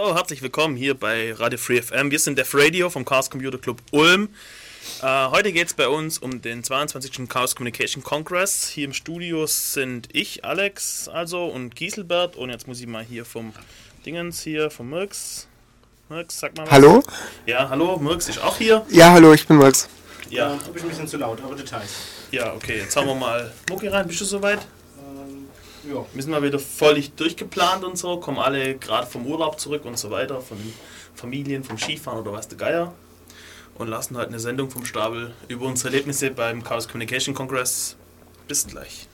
So, herzlich willkommen hier bei Radio Free FM. Wir sind Def Radio vom Chaos Computer Club Ulm. Äh, heute geht es bei uns um den 22. Chaos Communication Congress. Hier im Studio sind ich, Alex, also und Gieselbert. Und jetzt muss ich mal hier vom Dingens hier, vom Mirks. Mirks, sag mal was. Hallo? Ja, hallo, Mirks ist auch hier. Ja, hallo, ich bin Mirks. Ja. Äh, ich ein bisschen zu laut, aber Details. Ja, okay, jetzt haben wir mal Mucki rein. Bist du soweit? Ja. Wir sind mal wieder völlig durchgeplant und so, kommen alle gerade vom Urlaub zurück und so weiter, von Familien, vom Skifahren oder was der Geier. Und lassen heute eine Sendung vom Stabel über unsere Erlebnisse beim Chaos Communication Congress. Bis gleich.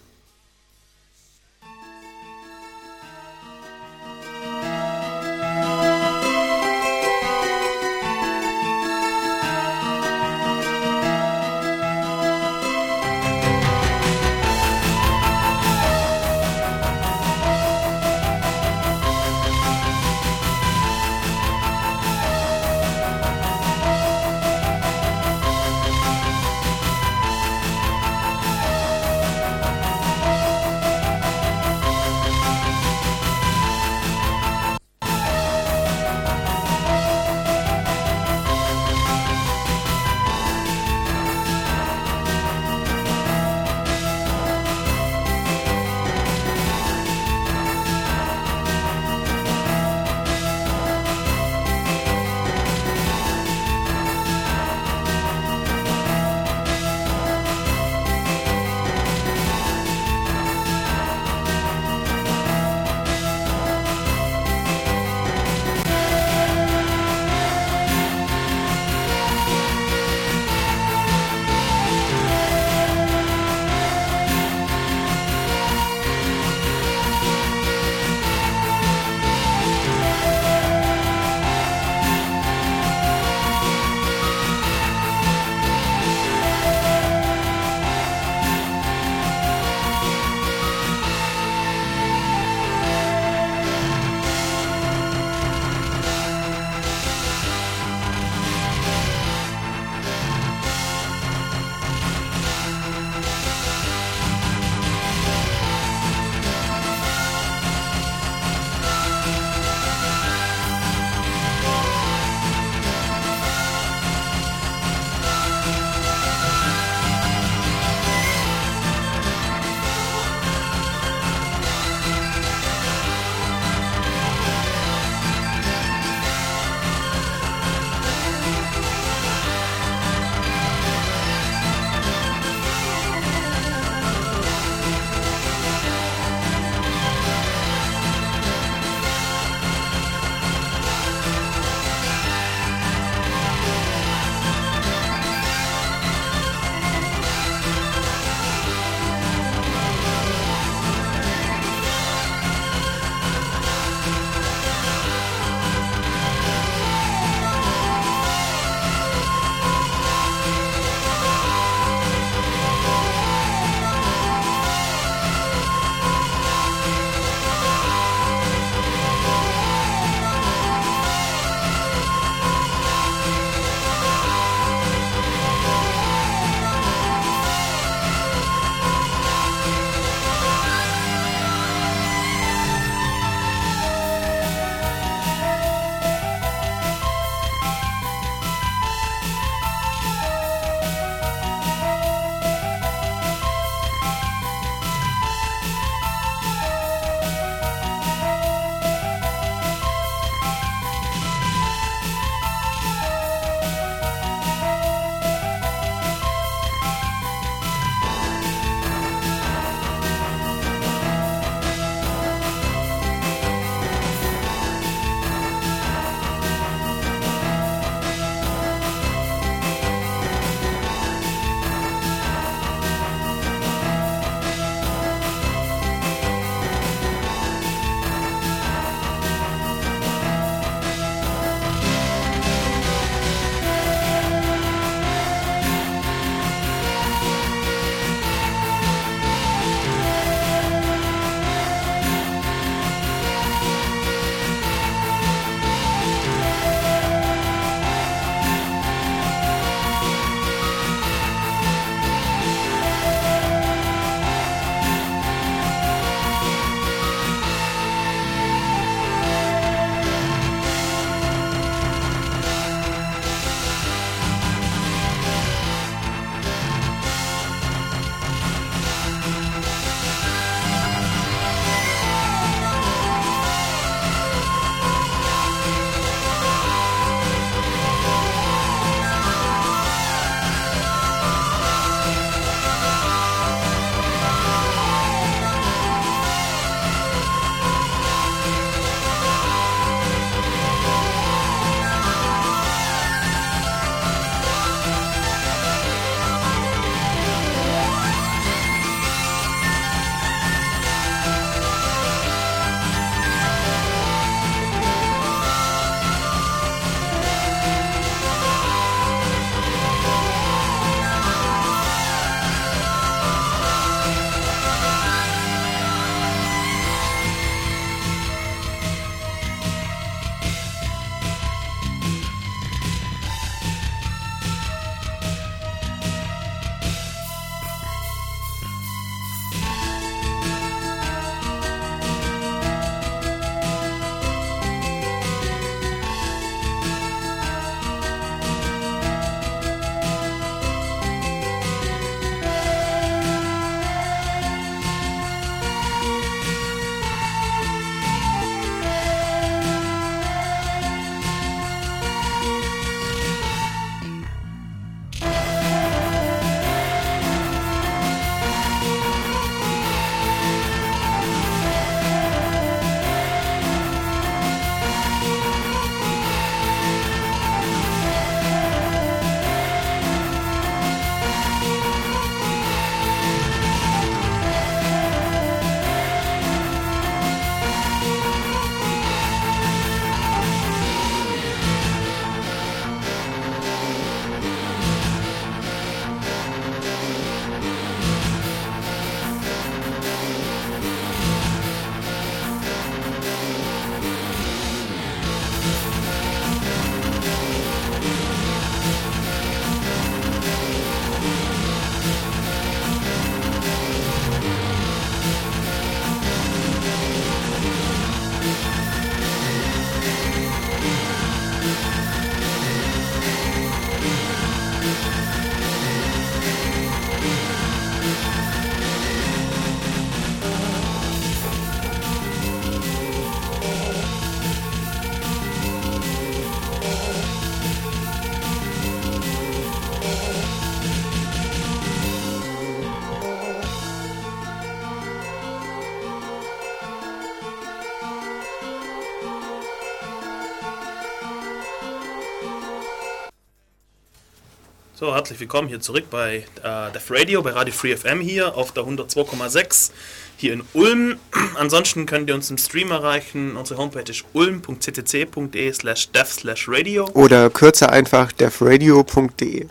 Herzlich willkommen hier zurück bei äh, Def Radio, bei Radio Free FM hier auf der 102,6 hier in Ulm. Ansonsten könnt ihr uns im Stream erreichen. Unsere Homepage ist ulm.ccc.de slash def slash radio. Oder kürzer einfach defradio.de.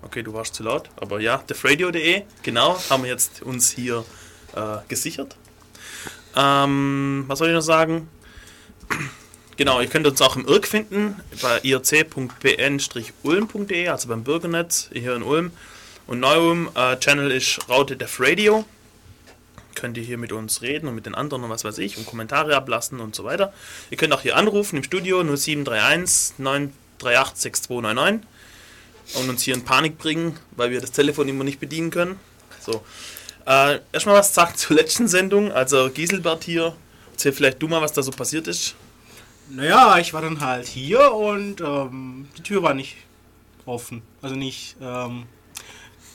Okay, du warst zu laut, aber ja, defradio.de, genau, haben wir jetzt uns hier äh, gesichert. Ähm, was soll ich noch sagen? Genau, ihr könnt uns auch im IRC finden, bei irc.bn-ulm.de, also beim Bürgernetz hier in Ulm. Und Neu-Ulm äh, Channel ist Raute Def Radio. Könnt ihr hier mit uns reden und mit den anderen und was weiß ich und Kommentare ablassen und so weiter. Ihr könnt auch hier anrufen im Studio 0731 938 6299 und uns hier in Panik bringen, weil wir das Telefon immer nicht bedienen können. So. Äh, erstmal was sagen zur letzten Sendung. Also Giselbert hier, erzähl vielleicht du mal, was da so passiert ist. Naja, ich war dann halt hier und ähm, die Tür war nicht offen. Also nicht, ähm,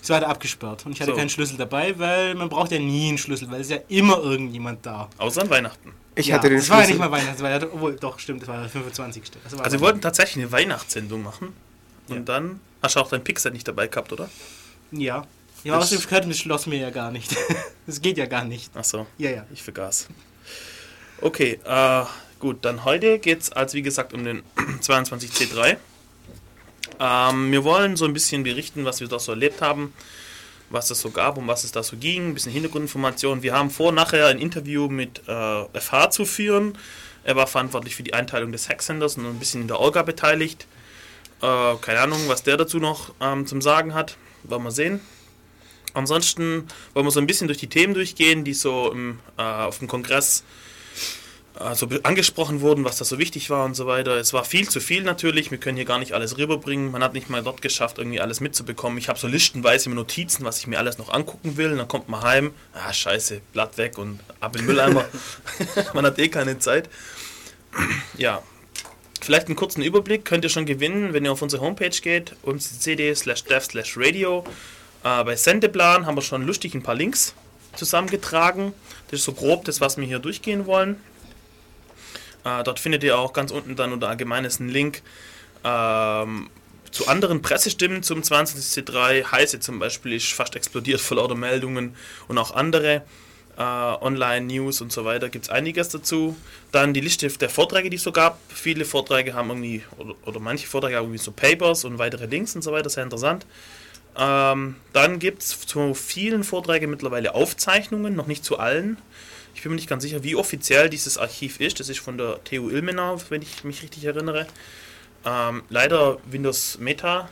sie war halt abgesperrt. Und ich hatte So. keinen Schlüssel dabei, weil man braucht ja nie einen Schlüssel, weil es ist ja immer irgendjemand da. Außer an Weihnachten. Ich ja, hatte den das war ja nicht Schlüssel. mal Weihnachten, das war ja, obwohl, doch, stimmt, das war der 25. Das war Also wir wollten tatsächlich eine Weihnachtssendung machen. Und Ja. dann hast du auch dein Pixel nicht dabei gehabt, oder? Ja. Ja, Das- außerdem gehört das Schloss mir ja gar nicht. Das geht ja gar nicht. Achso, Ja, ja. ich vergaß. Okay, äh, gut, dann heute geht es, als wie gesagt, um den 22C3. Ähm, wir wollen so ein bisschen berichten, was wir da so erlebt haben, was es so gab, um was es da so ging, ein bisschen Hintergrundinformationen. Wir haben vor, nachher ein Interview mit äh, FH zu führen. Er war verantwortlich für die Einteilung des Hacksenders und ein bisschen in der Orga beteiligt. Äh, keine Ahnung, was der dazu noch ähm, zum Sagen hat. Wollen wir sehen. Ansonsten wollen wir so ein bisschen durch die Themen durchgehen, die so im, äh, auf dem Kongress äh, so be- angesprochen wurden, was da so wichtig war und so weiter. Es war viel zu viel natürlich, wir können hier gar nicht alles rüberbringen. Man hat nicht mal dort geschafft, irgendwie alles mitzubekommen. Ich habe so listenweise immer Notizen, was ich mir alles noch angucken will. Und dann kommt man heim, ah scheiße, Blatt weg und ab in den Mülleimer. man hat eh keine Zeit. ja, vielleicht einen kurzen Überblick könnt ihr schon gewinnen, wenn ihr auf unsere Homepage geht, cd slash dev slash radio. Äh, bei Sendeplan haben wir schon lustig ein paar Links zusammengetragen. Das ist so grob das, was wir hier durchgehen wollen. Äh, dort findet ihr auch ganz unten dann unter Allgemeines einen Link ähm, zu anderen Pressestimmen zum 20C3. Heise zum Beispiel ist fast explodiert vor lauter Meldungen und auch andere äh, Online-News und so weiter. Gibt es einiges dazu. Dann die Liste der Vorträge, die es so gab. Viele Vorträge haben irgendwie, oder, oder manche Vorträge haben irgendwie so Papers und weitere Links und so weiter. Sehr interessant. Ähm, dann gibt es zu vielen Vorträgen mittlerweile Aufzeichnungen, noch nicht zu allen. Ich bin mir nicht ganz sicher, wie offiziell dieses Archiv ist. Das ist von der TU Ilmenau, wenn ich mich richtig erinnere. Ähm, leider Windows Meta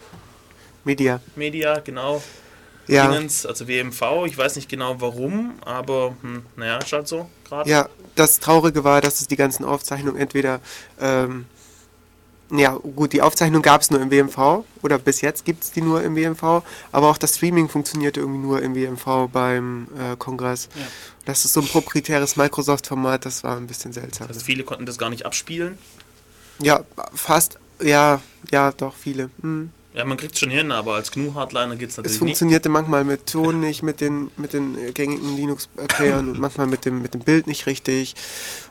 Media. Media, genau. Ja, Dingens, also WMV. Ich weiß nicht genau warum, aber hm, naja, ist halt so gerade. ja, das Traurige war, dass es die ganzen Aufzeichnungen entweder, ähm, ja gut, die Aufzeichnung gab es nur im WMV oder bis jetzt gibt es die nur im WMV, aber auch das Streaming funktionierte irgendwie nur im WMV beim äh, Kongress. Ja. Das ist so ein proprietäres Microsoft-Format, das war ein bisschen seltsam. Also viele konnten das gar nicht abspielen. Ja, fast, ja, ja, doch, viele. Hm. Ja, man kriegt es schon hin, aber als GNU-Hardliner geht es Es natürlich nicht. funktionierte manchmal mit Ton nicht, mit den, mit den äh, gängigen Linux-Playern und manchmal mit dem, mit dem Bild nicht richtig.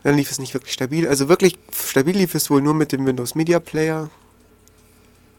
Dann lief es nicht wirklich stabil. Also wirklich stabil lief es wohl nur mit dem Windows Media Player.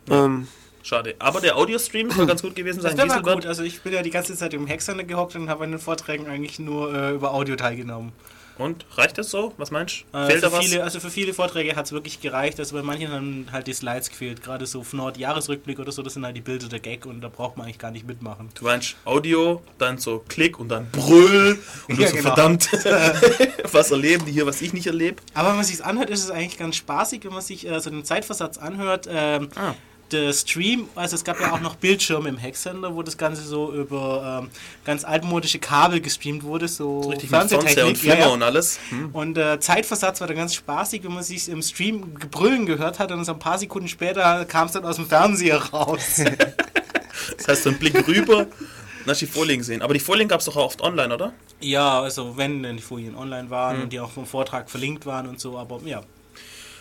Ja. Ähm, Schade. Aber der Audio-Stream soll ganz gut gewesen sein. Das war gut. Also ich bin ja die ganze Zeit im Hexander gehockt und habe an den Vorträgen eigentlich nur äh, über Audio teilgenommen. Und reicht das so? Was meinst du? Äh, Fehlt für da was? viele, also für viele Vorträge hat es wirklich gereicht. Also bei manchen haben halt die Slides gefehlt. Gerade so Nord Jahresrückblick oder so, das sind halt die Bilder der Gag und da braucht man eigentlich gar nicht mitmachen. Du meinst Audio, dann so Klick und dann Brüll und du Ja, so genau. verdammt was erleben die hier, was ich nicht erlebe. Aber wenn man sich anhört, ist es eigentlich ganz spaßig, wenn man sich äh, so den Zeitversatz anhört. Ähm, Ah. Der Stream, also es gab ja auch noch Bildschirme im Hacksender, wo das Ganze so über ähm, ganz altmodische Kabel gestreamt wurde, so, richtig Fernseher und Fernsehtechnik. Flimmer Ja, ja. und alles. Hm. Und äh, Zeitversatz war dann ganz spaßig, wenn man sich im Stream Gebrüllen gehört hat und so ein paar Sekunden später kam es dann aus dem Fernseher raus. Das heißt, so ein Blick rüber, dann hast du die Folien gesehen. Aber die Folien gab es doch auch oft online, oder? ja, also wenn denn die Folien online waren Hm. und die auch vom Vortrag verlinkt waren und so, aber ja.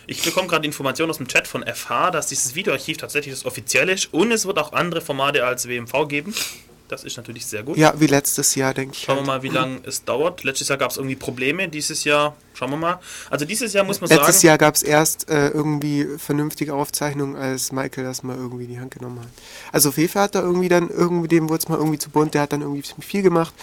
Ich bekomme gerade Informationen aus dem Chat von FH, dass dieses Videoarchiv tatsächlich das offiziell ist und es wird auch andere Formate als WMV geben. Das ist natürlich sehr gut. Ja, wie letztes Jahr, denke ich. Schauen wir halt. mal, wie lange es dauert. Letztes Jahr gab es irgendwie Probleme. Dieses Jahr, schauen wir mal. Also dieses Jahr muss man Letztes sagen. Jahr gab es erst äh, irgendwie vernünftige Aufzeichnungen, als Michael das mal irgendwie in die Hand genommen hat. Also Fefe hat da irgendwie dann irgendwie, dem wurde es mal irgendwie zu bunt, der hat dann irgendwie viel gemacht.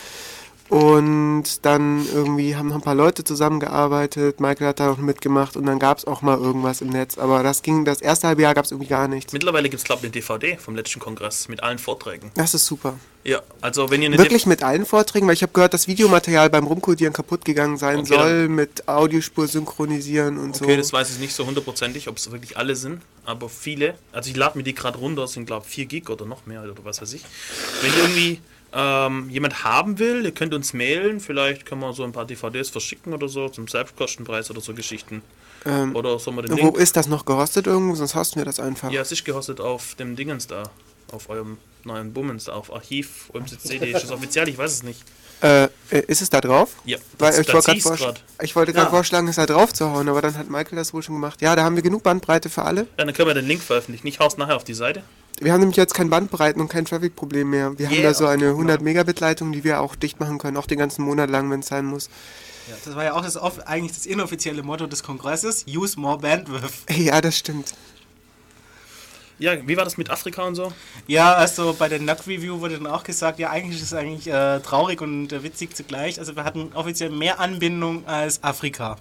Und dann irgendwie haben noch ein paar Leute zusammengearbeitet, Michael hat da noch mitgemacht und dann gab es auch mal irgendwas im Netz. Aber das ging, das erste halbe Jahr gab es irgendwie gar nichts. Mittlerweile gibt es, glaube ich, eine DVD vom letzten Kongress mit allen Vorträgen. Das ist super. Ja, also wenn ihr eine Wirklich mit allen Vorträgen, weil ich habe gehört, dass Videomaterial beim Rumkodieren kaputt gegangen sein Okay, soll, mit Audiospur synchronisieren und Okay, so. das weiß ich nicht so hundertprozentig, ob es wirklich alle sind, aber viele. Also ich lade mir die gerade runter, es sind glaube ich 4 Gig oder noch mehr oder was weiß ich. Wenn irgendwie ähm, jemand haben will, ihr könnt uns mailen, vielleicht können wir so ein paar DVDs verschicken oder so, zum Selbstkostenpreis oder so Geschichten. Ähm, Oder sollen wir den Wo Link? ist das noch gehostet irgendwo? Sonst hosten wir das einfach. Ja, es ist gehostet auf dem Dingens da, auf eurem neuen Bummens da, auf Archiv, CD, ist das offiziell, ich weiß es nicht. Äh, äh, ist es da drauf? Ja, Weil das- ich da wollte gerade ich wollte gerade Ja. vorschlagen, es da drauf zu hauen, aber dann hat Michael das wohl schon gemacht. Ja, da haben wir genug Bandbreite für alle. Ja, dann können wir den Link veröffentlichen. Ich hau's nachher auf die Seite. Wir haben nämlich jetzt kein Bandbreiten und kein Traffic-Problem mehr. Wir haben Yeah. da so eine 100 Megabit Leitung, die wir auch dicht machen können, auch den ganzen Monat lang, wenn es sein muss. Das war ja auch das, off- eigentlich das inoffizielle Motto des Kongresses: Use more bandwidth. Ja, das stimmt. Ja, wie war das mit Afrika und so? Ja, also bei der Nut Review wurde dann auch gesagt, ja, eigentlich ist es eigentlich äh, traurig und äh, witzig zugleich. Also wir hatten offiziell mehr Anbindung als Afrika.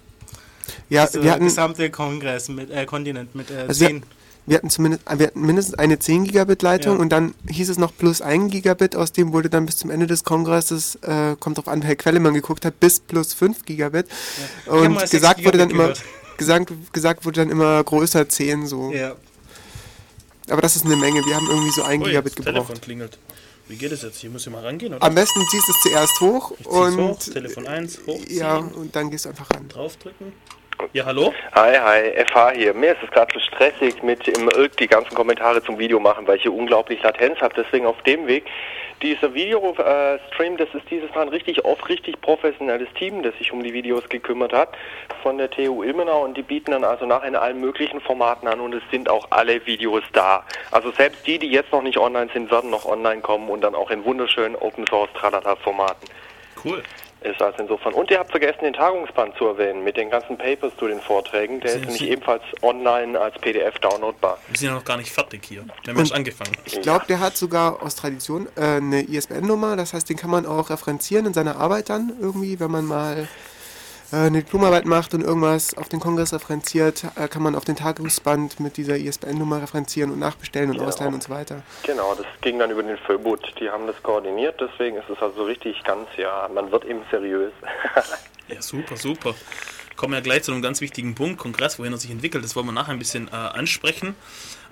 Ja, Der wir hatten, gesamte Kongress mit äh, Kontinent mit äh, Also wir- 10. wir hatten zumindest, wir hatten mindestens eine 10 Gigabit Leitung Ja. und dann hieß es noch plus 1 Gigabit, aus dem wurde dann bis zum Ende des Kongresses, äh, kommt drauf an, welche Quelle man geguckt hat, bis plus 5 Gigabit. Hab Und gesagt wurde dann Gigabit immer, gehört. gesagt, gesagt wurde dann immer größer 10 so. Ja. Aber das ist eine Menge, wir haben irgendwie so 1 Ui, Gigabit gebraucht. Telefon klingelt. Wie geht es jetzt? Hier muss ich mal rangehen, oder? Am besten ziehst du es zuerst hoch und hoch, Telefon 1, hochziehen, ja, und dann gehst du einfach ran. draufdrücken. Ja, hallo? Hi, hi, FH hier. Mir ist es gerade so stressig mit im Irk die ganzen Kommentare zum Video machen, weil ich hier unglaublich Latenz habe. Deswegen auf dem Weg. Dieser Video-Stream, das ist dieses Mal ein richtig oft richtig professionelles Team, das sich um die Videos gekümmert hat von der TU Ilmenau und die bieten dann also nachher in allen möglichen Formaten an und es sind auch alle Videos da. Also selbst die, die jetzt noch nicht online sind, werden noch online kommen und dann auch in wunderschönen Open Source Tralala Formaten. Cool. Ist also insofern. Und ihr habt vergessen, den Tagungsband zu erwähnen mit den ganzen Papers zu den Vorträgen. Der Sie- ist nämlich Sie- ebenfalls online als PDF downloadbar. Wir sind ja noch gar nicht fertig hier. Wir haben erst angefangen. Ich glaube, der hat sogar aus Tradition äh, eine ISBN-Nummer, das heißt, den kann man auch referenzieren in seiner Arbeit dann irgendwie, wenn man mal eine Diplomarbeit macht und irgendwas auf den Kongress referenziert, äh, kann man auf den Tagungsband mit dieser ISBN-Nummer referenzieren und nachbestellen und Ja. ausleihen und so weiter. Genau, das ging dann über den Föbut. Die haben das koordiniert, deswegen ist es also so richtig ganz, ja, man wird eben seriös. Ja, super, super. Kommen wir ja gleich zu einem ganz wichtigen Punkt, Kongress, wohin er sich entwickelt. Das wollen wir nachher ein bisschen äh, ansprechen.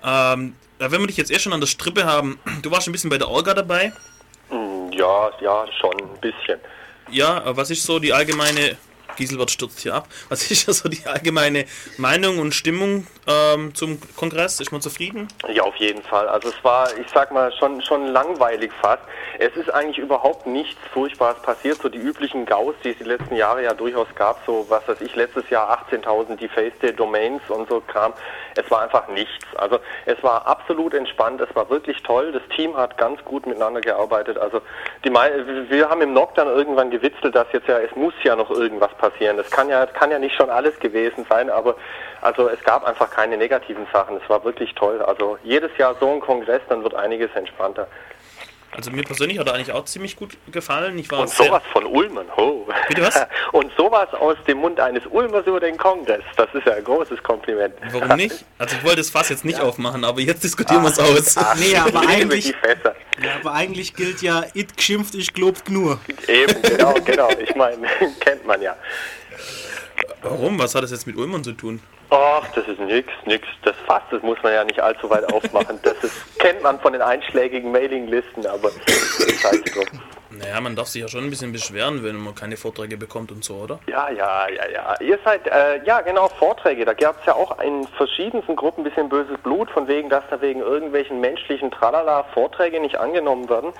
Ähm, ja, wenn wir dich jetzt eher schon an der Strippe haben, du warst ein bisschen bei der Orga dabei. Hm, ja, ja, schon ein bisschen. Ja, äh, was ist so die allgemeine, Giselbert stürzt hier ab, was ist so die allgemeine Meinung und Stimmung ähm, zum Kongress? Ist man zufrieden? Ja, auf jeden Fall. Also es war, ich sag mal, schon, schon langweilig fast. Es ist eigentlich überhaupt nichts Furchtbares passiert. So die üblichen Gaus, die es die letzten Jahre ja durchaus gab, so was weiß ich, letztes Jahr 18.000 defaced Domains und so Kram. Es war einfach nichts. Also es war absolut entspannt, es war wirklich toll. Das Team hat ganz gut miteinander gearbeitet. Also die wir haben im NOC dann irgendwann gewitzelt, dass jetzt ja, es muss ja noch irgendwas passieren. Das kann ja, kann ja nicht schon alles gewesen sein, aber also es gab einfach keine negativen Sachen. Es war wirklich toll. Also jedes Jahr so ein Kongress, dann wird einiges entspannter. Also mir persönlich hat er eigentlich auch ziemlich gut gefallen. Ich war Und sehr, sowas von Ulmern, ho. Bitte was? Und sowas aus dem Mund eines Ulmers über den Kongress. Das ist ja ein großes Kompliment. Warum nicht? Also ich wollte das Fass jetzt nicht aufmachen, aber jetzt diskutieren wir es aus. Ach, Nee, aber eigentlich- die Fässer. ja, aber eigentlich gilt ja, it geschimpft, ich globt nur. Eben, genau, genau. Ich meine, kennt man ja. Warum? Was hat das jetzt mit Ulmern zu tun? Ach, das ist nix, nix. Das Fass, das muss man ja nicht allzu weit aufmachen. Das ist, kennt man von den einschlägigen Mailinglisten, aber scheiße drauf. Naja, man darf sich ja schon ein bisschen beschweren, wenn man keine Vorträge bekommt und so, oder? Ja, ja, ja, ja. Ihr seid, äh, ja genau, Vorträge. Da gab es ja auch in verschiedensten Gruppen ein bisschen böses Blut, von wegen, dass da wegen irgendwelchen menschlichen Tralala Vorträge nicht angenommen werden.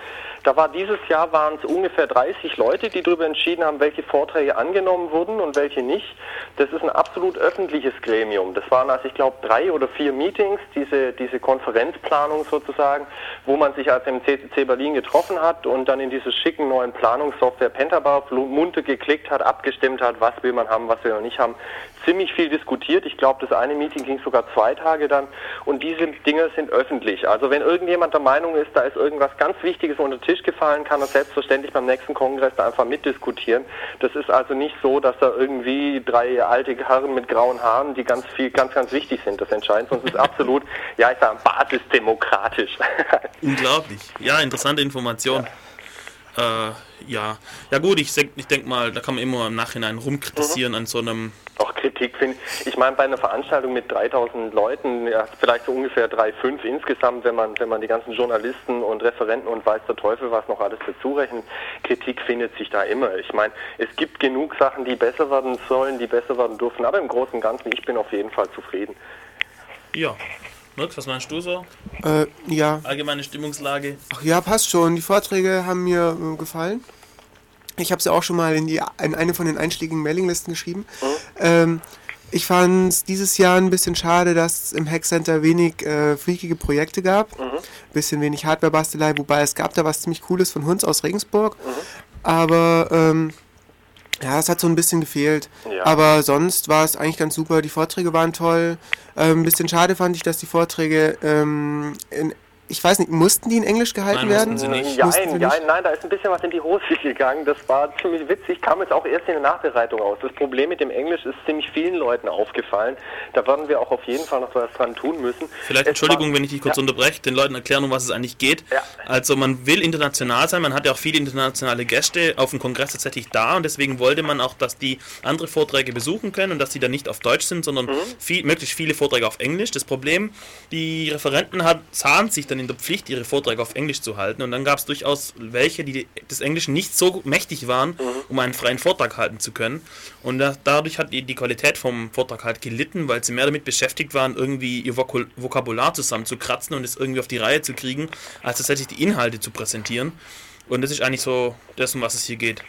Da war dieses Jahr waren es ungefähr 30 Leute, die darüber entschieden haben, welche Vorträge angenommen wurden und welche nicht. Das ist ein absolut öffentliches Gremium. Das waren also, ich glaube, drei oder vier Meetings, diese, diese Konferenzplanung sozusagen, wo man sich als im CCC Berlin getroffen hat und dann in diese schicken neuen Planungssoftware Pentabar munter geklickt hat, abgestimmt hat, was will man haben, was will man nicht haben. Ziemlich viel diskutiert. Ich glaube, das eine Meeting ging sogar zwei Tage dann und diese Dinge sind öffentlich. Also wenn irgendjemand der Meinung ist, da ist irgendwas ganz Wichtiges unter den Tisch gefallen, kann er selbstverständlich beim nächsten Kongress da einfach mitdiskutieren. Das ist also nicht so, dass da irgendwie drei alte Herren mit grauen Haaren, die ganz viel, ganz, ganz wichtig sind, das entscheiden, es ist absolut, ja, ich sage, basisdemokratisch. Unglaublich. Ja, interessante Information. Ja. Äh, ja. Ja gut, ich, ich denke mal, da kann man immer im Nachhinein rumkritisieren mhm. an so einem... Auch Kritik finde ich. Ich meine, bei einer Veranstaltung mit 3000 Leuten, ja, vielleicht so ungefähr 3, 5 insgesamt, wenn man, wenn man die ganzen Journalisten und Referenten und weiß der Teufel was noch alles dazu rechnet, Kritik findet sich da immer. Ich meine, es gibt genug Sachen, die besser werden sollen, die besser werden dürfen, aber im Großen und Ganzen, ich bin auf jeden Fall zufrieden. Ja, Mirks, was meinst du so? Äh, ja. Allgemeine Stimmungslage? Ach ja, passt schon. Die Vorträge haben mir äh, gefallen. Ich habe sie auch schon mal in, die, in eine von den einschlägigen Mailinglisten geschrieben. Mhm. Ähm, ich fand es dieses Jahr ein bisschen schade, dass es im Hackcenter wenig äh, freakige Projekte gab. Mhm. Bisschen wenig Hardware-Bastelei, wobei es gab da was ziemlich Cooles von Hunds aus Regensburg. Mhm. Aber ähm, ja, es hat so ein bisschen gefehlt. Ja. Aber sonst war es eigentlich ganz super. Die Vorträge waren toll. Ähm, ein bisschen schade fand ich, dass die Vorträge ähm, in ich weiß nicht, mussten die in Englisch gehalten nein, werden? Sie nicht. Nein, sie nicht? nein, da ist ein bisschen was in die Hose gegangen. Das war ziemlich witzig, kam jetzt auch erst in der Nachbereitung aus. Das Problem mit dem Englisch ist ziemlich vielen Leuten aufgefallen. Da werden wir auch auf jeden Fall noch was dran tun müssen. Vielleicht, es Entschuldigung, war, wenn ich dich kurz ja. unterbreche, den Leuten erklären, um was es eigentlich geht. Ja. Also man will international sein, man hat ja auch viele internationale Gäste auf dem Kongress tatsächlich da und deswegen wollte man auch, dass die andere Vorträge besuchen können und dass die dann nicht auf Deutsch sind, sondern mhm. viel, möglichst viele Vorträge auf Englisch. Das Problem, die Referenten hat, sahen sich dann in der Pflicht, ihre Vorträge auf Englisch zu halten. Und dann gab es durchaus welche, die des Englischen nicht so mächtig waren, mhm. um einen freien Vortrag halten zu können. Und da, dadurch hat die, die Qualität vom Vortrag halt gelitten, weil sie mehr damit beschäftigt waren, irgendwie ihr Vokul Vokabular zusammenzukratzen und es irgendwie auf die Reihe zu kriegen, als tatsächlich die Inhalte zu präsentieren. Und das ist eigentlich so das, um was es hier geht.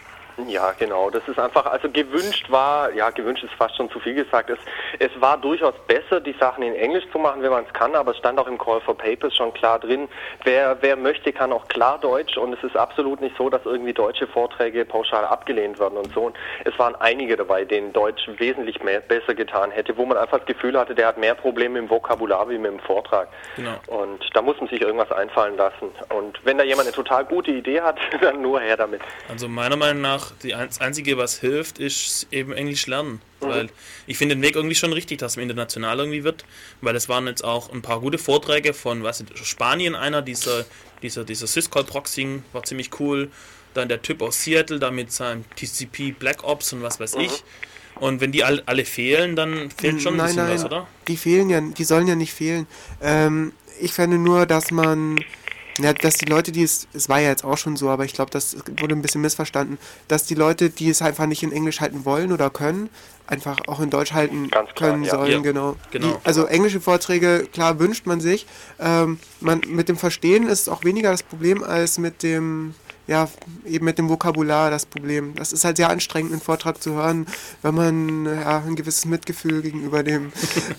Ja, genau. Das ist einfach, also gewünscht war, ja, gewünscht ist fast schon zu viel gesagt. Es, es war durchaus besser, die Sachen in Englisch zu machen, wenn man es kann, aber es stand auch im Call for Papers schon klar drin. Wer, wer möchte, kann auch klar Deutsch und es ist absolut nicht so, dass irgendwie deutsche Vorträge pauschal abgelehnt werden und so. Und es waren einige dabei, denen Deutsch wesentlich mehr, besser getan hätte, wo man einfach das Gefühl hatte, der hat mehr Probleme im Vokabular wie mit dem Vortrag. Genau. Und da muss man sich irgendwas einfallen lassen. Und wenn da jemand eine total gute Idee hat, dann nur her damit. Also meiner Meinung nach einfach, das Einzige, was hilft, ist eben Englisch lernen. Mhm. Weil ich finde den Weg irgendwie schon richtig, dass man international irgendwie wird. Weil es waren jetzt auch ein paar gute Vorträge von, was ist, Spanien einer, dieser, dieser, dieser Syscall Proxing war ziemlich cool. Dann der Typ aus Seattle, da mit seinem TCP Black Ops und was weiß mhm. ich. Und wenn die alle, alle fehlen, dann fehlt schon nein, ein bisschen nein, was, oder? Die fehlen ja, die sollen ja nicht fehlen. Ähm, ich fände nur, dass man ja, dass die Leute, die es, es war ja jetzt auch schon so, aber ich glaube, das wurde ein bisschen missverstanden, dass die Leute, die es einfach nicht in Englisch halten wollen oder können, einfach auch in Deutsch halten klar, können sollen, ja, genau. genau. Die, also englische Vorträge, klar, wünscht man sich. Ähm, man, mit dem Verstehen ist auch weniger das Problem als mit dem, ja, eben mit dem Vokabular das Problem. Das ist halt sehr anstrengend, einen Vortrag zu hören, wenn man ja, ein gewisses Mitgefühl gegenüber dem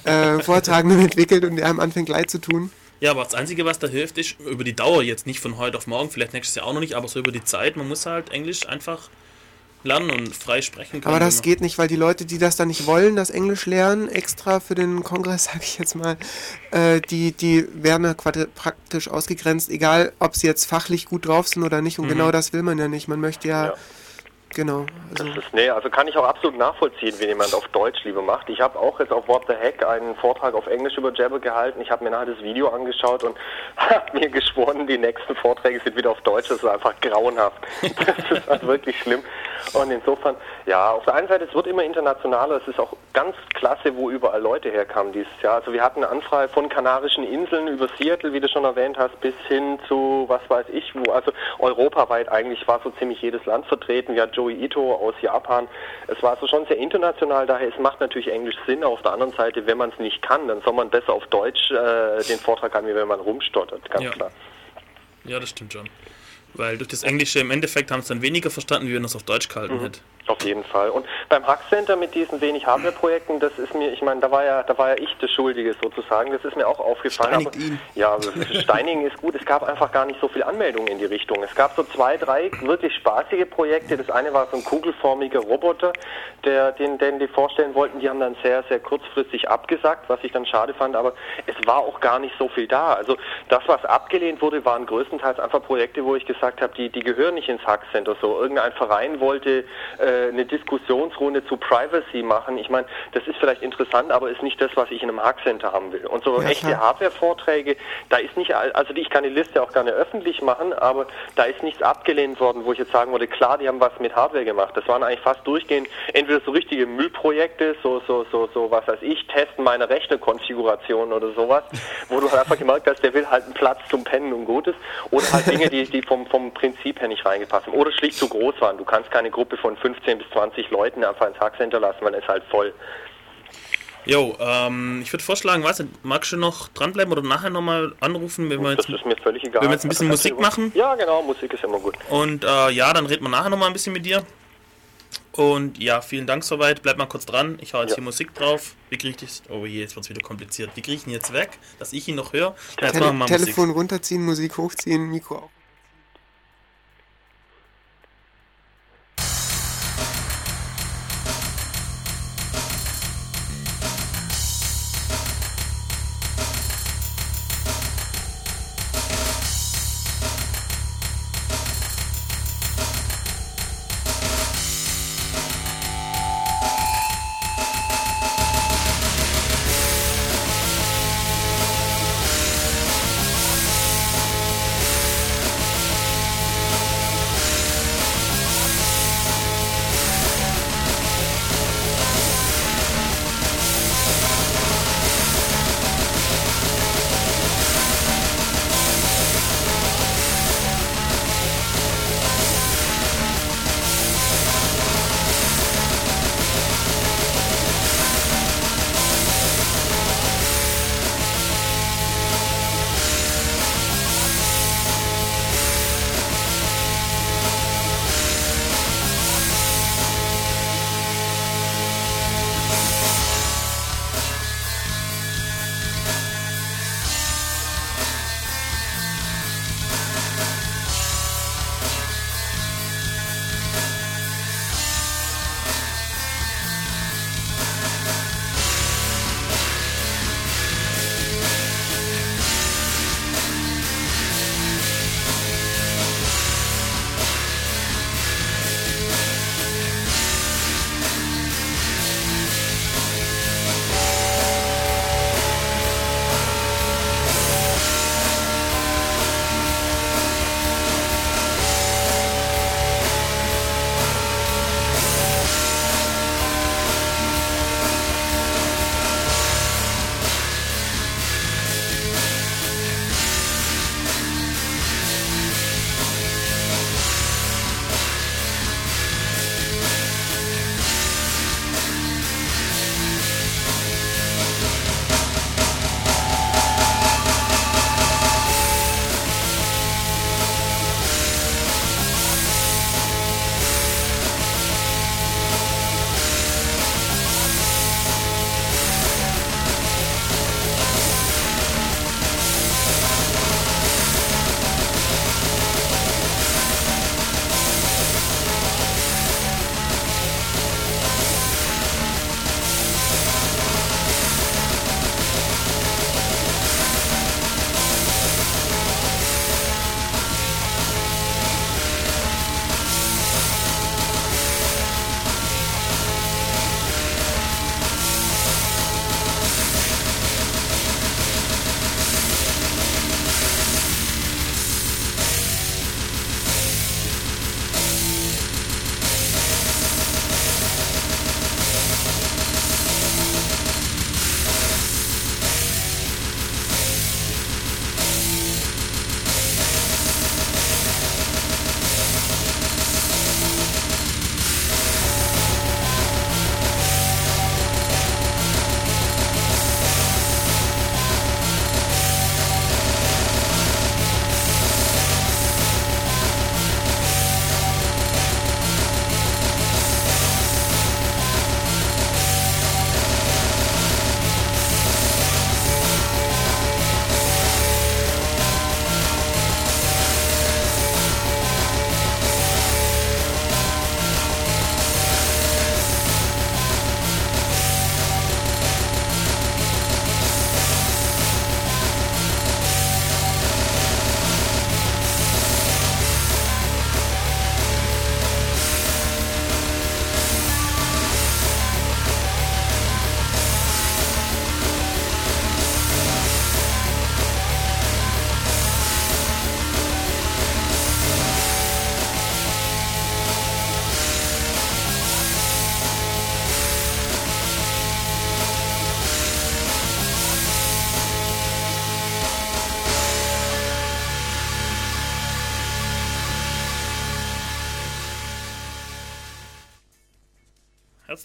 äh, Vortragenden entwickelt und der einem anfängt leid zu tun. Ja, aber das Einzige, was da hilft, ist über die Dauer jetzt nicht von heute auf morgen, vielleicht nächstes Jahr auch noch nicht, aber so über die Zeit. Man muss halt Englisch einfach lernen und frei sprechen können. Aber das geht nicht, weil die Leute, die das dann nicht wollen, das Englisch lernen, extra für den Kongress, sag ich jetzt mal, äh, die, die werden praktisch ausgegrenzt, egal ob sie jetzt fachlich gut drauf sind oder nicht. Und mhm. genau das will man ja nicht. Man möchte ja, ja Genau. Also das ist, nee, also kann ich auch absolut nachvollziehen, wenn jemand auf Deutsch lieber macht. Ich habe auch jetzt auf What the Heck einen Vortrag auf Englisch über Jabber gehalten. Ich habe mir nachher das Video angeschaut und habe mir geschworen, die nächsten Vorträge sind wieder auf Deutsch. Das ist einfach grauenhaft. Das ist halt wirklich schlimm. Und insofern, ja, auf der einen Seite, es wird immer internationaler. Es ist auch ganz klasse, wo überall Leute herkamen dieses Jahr. Also wir hatten eine Anfrage von Kanarischen Inseln über Seattle, wie du schon erwähnt hast, bis hin zu, was weiß ich wo. Also europaweit eigentlich war so ziemlich jedes Land vertreten. Wir hatten Joey Ito aus Japan. Es war also schon sehr international, daher es macht natürlich Englisch Sinn. Auf der anderen Seite, wenn man es nicht kann, dann soll man besser auf Deutsch äh, den Vortrag haben, wie wenn man rumstottert, ganz Ja. klar. Ja, das stimmt schon. Weil durch das Englische im Endeffekt haben es dann weniger verstanden, wie wenn es auf Deutsch gehalten hätte. Auf jeden Fall. Und beim Hack Center mit diesen wenig Hardware-Projekten, das ist mir, ich meine, da war ja, da war ja ich der Schuldige sozusagen. Das ist mir auch aufgefallen. Steinigt ihn. Ja, Steinigen ist gut. Es gab einfach gar nicht so viel Anmeldungen in die Richtung. Es gab so zwei, drei wirklich spaßige Projekte. Das eine war so ein kugelförmiger Roboter, der, den, den die vorstellen wollten. Die haben dann sehr, sehr kurzfristig abgesagt, was ich dann schade fand. Aber es war auch gar nicht so viel da. Also das, was abgelehnt wurde, waren größtenteils einfach Projekte, wo ich gesagt habe, die, die gehören nicht ins Hack Center. So irgendein Verein wollte äh, eine Diskussionsrunde zu Privacy machen. Ich meine, das ist vielleicht interessant, aber ist nicht das, was ich in einem Hack Center haben will. Und so Ja, echte. Hardware-Vorträge, da ist nicht, also die- ich kann die Liste auch gerne öffentlich machen, aber da ist nichts abgelehnt worden, wo ich jetzt sagen würde, klar, die haben was mit Hardware gemacht. Das waren eigentlich fast durchgehend entweder so richtige Müllprojekte, so, so, so, so, was weiß ich, testen meine Rechnerkonfiguration oder sowas, wo du halt einfach gemerkt hast, der will halt einen Platz zum Pennen und Gutes, oder halt Dinge, die, die vom, vom Prinzip her nicht reingepasst haben, oder schlicht zu groß waren. Du kannst keine Gruppe von 15 bis 20 Leuten einfach ins Hackcenter lassen, weil es ist halt voll. Jo, ähm, ich würde vorschlagen, weißt du, magst du noch dranbleiben oder nachher nochmal anrufen, wenn wir jetzt. Das ist mir völlig egal. Wenn wir jetzt ein bisschen Also, Musik machen? Ja, genau, Musik ist immer gut. Und äh, ja, dann reden wir nachher nochmal ein bisschen mit dir. Und ja, vielen Dank soweit. Bleib mal kurz dran. Ich hau jetzt Ja. hier Musik drauf. Wie kriege ich das? Oh je, jetzt wird's wieder kompliziert. Wie kriege ich ihn jetzt weg, dass ich ihn noch höre? Tele machen wir mal Telefon Musik. runterziehen, Musik hochziehen, Mikro auf.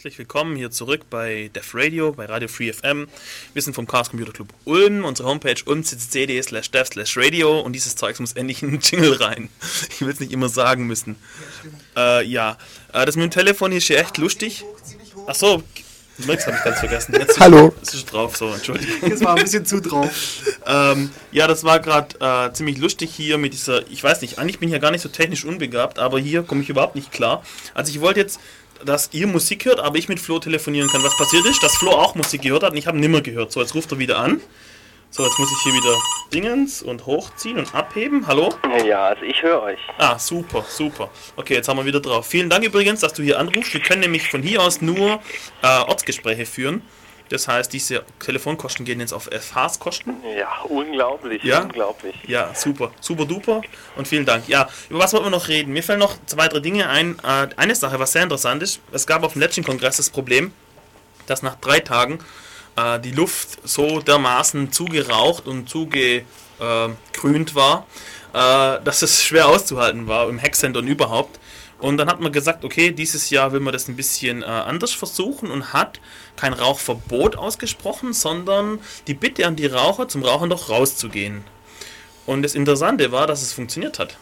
Herzlich willkommen hier zurück bei Def Radio, bei Radio Free FM. Wir sind vom Chaos Computer Club Ulm, unsere Homepage ulmccd slash dev slash radio und dieses Zeugs muss endlich in den Jingle rein. Ich will es nicht immer sagen müssen. Ja, äh, ja. Äh, das mit dem Telefon hier ist echt lustig. Achso, merkst, habe ich ganz vergessen. Jetzt Hallo. Ist es drauf, so, Entschuldigung. Das war ein bisschen zu drauf. ähm, ja, das war gerade äh, ziemlich lustig hier mit dieser, ich weiß nicht, eigentlich bin ich ja gar nicht so technisch unbegabt, aber hier komme ich überhaupt nicht klar. Also ich wollte jetzt, dass ihr Musik hört, aber ich mit Flo telefonieren kann. Was passiert ist, dass Flo auch Musik gehört hat und ich habe nimmer gehört. So, jetzt ruft er wieder an. So, jetzt muss ich hier wieder Dingens und hochziehen und abheben. Hallo? Ja, also ich höre euch. Ah, super, super. Okay, jetzt haben wir wieder drauf. Vielen Dank übrigens, dass du hier anrufst. Wir können nämlich von hier aus nur äh, Ortsgespräche führen. Das heißt, diese Telefonkosten gehen jetzt auf FHs-Kosten. Ja, unglaublich, ja? unglaublich. Ja, super, super duper und vielen Dank. Ja, über was wollen wir noch reden? Mir fallen noch zwei, drei Dinge ein. Äh, eine Sache, was sehr interessant ist, es gab auf dem letzten Kongress das Problem, dass nach drei Tagen äh, die Luft so dermaßen zugeraucht und zugegrünt war, äh, dass es schwer auszuhalten war im Hackcenter und überhaupt. Und dann hat man gesagt, okay, dieses Jahr will man das ein bisschen äh, anders versuchen und hat kein Rauchverbot ausgesprochen, sondern die Bitte an die Raucher, zum Rauchen doch rauszugehen. Und das Interessante war, dass es funktioniert hat.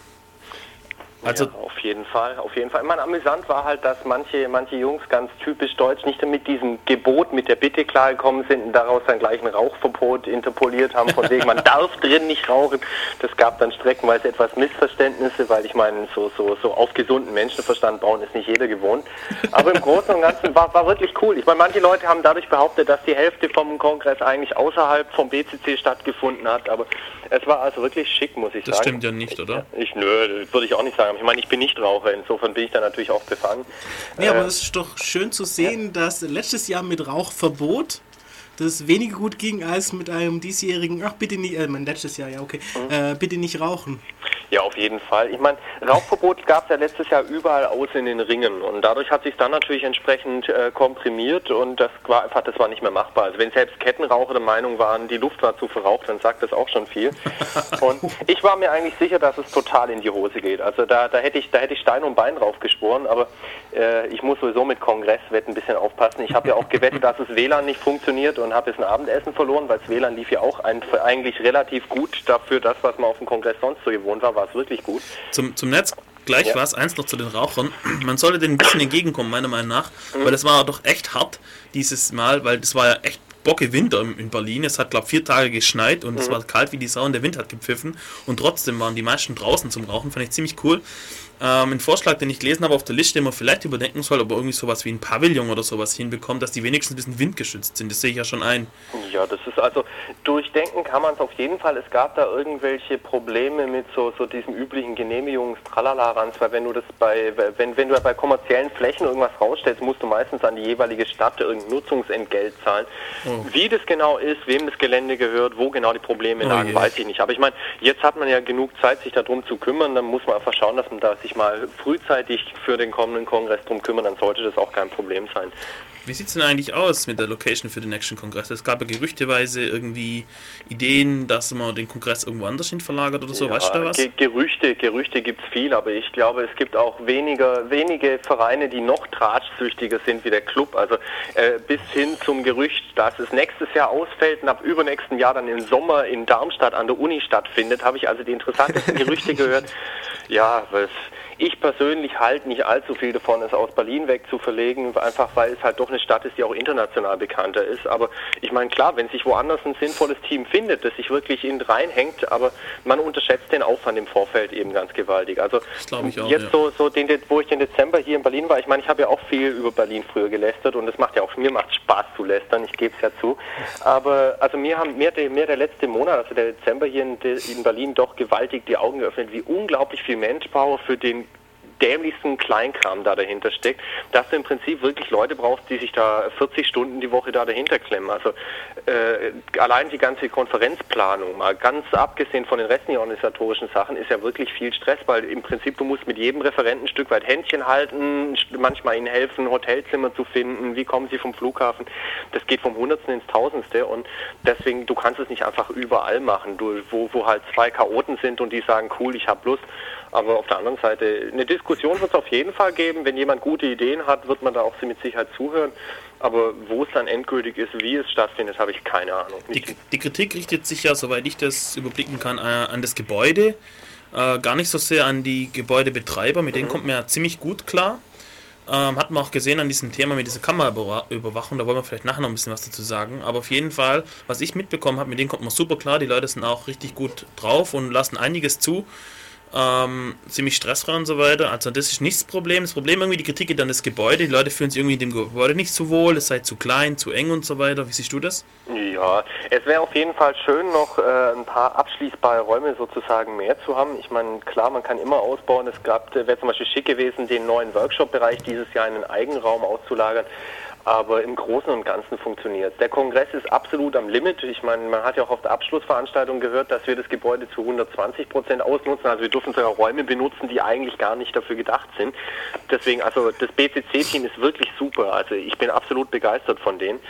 Also ja, auf jeden Fall, auf jeden Fall. Mein amüsant war halt, dass manche, manche Jungs ganz typisch deutsch nicht mit diesem Gebot, mit der Bitte klargekommen sind und daraus dann gleich ein Rauchverbot interpoliert haben, von wegen man darf drin nicht rauchen. Das gab dann streckenweise etwas Missverständnisse, weil ich meine, so, so, so auf gesunden Menschenverstand bauen ist nicht jeder gewohnt. Aber im Großen und Ganzen war, war wirklich cool. Ich meine, manche Leute haben dadurch behauptet, dass die Hälfte vom Kongress eigentlich außerhalb vom BCC stattgefunden hat, aber es war also wirklich schick, muss ich das sagen. Das stimmt ja nicht, oder? Ich, nö, würde ich auch nicht sagen. Ich meine, ich bin nicht Raucher, insofern bin ich da natürlich auch befangen. Nee, aber äh, es ist doch schön zu sehen, dass letztes Jahr mit Rauchverbot das weniger gut ging als mit einem diesjährigen, ach bitte nicht, äh, mein letztes Jahr, ja okay, mhm. äh, bitte nicht rauchen. Ja, auf jeden Fall. Ich meine, Rauchverbot gab es ja letztes Jahr überall aus in den Ringen und dadurch hat sich dann natürlich entsprechend äh, komprimiert und das war einfach, das war nicht mehr machbar. Also wenn selbst Kettenraucher der Meinung waren, die Luft war zu verraucht, dann sagt das auch schon viel. Und ich war mir eigentlich sicher, dass es total in die Hose geht. Also da, da hätte ich, da hätte ich Stein und Bein drauf geschworen, aber äh, ich muss sowieso mit Kongresswetten ein bisschen aufpassen. Ich habe ja auch gewettet, dass es WLAN nicht funktioniert und habe jetzt ein Abendessen verloren, weil das WLAN lief ja auch ein, eigentlich relativ gut dafür, das, was man auf dem Kongress sonst so gewohnt war, war es wirklich gut. Zum, zum Netz gleich ja. was, eins noch zu den Rauchern. Man sollte denen ein bisschen entgegenkommen, meiner Meinung nach, mhm. weil es war doch echt hart dieses Mal, weil das war ja echt Bocke Winter in Berlin. Es hat, glaube ich, vier Tage geschneit und mhm. es war kalt wie die Sau und der Wind hat gepfiffen. Und trotzdem waren die meisten draußen zum Rauchen, fand ich ziemlich cool ähm, ein Vorschlag, den ich gelesen habe auf der Liste, den man vielleicht überdenken soll, aber irgendwie sowas wie ein Pavillon oder sowas hinbekommt, dass die wenigstens ein bisschen windgeschützt sind. Das sehe ich ja schon ein. Ja, das ist also, durchdenken kann man es auf jeden Fall. Es gab da irgendwelche Probleme mit so, so diesem üblichen Genehmigungs-Tralala-Rans, weil wenn du das bei, wenn, wenn du bei kommerziellen Flächen irgendwas rausstellst, musst du meistens an die jeweilige Stadt irgendein Nutzungsentgelt zahlen. Oh. Wie das genau ist, wem das Gelände gehört, wo genau die Probleme oh lagen, je. weiß ich nicht. Aber ich meine, jetzt hat man ja genug Zeit, sich darum zu kümmern, dann muss man einfach schauen, dass man da sich sich mal frühzeitig für den kommenden Kongress drum kümmern, dann sollte das auch kein Problem sein. Wie sieht es denn eigentlich aus mit der Location für den nächsten Kongress? Es gab ja gerüchteweise irgendwie Ideen, dass man den Kongress irgendwo anders hin verlagert oder so. Ja, weißt du da was? Ge Gerüchte, Gerüchte gibt es viel, aber ich glaube, es gibt auch weniger, wenige Vereine, die noch tratschsüchtiger sind wie der Club. Also äh, bis hin zum Gerücht, dass es nächstes Jahr ausfällt und ab übernächsten Jahr dann im Sommer in Darmstadt an der Uni stattfindet, habe ich also die interessantesten Gerüchte gehört. Ja, was ich persönlich halte nicht allzu viel davon, es aus Berlin weg zu verlegen, einfach weil es halt doch eine Stadt ist, die auch international bekannter ist. Aber ich meine, klar, wenn sich woanders ein sinnvolles Team findet, das sich wirklich in reinhängt, aber man unterschätzt den Aufwand im Vorfeld eben ganz gewaltig. Also auch, jetzt ja. so, so den, wo ich den Dezember hier in Berlin war, ich meine, ich habe ja auch viel über Berlin früher gelästert und es macht ja auch, mir macht Spaß zu lästern, ich gebe es ja zu. Aber also mir haben mir der, mir der letzte Monat, also der Dezember hier in, in Berlin doch gewaltig die Augen geöffnet, wie unglaublich viel Manpower für den dämlichsten Kleinkram da dahinter steckt, dass du im Prinzip wirklich Leute brauchst, die sich da 40 Stunden die Woche da dahinter klemmen. Also äh, allein die ganze Konferenzplanung, mal ganz abgesehen von den restlichen organisatorischen Sachen, ist ja wirklich viel Stress, weil im Prinzip du musst mit jedem Referenten ein Stück weit Händchen halten, manchmal ihnen helfen, Hotelzimmer zu finden, wie kommen sie vom Flughafen. Das geht vom Hundertsten ins Tausendste und deswegen, du kannst es nicht einfach überall machen, du, wo, wo halt zwei Chaoten sind und die sagen, cool, ich habe Lust Aber auf der anderen Seite, eine Diskussion wird es auf jeden Fall geben. Wenn jemand gute Ideen hat, wird man da auch mit Sicherheit zuhören. Aber wo es dann endgültig ist, wie es stattfindet, habe ich keine Ahnung. Die, die, Kritik richtet sich ja, soweit ich das überblicken kann, äh, an das Gebäude. Äh, gar nicht so sehr an die Gebäudebetreiber, mit denen mhm. kommt man ja ziemlich gut klar. Ähm, hat man auch gesehen an diesem Thema mit dieser Kameraüberwachung, da wollen wir vielleicht nachher noch ein bisschen was dazu sagen. Aber auf jeden Fall, was ich mitbekommen habe, mit denen kommt man super klar. Die Leute sind auch richtig gut drauf und lassen einiges zu ähm, ziemlich stressfrei und so weiter. Also das ist nicht das Problem. Das Problem irgendwie, die Kritik geht an das Gebäude. Die Leute fühlen sich irgendwie in dem Gebäude nicht so wohl, es sei zu klein, zu eng und so weiter. Wie siehst du das? Ja, es wäre auf jeden Fall schön, noch äh, ein paar abschließbare Räume sozusagen mehr zu haben. Ich meine, klar, man kann immer ausbauen. Es äh, wäre zum Beispiel schick gewesen, den neuen Workshop-Bereich dieses Jahr in einen Eigenraum auszulagern aber im Großen und Ganzen funktioniert Der Kongress ist absolut am Limit. Ich meine, man hat ja auch auf der Abschlussveranstaltung gehört, dass wir das Gebäude zu 120 Prozent ausnutzen. Also wir dürfen sogar Räume benutzen, die eigentlich gar nicht dafür gedacht sind. Deswegen, also das BCC-Team ist wirklich super. Also ich bin absolut begeistert von denen.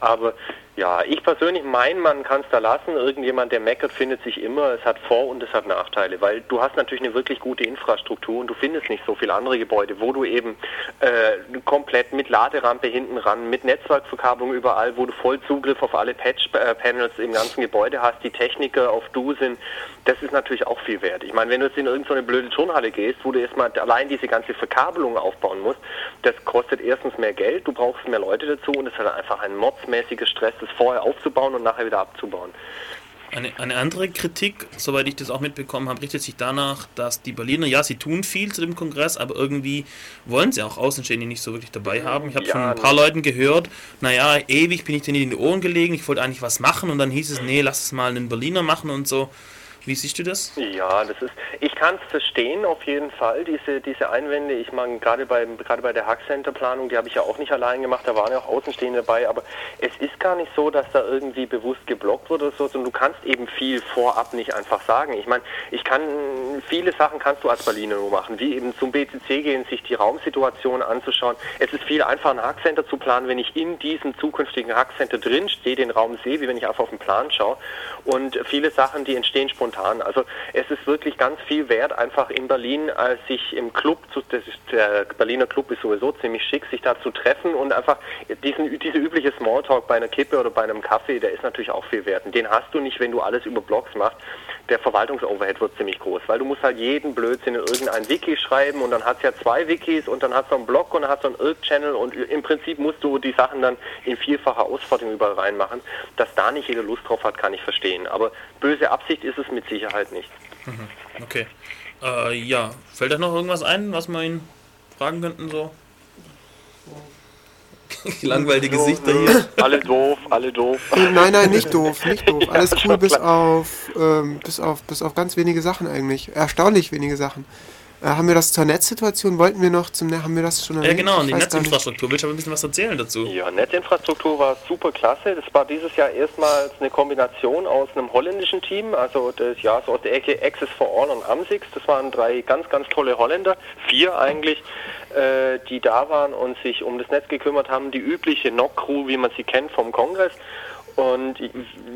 Aber ja, ich persönlich meine, man kann es da lassen. Irgendjemand, der meckert, findet sich immer. Es hat Vor- und es hat Nachteile, weil du hast natürlich eine wirklich gute Infrastruktur und du findest nicht so viele andere Gebäude, wo du eben äh, komplett mit Laderampe hinten ran, mit Netzwerkverkabelung überall, wo du voll Zugriff auf alle Patch-Panels im ganzen Gebäude hast, die Techniker auf Du sind. Das ist natürlich auch viel wert. Ich meine, wenn du jetzt in irgendeine blöde Turnhalle gehst, wo du erstmal allein diese ganze Verkabelung aufbauen musst, das kostet erstens mehr Geld, du brauchst mehr Leute dazu und es hat einfach ein mordsmäßiger Stress. Das vorher aufzubauen und nachher wieder abzubauen. Eine, eine andere Kritik, soweit ich das auch mitbekommen habe, richtet sich danach, dass die Berliner, ja, sie tun viel zu dem Kongress, aber irgendwie wollen sie auch Außenstehende nicht so wirklich dabei haben. Ich habe ja, von ein paar ne. Leuten gehört, naja, ewig bin ich denen in die Ohren gelegen, ich wollte eigentlich was machen und dann hieß es, nee, lass es mal einen Berliner machen und so. Wie siehst du das? Ja, das ist, ich kann es verstehen auf jeden Fall, diese, diese Einwände. Ich meine, gerade bei, gerade bei der Hack Center Planung, die habe ich ja auch nicht allein gemacht, da waren ja auch Außenstehende dabei, aber es ist gar nicht so, dass da irgendwie bewusst geblockt wurde oder so, sondern du kannst eben viel vorab nicht einfach sagen. Ich meine, ich kann, viele Sachen kannst du als Berliner nur machen, wie eben zum BCC gehen, sich die Raumsituation anzuschauen. Es ist viel einfacher, ein Hack Center zu planen, wenn ich in diesem zukünftigen Hack Center drin stehe, den Raum sehe, wie wenn ich einfach auf den Plan schaue. Und viele Sachen, die entstehen spontan getan. Also es ist wirklich ganz viel wert, einfach in Berlin äh, sich im Club, zu, ist, der Berliner Club ist sowieso ziemlich schick, sich da zu treffen und einfach diesen, diese übliche Smalltalk bei einer Kippe oder bei einem Kaffee, der ist natürlich auch viel wert. Und den hast du nicht, wenn du alles über Blogs machst. Der Verwaltungsoverhead wird ziemlich groß, weil du musst halt jeden Blödsinn in irgendein Wiki schreiben und dann hat es ja zwei Wikis und dann hat es einen Blog und dann hat es einen Irk-Channel und im Prinzip musst du die Sachen dann in vierfacher Ausfertigung überall reinmachen. Dass da nicht jeder Lust drauf hat, kann ich verstehen. Aber böse Absicht ist es mit Sicherheit nicht. Mhm. Okay. Äh, ja, fällt da noch irgendwas ein, was wir ihn fragen könnten so? Langweilige Gesichter hier. Alle doof, alle doof. Nein, nein, nicht doof, nicht doof. Alles cool, bis auf, ähm, bis auf, bis auf ganz wenige Sachen eigentlich. Erstaunlich wenige Sachen. Äh, haben wir das zur Netzsituation? Wollten wir noch zum haben wir das schon erwähnt? Ja genau, die Netzinfrastruktur. Willst du aber ein bisschen was erzählen dazu? Ja, Netzinfrastruktur war super klasse. Das war dieses Jahr erstmals eine Kombination aus einem holländischen Team, also das ja so aus der Ecke Access for All und Amsix. Das waren drei ganz, ganz tolle Holländer, vier eigentlich, äh, die da waren und sich um das Netz gekümmert haben. Die übliche NOC-Crew, wie man sie kennt vom Kongress. Und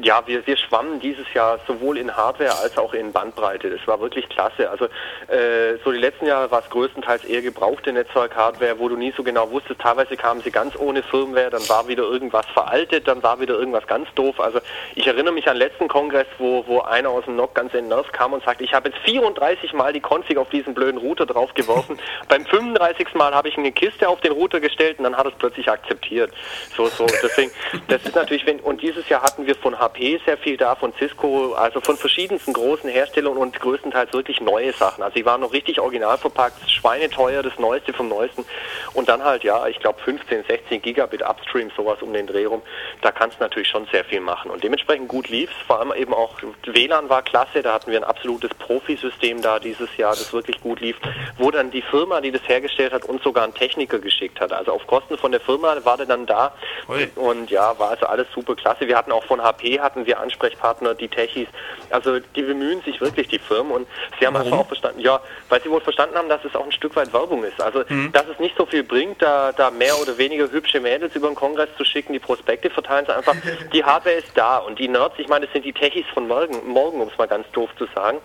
ja, wir, wir schwammen dieses Jahr sowohl in Hardware als auch in Bandbreite. Das war wirklich klasse. Also äh, so die letzten Jahre war es größtenteils eher gebrauchte Netzwerk-Hardware, wo du nie so genau wusstest. Teilweise kamen sie ganz ohne Firmware, dann war wieder irgendwas veraltet, dann war wieder irgendwas ganz doof. Also ich erinnere mich an den letzten Kongress, wo, wo einer aus dem NOC ganz entnervt kam und sagte, ich habe jetzt 34 Mal die Config auf diesen blöden Router draufgeworfen. Beim 35. Mal habe ich eine Kiste auf den Router gestellt und dann hat es plötzlich akzeptiert. So, so. Deswegen, das ist natürlich, wenn, und die dieses Jahr hatten wir von HP sehr viel da, von Cisco, also von verschiedensten großen Herstellern und größtenteils wirklich neue Sachen. Also die waren noch richtig original verpackt, schweineteuer, das Neueste vom Neuesten. Und dann halt, ja, ich glaube 15, 16 Gigabit Upstream, sowas um den Dreh rum. Da kannst du natürlich schon sehr viel machen. Und dementsprechend gut lief es. Vor allem eben auch WLAN war klasse, da hatten wir ein absolutes Profisystem da dieses Jahr, das wirklich gut lief, wo dann die Firma, die das hergestellt hat, uns sogar einen Techniker geschickt hat. Also auf Kosten von der Firma war der dann da. Ui. Und ja, war also alles super klasse. Wir hatten auch von HP hatten wir Ansprechpartner, die Techies. Also die bemühen sich wirklich, die Firmen. Und sie haben einfach auch verstanden, ja, weil sie wohl verstanden haben, dass es auch ein Stück weit Werbung ist. Also, mhm. dass es nicht so viel bringt, da, da mehr oder weniger hübsche Mädels über den Kongress zu schicken, die Prospekte verteilen sie einfach. Die Hardware ist da und die Nerds, ich meine, das sind die Techies von morgen, morgen um es mal ganz doof zu sagen.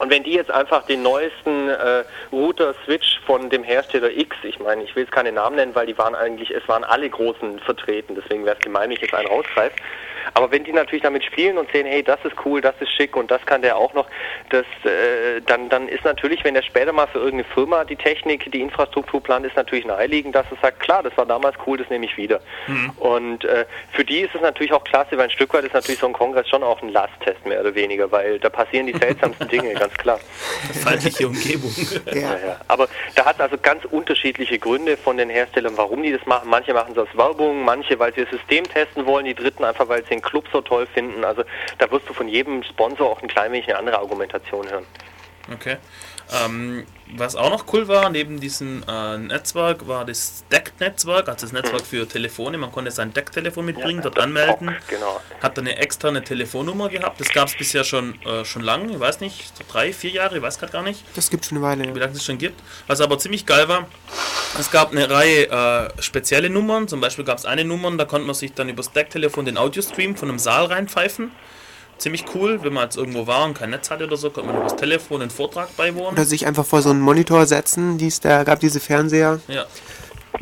Und wenn die jetzt einfach den neuesten äh, Router-Switch von dem Hersteller X, ich meine, ich will jetzt keine Namen nennen, weil die waren eigentlich, es waren alle großen vertreten, deswegen wäre es gemein, wenn ich jetzt einen rausgreife. Aber wenn die natürlich damit spielen und sehen, hey, das ist cool, das ist schick und das kann der auch noch, das, äh, dann, dann ist natürlich, wenn der später mal für irgendeine Firma die Technik, die Infrastruktur plant, ist natürlich naheliegend, dass es sagt, klar, das war damals cool, das nehme ich wieder. Mhm. Und äh, für die ist es natürlich auch klasse, weil ein Stück weit ist natürlich so ein Kongress schon auch ein Lasttest mehr oder weniger, weil da passieren die seltsamsten Dinge, ganz klar. Feindliche Umgebung. ja. Ja, ja. Aber da hat es also ganz unterschiedliche Gründe von den Herstellern, warum die das machen. Manche machen es aus Werbung, manche, weil sie das System testen wollen, die dritten einfach, weil sie den Club so toll finden. Also da wirst du von jedem Sponsor auch ein klein wenig eine andere Argumentation hören. Okay. Ähm, was auch noch cool war, neben diesem äh, Netzwerk, war das DEC-Netzwerk, also das Netzwerk für Telefone. Man konnte sein DEC-Telefon mitbringen, ja, dort anmelden. Bock, genau. Hat eine externe Telefonnummer gehabt. Das gab es bisher schon, äh, schon lange, ich weiß nicht, so drei, vier Jahre, ich weiß gerade gar nicht. Das gibt schon eine Weile. Wie lange es schon gibt. Was aber ziemlich geil war, es gab eine Reihe äh, spezielle Nummern. Zum Beispiel gab es eine Nummer, da konnte man sich dann über das DEC-Telefon den Audiostream von einem Saal reinpfeifen ziemlich cool, wenn man jetzt irgendwo war und kein Netz hatte oder so, konnte man über das Telefon einen Vortrag beiwohnen. Oder sich einfach vor so einen Monitor setzen, die's, da gab diese Fernseher. Ja.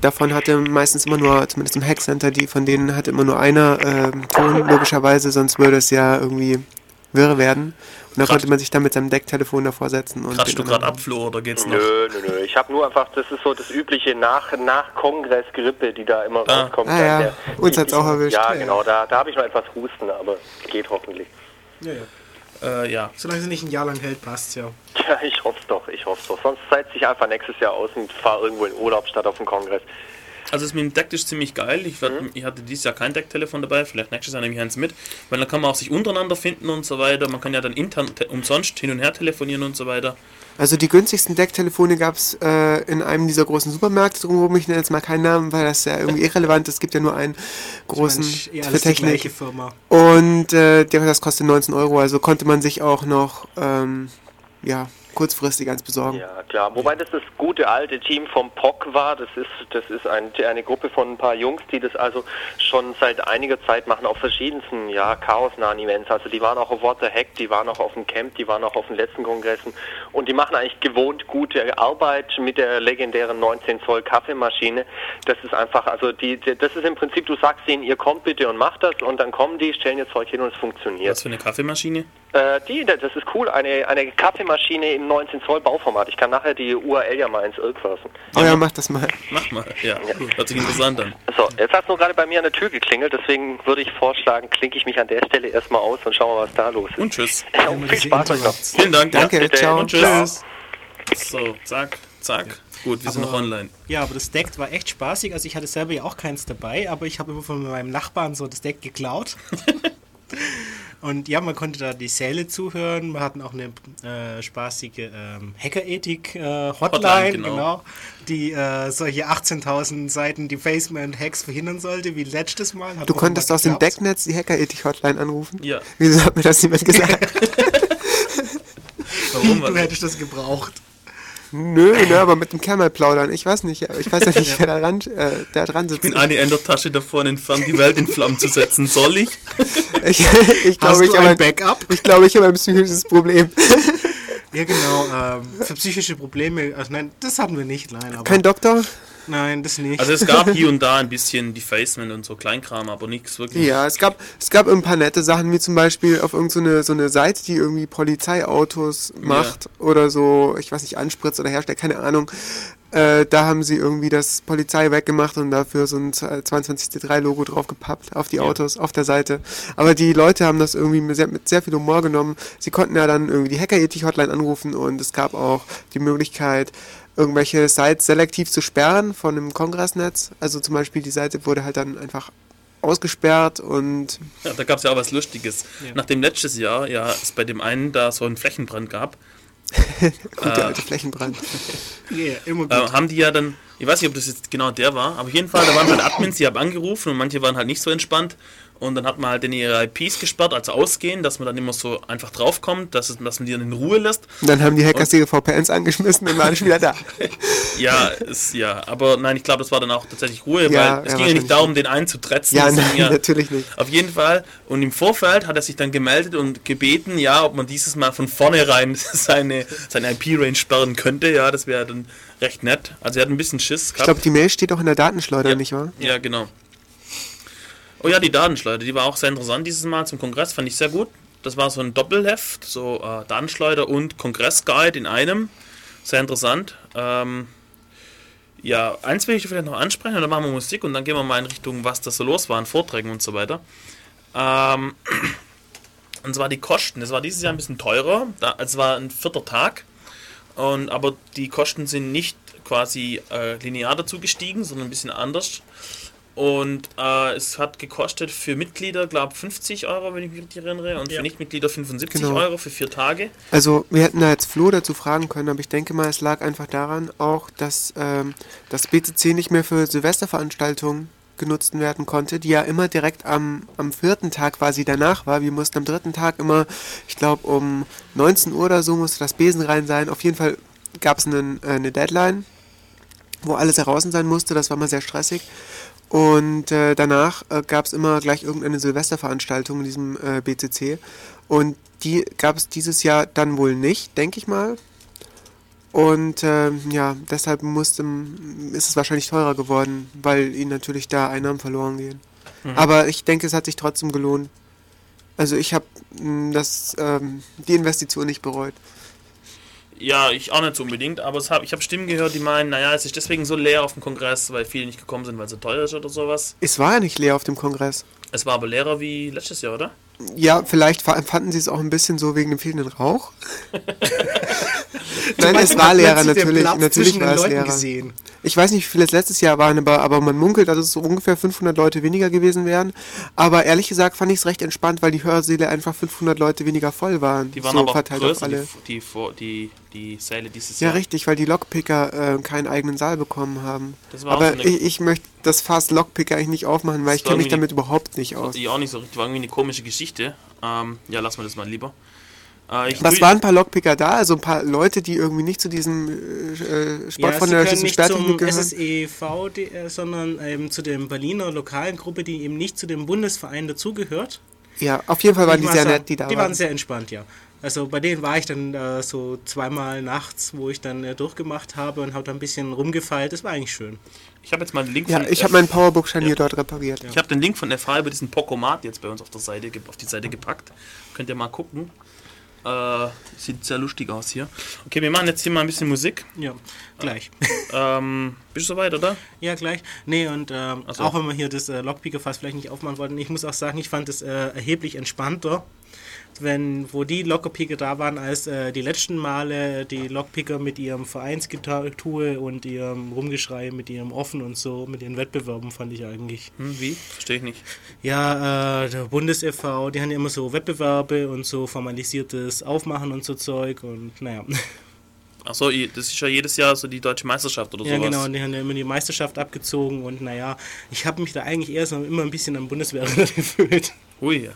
Davon hatte meistens immer nur, zumindest im Hackcenter, die von denen hatte immer nur einer äh, Ton, logischerweise, sonst würde es ja irgendwie wirre werden. Und da konnte man sich dann mit seinem Decktelefon davor setzen. Und du gerade ab, Flo, oder geht's noch? Nö, nö, nö. Ich habe nur einfach, das ist so das übliche nach, nach Kongress-Grippe, die da immer ah. rauskommt. Ah, ja. Der, Uns hat's auch erwischt. Ja, genau, da, da habe ich noch etwas Husten, aber geht hoffentlich. Ja, ja. Äh, ja. Solange sie nicht ein Jahr lang hält, passt ja. Ja, ich hoffe doch, ich hoffe doch. Sonst setze ich einfach nächstes Jahr aus und fahre irgendwo in Urlaub statt auf den Kongress. Also es mit dem Deck ist ziemlich geil. Ich, werd, mhm. ich hatte dieses Jahr kein Decktelefon dabei, vielleicht nächstes Jahr nehme ich eins mit, weil dann kann man auch sich untereinander finden und so weiter. Man kann ja dann intern umsonst hin und her telefonieren und so weiter. Also die günstigsten Decktelefone gab es äh, in einem dieser großen Supermärkte drumherum. Ich nenne jetzt mal keinen Namen, weil das ja irgendwie irrelevant ist. Es gibt ja nur einen großen ich für Technik. Firma. Und äh, das kostet 19 Euro. Also konnte man sich auch noch ähm, ja, kurzfristig eins besorgen. Ja, klar. Wobei das das gute alte Team vom POC war. Das ist, das ist ein, eine Gruppe von ein paar Jungs, die das also schon seit einiger Zeit machen auf verschiedensten ja, chaosnahen Events. Also die waren auch auf Water Hack, die waren auch auf dem Camp, die waren auch auf den letzten Kongressen und die machen eigentlich gewohnt gute Arbeit mit der legendären 19 Zoll Kaffeemaschine. Das ist einfach, also die, die das ist im Prinzip, du sagst ihnen, ihr kommt bitte und macht das und dann kommen die, stellen ihr Zeug hin und es funktioniert. Was für eine Kaffeemaschine? Äh, die, das ist cool, eine, eine Kaffeemaschine im 19 Zoll Bauformat. Ich kann nachher die URL ja mal ins Irk fassen. Oh ja, mach das mal. Mach mal, ja. ja. Hört sich interessant an. So, jetzt hat es nur gerade bei mir an der Tür geklingelt, deswegen würde ich vorschlagen, klinke ich mich an der Stelle erstmal aus und schauen wir, was da los ist. Und tschüss. Ja, und viel Spaß euch noch. Vielen Dank. Danke, ja. ciao. Und tschüss. So, zack, zack. Ja. Gut, wir aber, sind noch online. Ja, aber das Deck war echt spaßig. Also ich hatte selber ja auch keins dabei, aber ich habe immer von meinem Nachbarn so das Deck geklaut. Und ja, man konnte da die Säle zuhören. Wir hatten auch eine äh, spaßige ähm, Hackerethik-Hotline, äh, Hotline, genau. genau. die äh, solche 18.000 Seiten Defacement-Hacks verhindern sollte, wie letztes Mal. Hat du konntest aus dem Decknetz die Hackerethik-Hotline anrufen? Ja. Wieso hat mir das niemand gesagt? Warum? Du hättest das gebraucht. Nö, ne, aber mit dem Camel plaudern. Ich weiß nicht. Ich weiß ja nicht, wer da dran, äh, da dran sitzt. Ich bin eine Endertasche davon entfernt, die Welt in Flammen zu setzen. Soll ich? ich ich glaube, ich habe ein Backup. Ich glaube, ich habe ein psychisches Problem. ja, genau. Ähm, für psychische Probleme, also nein, das hatten wir nicht, nein. Aber Kein Doktor? Nein, das nicht. Also es gab hier und da ein bisschen Defacement und so Kleinkram, aber nichts wirklich. Ja, es gab, es gab ein paar nette Sachen, wie zum Beispiel auf irgendeine so, so eine Seite, die irgendwie Polizeiautos macht ja. oder so, ich weiß nicht, anspritzt oder herstellt, keine Ahnung. Äh, da haben sie irgendwie das Polizei weggemacht und dafür so ein 22C3-Logo draufgepappt auf die ja. Autos, auf der Seite. Aber die Leute haben das irgendwie mit sehr, mit sehr viel Humor genommen. Sie konnten ja dann irgendwie die Hacker-Ethik-Hotline anrufen und es gab auch die Möglichkeit, irgendwelche Sites selektiv zu sperren von einem Kongressnetz. Also zum Beispiel die Seite wurde halt dann einfach ausgesperrt und. Ja, da gab es ja auch was Lustiges. Ja. Nachdem letztes Jahr ja es bei dem einen da so einen Flächenbrand gab. Guter äh, alte Flächenbrand. yeah, immer gut. Äh, haben die ja dann, ich weiß nicht, ob das jetzt genau der war, aber auf jeden Fall, da waren halt Admins, die haben angerufen und manche waren halt nicht so entspannt Und dann hat man halt in ihre IPs gesperrt, also ausgehen, dass man dann immer so einfach draufkommt, dass, es, dass man die dann in Ruhe lässt. Und dann haben die Hackers ihre VPNs angeschmissen und waren schon wieder da. Ja, ist, ja, aber nein, ich glaube, das war dann auch tatsächlich Ruhe, Ja, weil es ja, ging ja nicht darum, den einzutretzen. Ja, nein, ja natürlich nicht. Auf jeden Fall. Und im Vorfeld hat er sich dann gemeldet und gebeten, ja, ob man dieses Mal von vornherein seine, seine IP-Range sperren könnte. Ja, das wäre dann recht nett. Also er hat ein bisschen Schiss Ich gehabt. glaube, die Mail steht auch in der Datenschleuder, nicht wahr? Ja, genau. Oh ja, die Datenschleuder, die war auch sehr interessant dieses Mal zum Kongress, fand ich sehr gut. Das war so ein Doppelheft, so äh, Datenschleuder und Kongressguide in einem. Sehr interessant. Ähm, ja, eins will ich vielleicht noch ansprechen, dann machen wir Musik und dann gehen wir mal in Richtung, was da so los war an Vorträgen und so weiter. Ähm, und zwar die Kosten. Das war dieses Jahr ein bisschen teurer. Es war ein vierter Tag. Und, aber die Kosten sind nicht quasi äh, linear dazu gestiegen, sondern ein bisschen anders. Und äh, es hat gekostet für Mitglieder, glaube 50 Euro, wenn ich mich richtig erinnere, und Ja. für Nichtmitglieder 75 Genau. Euro für vier Tage. Also wir hätten da jetzt Flo dazu fragen können, aber ich denke mal, es lag einfach daran auch, dass ähm, das BCC nicht mehr für Silvesterveranstaltungen genutzt werden konnte, die ja immer direkt am, am vierten Tag quasi danach war. Wir mussten am dritten Tag immer, ich glaube um 19 Uhr oder so musste das Besen rein sein. Auf jeden Fall gab es äh, eine Deadline, wo alles heraus sein musste. Das war mal sehr stressig. Und äh, danach äh, gab es immer gleich irgendeine Silvesterveranstaltung in diesem äh, BCC. Und die gab es dieses Jahr dann wohl nicht, denke ich mal. Und ähm, ja, deshalb musste, ist es wahrscheinlich teurer geworden, weil ihnen natürlich da Einnahmen verloren gehen. Aber ich denke, es hat sich trotzdem gelohnt. Also ich habe das ähm, die Investition nicht bereut. Ja, ich auch nicht so unbedingt, aber es hab, ich habe Stimmen gehört, die meinen, naja, es ist deswegen so leer auf dem Kongress, weil viele nicht gekommen sind, weil es so teuer ist oder sowas. Es war ja nicht leer auf dem Kongress. Es war aber leerer wie letztes Jahr, oder? Ja, vielleicht fa- fanden sie es auch ein bisschen so wegen dem fehlenden Rauch. Nein, es war leerer, natürlich. Natürlich war es leerer. Gesehen. Ich weiß nicht, wie viele es letztes Jahr waren, aber, aber man munkelt, dass es so ungefähr 500 Leute weniger gewesen wären. Aber ehrlich gesagt fand ich es recht entspannt, weil die Hörsäle einfach 500 Leute weniger voll waren. Die waren so aber auch verteilt auf größer, die, alle. die, vor- die, die Säle dieses Ja, Jahr. richtig, weil die Lockpicker äh, keinen eigenen Saal bekommen haben. Das war auch Aber so ich, ich möchte das Fass Lockpicker eigentlich nicht aufmachen, weil ich kenne mich damit überhaupt nicht aus. Die auch nicht so richtig, war irgendwie eine komische Geschichte. Ähm, ja, lassen wir das mal lieber. Äh, Was waren ein paar Lockpicker da? Also ein paar Leute, die irgendwie nicht zu diesem äh, Sport Ja, von der zum gehören. SSEV, die, äh, sondern eben zu der Berliner lokalen Gruppe, die eben nicht zu dem Bundesverein dazugehört. Ja, auf jeden Fall waren Ich die mal sehr nett, die da Die waren. waren sehr entspannt, ja. Also bei denen war ich dann äh, so zweimal nachts, wo ich dann äh, durchgemacht habe und habe da ein bisschen rumgefeilt. Das war eigentlich schön. Ich habe jetzt mal den Link Ja, von ich F- habe meinen Powerbook-Scharnier dort repariert. Ich habe den Link von FH über diesen Pokomat jetzt bei uns auf der Seite auf die Seite gepackt. Könnt ihr mal gucken. Äh, sieht sehr lustig aus hier. Okay, wir machen jetzt hier mal ein bisschen Musik. Ja, gleich. Ähm, bist du soweit, oder? Ja, gleich. Nee, und ähm, Ach so. auch wenn wir hier das äh, Lockpicker-Fass vielleicht nicht aufmachen wollten, ich muss auch sagen, ich fand es äh, erheblich entspannter, wenn, wo die Lockpicker da waren, als äh, die letzten Male die Lockpicker mit ihrem Vereinsgetue und ihrem Rumgeschrei, mit ihrem Offen und so, mit ihren Wettbewerben, fand ich eigentlich. Hm, wie? Verstehe ich nicht. Ja, äh, der Bundes-EV, die haben ja immer so Wettbewerbe und so formalisiertes Aufmachen und so Zeug und naja. Achso, das ist ja jedes Jahr so die deutsche Meisterschaft oder Ja, sowas. genau, und die haben ja immer die Meisterschaft abgezogen und naja, ich habe mich da eigentlich eher so immer ein bisschen am Bundeswehr gefühlt. Hui.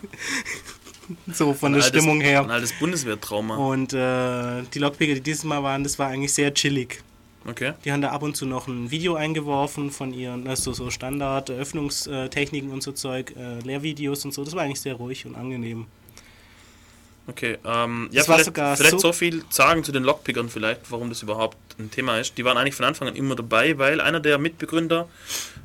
So von Ein der altes- Stimmung her. Ein altes Bundeswehrtrauma. Und äh, die Lockpicker, die dieses Mal waren, das war eigentlich sehr chillig. Okay. Die haben da ab und zu noch ein Video eingeworfen von ihren, also so Standard-Eröffnungstechniken und so Zeug, äh, Lehrvideos und so. Das war eigentlich sehr ruhig und angenehm. Okay, ähm, ja, vielleicht, vielleicht so- so viel sagen zu den Lockpickern vielleicht, warum das überhaupt ein Thema ist. Die waren eigentlich von Anfang an immer dabei, weil einer der Mitbegründer,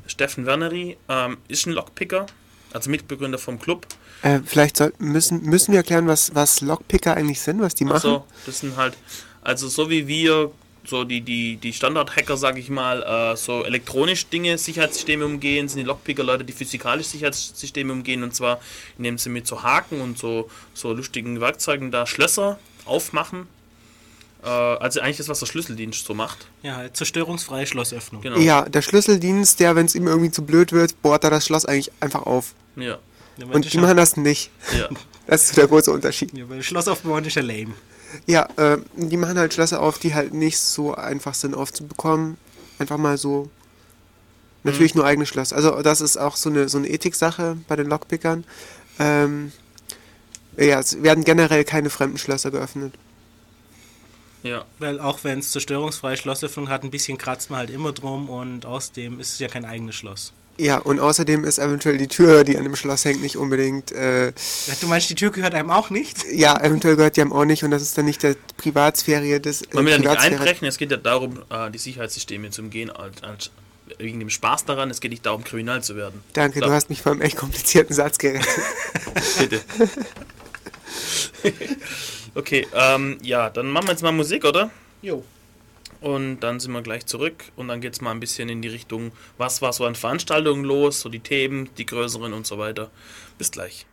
Steffen Werneri, ähm, ist ein Lockpicker, also Mitbegründer vom Club. Äh, vielleicht soll, müssen, müssen wir erklären, was, was Lockpicker eigentlich sind, was die machen. So, das sind halt, also so wie wir, so die, die, die Standard-Hacker, sag ich mal, äh, so elektronisch Dinge, Sicherheitssysteme umgehen, sind die Lockpicker Leute, die physikalisch Sicherheitssysteme umgehen und zwar indem sie mit so Haken und so, so lustigen Werkzeugen da Schlösser aufmachen. Äh, also eigentlich das, was der Schlüsseldienst so macht. Ja, halt zerstörungsfreie Schlossöffnung. Genau. Ja, der Schlüsseldienst, der, wenn es ihm irgendwie zu blöd wird, bohrt er das Schloss eigentlich einfach auf. Ja. Ja, Und die machen das nicht. ja. Das ist der große Unterschied. ja, weil Schloss aufbauen ist ja lame. Ja, äh, die machen halt Schlösser auf, die halt nicht so einfach sind aufzubekommen. Einfach mal so. Natürlich nur eigene Schloss. Also das ist auch so eine, so eine Ethiksache bei den Lockpickern. Ähm, ja, es werden generell keine fremden Schlösser geöffnet. Ja. Weil auch wenn es zerstörungsfreie Schlossöffnung hat, ein bisschen kratzt man halt immer drum und außerdem ist es ja kein eigenes Schloss. Ja, und außerdem ist eventuell die Tür, die an dem Schloss hängt, nicht unbedingt. Äh, Ja, Du meinst, die Tür gehört einem auch nicht? ja, eventuell gehört die einem auch nicht und das ist dann nicht der Privatsphäre des. Man will ja nicht einbrechen, es geht ja darum, äh, die Sicherheitssysteme zu umgehen, als, als, wegen dem Spaß daran, es geht nicht darum, kriminal zu werden. Danke, So. du hast mich vor einem echt komplizierten Satz gerettet. Bitte. okay, ähm, ja, dann machen wir jetzt mal Musik, oder? Jo. Und dann sind wir gleich zurück und dann geht es mal ein bisschen in die Richtung, was war so an Veranstaltungen los, so die Themen, die größeren und so weiter. Bis gleich.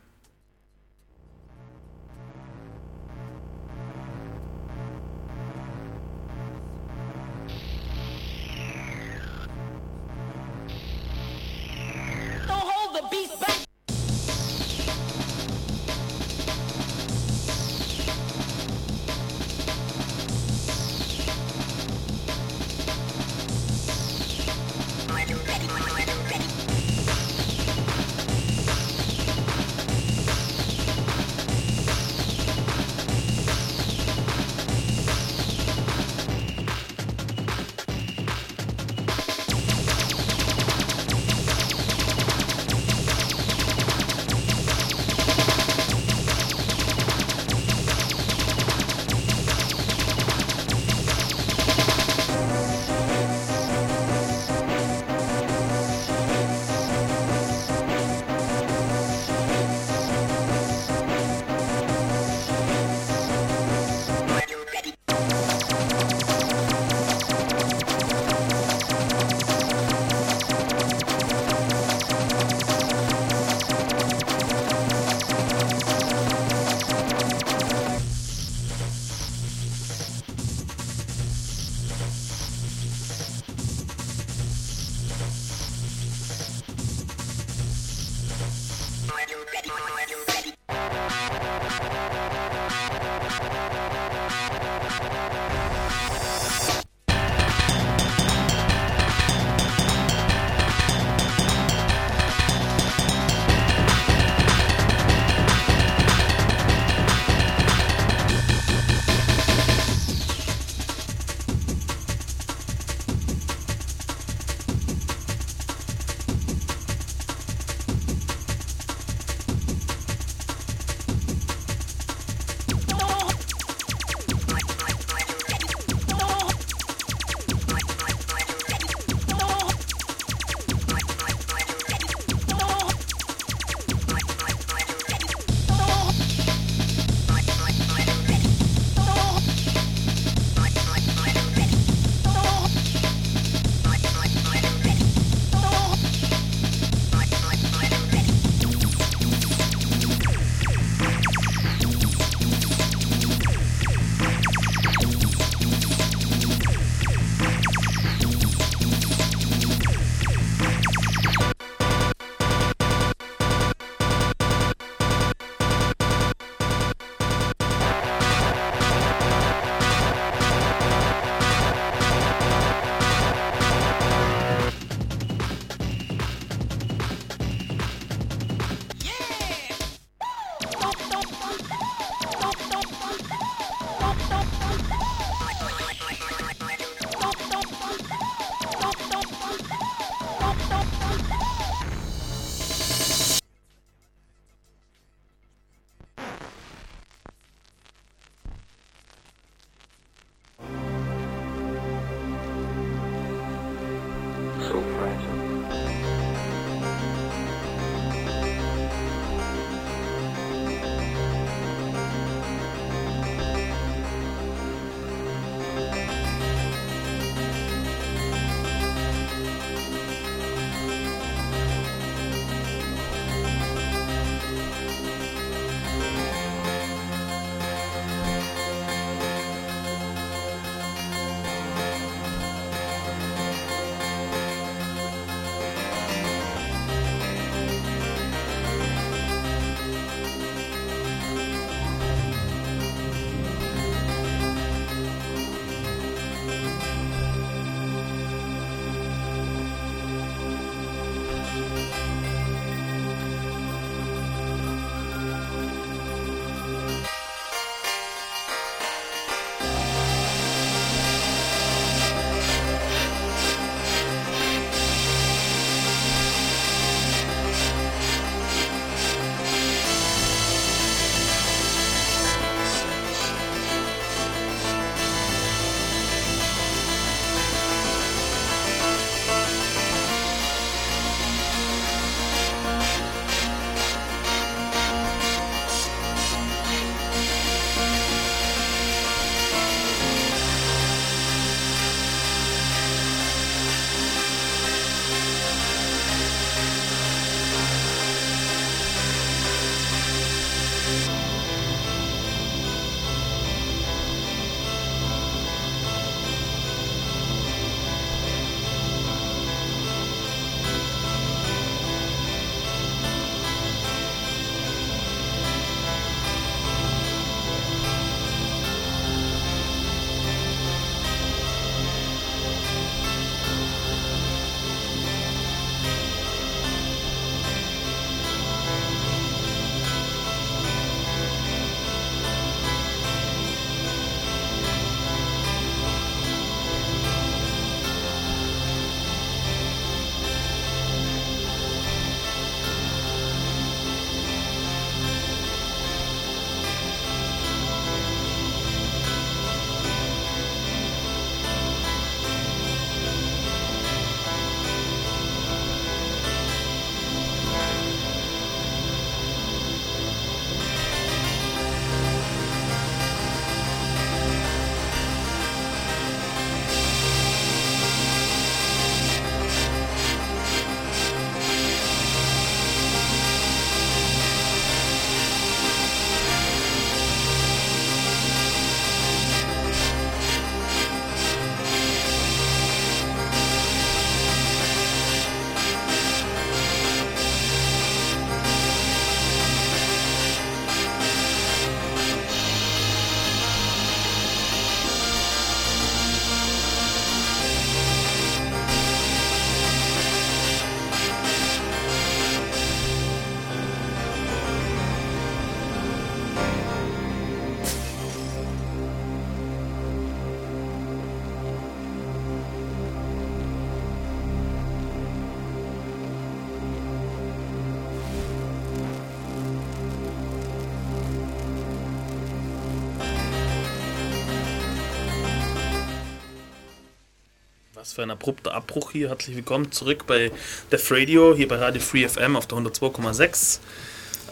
Was für ein abrupter Abbruch hier. Herzlich willkommen zurück bei Def Radio, hier bei Radio Free FM auf der 102,6.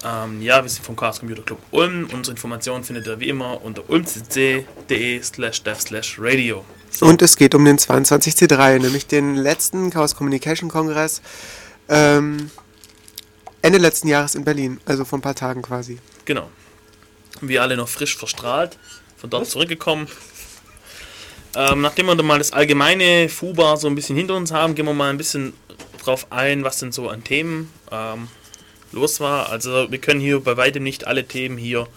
Ähm, ja, wir sind vom Chaos Computer Club Ulm. Unsere Informationen findet ihr wie immer unter ulmcc.de slash dev slash radio. So, Und es geht um den 22C3, nämlich den letzten Chaos Communication Kongress ähm, Ende letzten Jahres in Berlin, also vor ein paar Tagen quasi. genau. Wir alle noch frisch verstrahlt, von dort zurückgekommen. Ähm, nachdem wir mal das allgemeine FUBA so ein bisschen hinter uns haben, gehen wir mal ein bisschen drauf ein, was denn so an Themen ähm, los war. Also wir können hier bei weitem nicht alle Themen hier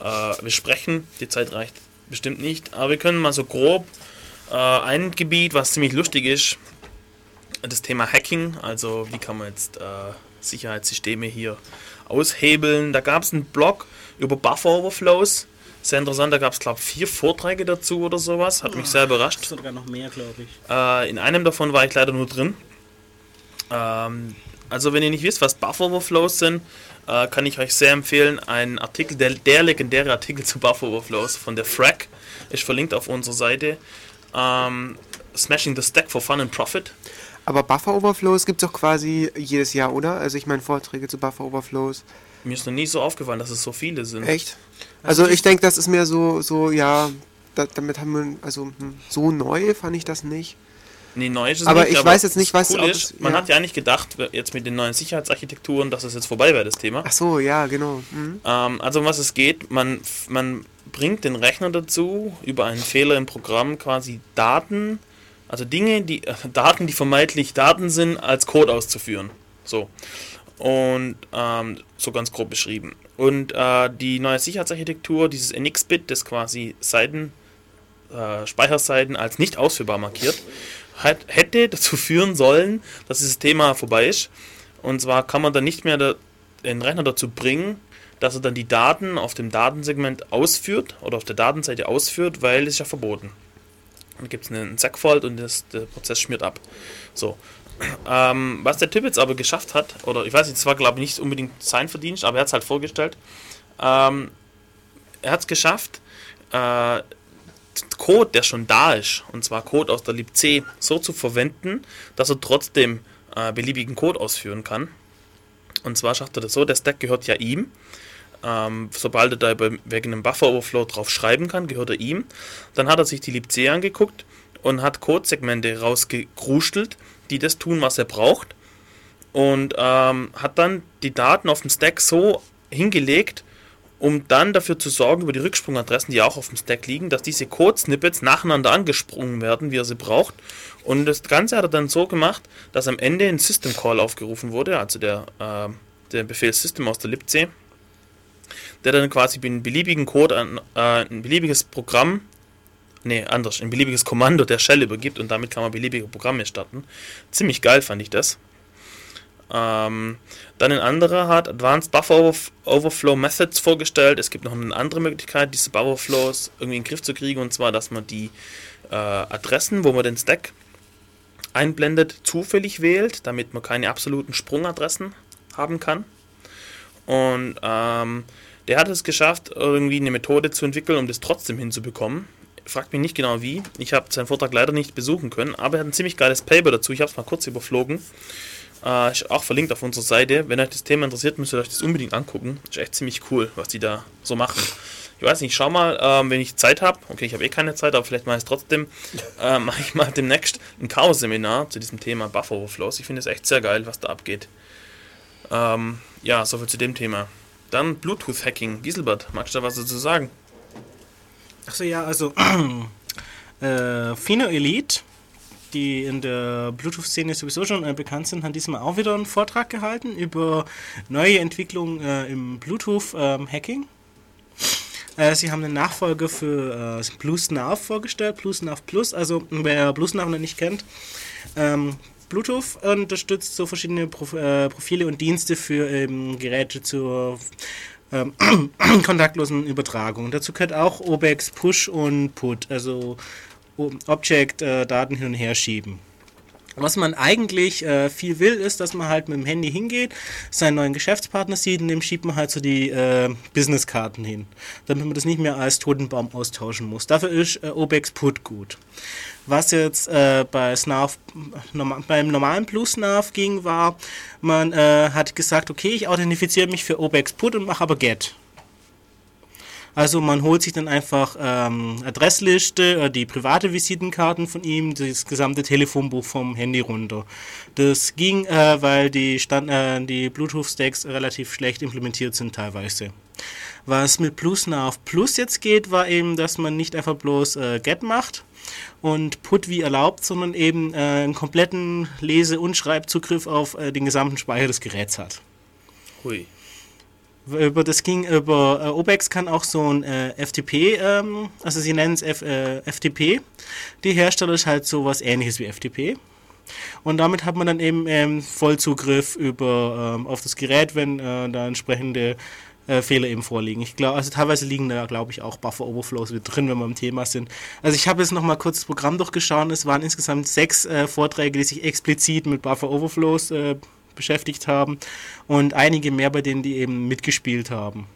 äh, besprechen. Die Zeit reicht bestimmt nicht. Aber wir können mal so grob äh, ein Gebiet, was ziemlich lustig ist, das Thema Hacking. Also wie kann man jetzt äh, Sicherheitssysteme hier aushebeln. Da gab es einen Blog über Buffer Overflows. Sehr interessant, da gab es glaube ich vier Vorträge dazu oder sowas. Hat mich sehr überrascht. Sogar noch mehr, glaube ich. Äh, in einem davon war ich leider nur drin. Ähm, also wenn ihr nicht wisst, was Buffer Overflows sind, äh, kann ich euch sehr empfehlen, einen Artikel, der, der legendäre Artikel zu Buffer Overflows von der Frack ist verlinkt auf unserer Seite. Ähm, Smashing the Stack for Fun and Profit. Aber Buffer Overflows gibt es doch quasi jedes Jahr, oder? Also ich meine Vorträge zu Buffer Overflows. Mir ist noch nie so aufgefallen, dass es so viele sind. Echt? Also ich denke, das ist mehr so, so ja, da, damit haben wir, also hm, so neu fand ich das nicht. Nee, neu ist es Aber nicht, ich weiß jetzt nicht, was- cool ist, Man ja. hat ja eigentlich gedacht, jetzt mit den neuen Sicherheitsarchitekturen, dass es jetzt vorbei wäre, das Thema. Ach so, ja, genau. Mhm. Ähm, also um was es geht, man, man bringt den Rechner dazu, über einen Fehler im Programm quasi Daten, also Dinge, die äh, Daten, die vermeintlich Daten sind, als Code auszuführen. So. Und ähm, so ganz grob beschrieben. Und äh, die neue Sicherheitsarchitektur, dieses NX-Bit, das quasi Seiten, äh, Speicherseiten als nicht ausführbar markiert, hat, hätte dazu führen sollen, dass dieses Thema vorbei ist. Und zwar kann man dann nicht mehr da, den Rechner dazu bringen, dass er dann die Daten auf dem Datensegment ausführt oder auf der Datenseite ausführt, weil es ist ja verboten. Dann gibt es einen Segfault und das, der Prozess schmiert ab. So. Ähm, was der Typ jetzt aber geschafft hat, oder ich weiß nicht, es war glaube ich nicht unbedingt sein Verdienst, aber er hat es halt vorgestellt. Ähm, er hat es geschafft, äh, Code, der schon da ist, und zwar Code aus der libc, so zu verwenden, dass er trotzdem äh, beliebigen Code ausführen kann. Und zwar schafft er das so, der Stack gehört ja ihm. Ähm, sobald er da wegen einem Buffer-Overflow drauf schreiben kann, gehört er ihm. Dann hat er sich die libc angeguckt und hat Codesegmente rausgekruschelt, die das tun, was er braucht. Und ähm, hat dann die Daten auf dem Stack so hingelegt, um dann dafür zu sorgen, über die Rücksprungadressen, die auch auf dem Stack liegen, dass diese Code-Snippets nacheinander angesprungen werden, wie er sie braucht. Und das Ganze hat er dann so gemacht, dass am Ende ein System Call aufgerufen wurde, also der, äh, der Befehl System aus der libc, der dann quasi einen beliebigen Code an äh, ein beliebiges Programm, nee, anders, ein beliebiges Kommando der Shell übergibt und damit kann man beliebige Programme starten. Ziemlich geil fand ich das. Ähm, dann ein anderer hat Advanced Buffer Overf- Overflow Methods vorgestellt. Es gibt noch eine andere Möglichkeit, diese Buffer Overflows irgendwie in den Griff zu kriegen, und zwar, dass man die äh, Adressen, wo man den Stack einblendet, zufällig wählt, damit man keine absoluten Sprungadressen haben kann. Und ähm, der hat es geschafft, irgendwie eine Methode zu entwickeln, um das trotzdem hinzubekommen. Fragt mich nicht genau wie. Ich habe seinen Vortrag leider nicht besuchen können, aber er hat ein ziemlich geiles Paper dazu. Ich habe es mal kurz überflogen. Äh, ist auch verlinkt auf unserer Seite. Wenn euch das Thema interessiert, müsst ihr euch das unbedingt angucken. Ist echt ziemlich cool, was die da so machen. Ich weiß nicht, schau mal, ähm, wenn ich Zeit habe. Okay, ich habe eh keine Zeit, aber vielleicht mache ich es trotzdem. Äh, mache ich mal demnächst ein Chaos-Seminar zu diesem Thema Buffer Overflows. Ich finde es echt sehr geil, was da abgeht. Ähm, ja, soviel zu dem Thema. Dann Bluetooth-Hacking. Gieselbert, magst du da was dazu sagen? Achso, ja, also äh, Fino Elite, die in der Bluetooth-Szene sowieso schon äh, bekannt sind, haben diesmal auch wieder einen Vortrag gehalten über neue Entwicklungen äh, im Bluetooth-Hacking. Äh, sie haben einen Nachfolger für äh, BlueSnarf vorgestellt, BlueSnarf Plus. Also wer BlueSnarf noch nicht kennt, ähm, Bluetooth unterstützt so verschiedene Prof äh, Profile und Dienste für ähm, Geräte zur ähm, kontaktlosen Übertragung. Dazu gehört auch OBEX Push und Put, also Object äh, Daten hin und her schieben. Was man eigentlich äh, viel will, ist, dass man halt mit dem Handy hingeht, seinen neuen Geschäftspartner sieht und dem schiebt man halt so die äh, Businesskarten hin, damit man das nicht mehr als Totenbaum austauschen muss. Dafür ist äh, Obex Put gut. Was jetzt äh, bei SNAF, norma beim normalen Plus SNAF ging, war, man äh, hat gesagt, okay, ich authentifiziere mich für Obex Put und mache aber Get. Also man holt sich dann einfach ähm, Adressliste, äh, die private Visitenkarten von ihm, das gesamte Telefonbuch vom Handy runter. Das ging, äh, weil die, äh, die Bluetooth-Stacks relativ schlecht implementiert sind teilweise. Was mit PlusNav Plus jetzt geht, war eben, dass man nicht einfach bloß äh, Get macht und Put wie erlaubt, sondern eben äh, einen kompletten Lese- und Schreibzugriff auf äh, den gesamten Speicher des Geräts hat. Hui. Über das ging über äh, Obex kann auch so ein äh, FTP, ähm, also sie nennen es F, äh, FTP. Die Hersteller ist halt so was ähnliches wie FTP. Und damit hat man dann eben ähm, Vollzugriff über ähm, auf das Gerät, wenn äh, da entsprechende äh, Fehler eben vorliegen. Ich glaube, also teilweise liegen da, glaube ich, auch Buffer Overflows mit drin, wenn wir im Thema sind. Also ich habe jetzt nochmal kurz das Programm durchgeschaut. Es waren insgesamt sechs äh, Vorträge, die sich explizit mit Buffer Overflows äh, beschäftigt haben und einige mehr, bei denen die eben mitgespielt haben.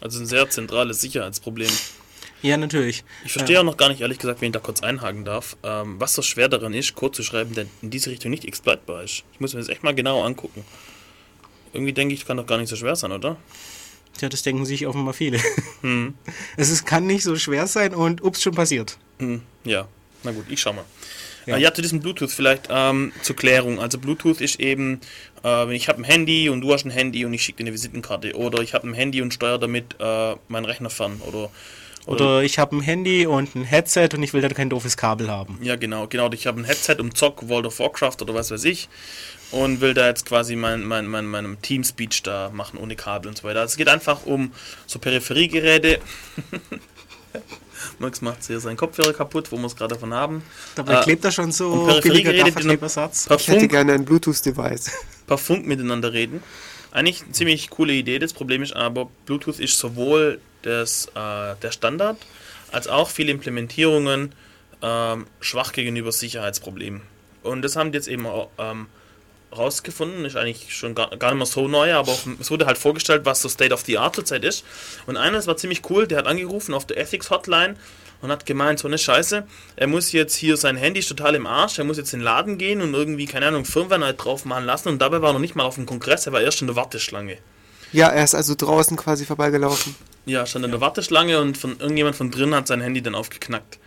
Also ein sehr zentrales Sicherheitsproblem. Ja, natürlich. Ich verstehe auch noch gar nicht, ehrlich gesagt, wenn ich da kurz einhaken darf, ähm, was so schwer daran ist, Code zu schreiben, der in diese Richtung nicht exploitbar ist. Ich muss mir das echt mal genau angucken. Irgendwie denke ich, kann doch gar nicht so schwer sein, oder? Ja, das denken sich offenbar viele. Es ist, kann nicht so schwer sein und ups, schon passiert. Hm, ja, na gut, ich schau mal. Ja. Ja, ja zu diesem Bluetooth vielleicht ähm, zur Klärung. Also Bluetooth ist eben, äh, ich habe ein Handy und du hast ein Handy und ich schicke dir eine Visitenkarte. Oder ich habe ein Handy und steuere damit äh, meinen Rechner fern. Oder, Oder ich habe ein Handy und ein Headset und ich will dann kein doofes Kabel haben. Ja, genau, genau. Ich habe ein Headset und zock World of Warcraft oder was weiß ich und will da jetzt quasi mein, mein, mein, meinem Teamspeech da machen ohne Kabel und so weiter. Also es geht einfach um so Peripheriegeräte. Max macht hier seinen Kopfhörer kaputt, wo wir es gerade davon haben. Dabei Äh, klebt da schon so billiger per Ich hätte gerne ein Bluetooth-Device. per Funk miteinander reden. Eigentlich eine ziemlich coole Idee. Das Problem ist aber, Bluetooth ist sowohl das, äh, der Standard als auch viele Implementierungen ähm, schwach gegenüber Sicherheitsproblemen. Und das haben die jetzt eben auch, ähm, rausgefunden, ist eigentlich schon gar, gar nicht mehr so neu, aber auch, es wurde halt vorgestellt, was so State of the Art zurzeit ist. Und einer, das war ziemlich cool, der hat angerufen auf der Ethics Hotline und hat gemeint, so eine Scheiße, er muss jetzt hier sein Handy ist total im Arsch, er muss jetzt in den Laden gehen und irgendwie, keine Ahnung, Firmware halt drauf machen lassen und dabei war er noch nicht mal auf dem Kongress, er war erst in der Warteschlange. Ja, er ist also draußen quasi vorbeigelaufen. Ja, stand in der Warteschlange und von irgendjemand von drin hat sein Handy dann aufgeknackt.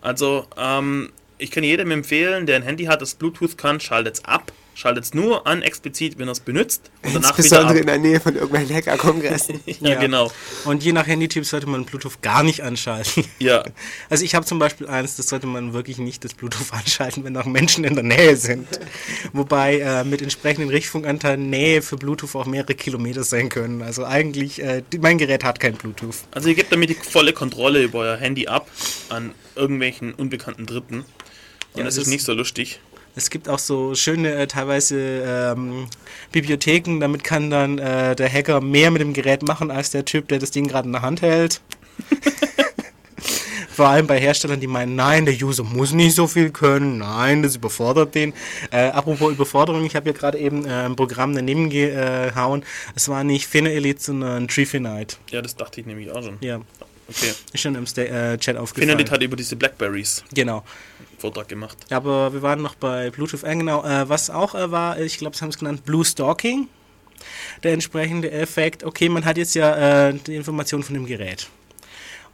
Also, ähm, ich kann jedem empfehlen, der ein Handy hat, das Bluetooth kann, schaltet es ab. Schaltet es nur an, explizit, wenn er es benutzt. Und danach wieder Insbesondere in ab. der Nähe von irgendwelchen Hacker-Kongressen. Ja, Ja. genau. Und je nach Handytyp sollte man Bluetooth gar nicht anschalten. Ja, Also ich habe zum Beispiel eins, das sollte man wirklich nicht das Bluetooth anschalten, wenn auch Menschen in der Nähe sind. Wobei äh, mit entsprechenden Richtfunkanteilen Nähe für Bluetooth auch mehrere Kilometer sein können. Also eigentlich, äh, mein Gerät hat kein Bluetooth. also ihr gebt damit die volle Kontrolle über euer Handy ab an irgendwelchen unbekannten Dritten. Und Ja, das das ist nicht so lustig. Es gibt auch so schöne äh, teilweise ähm, Bibliotheken, damit kann dann äh, der Hacker mehr mit dem Gerät machen als der Typ, der das Ding gerade in der Hand hält. Vor allem bei Herstellern, die meinen, nein, der User muss nicht so viel können, nein, das überfordert den. Äh, apropos Überforderung, ich habe ja gerade eben äh, ein Programm daneben gehauen. Es war nicht Finna Elite, sondern Treefinite. Ja, das dachte ich nämlich auch schon. Ja, Okay. ist schon im Sta äh, Chat aufgefallen. Finelit hat über diese Blackberries Genau. Vortrag gemacht. Ja, aber wir waren noch bei Bluetooth. Äh, genau, äh, was auch äh, war, ich glaube, sie haben es genannt, Blue Stalking. Der entsprechende Effekt. Okay, man hat jetzt ja äh, die Informationen von dem Gerät.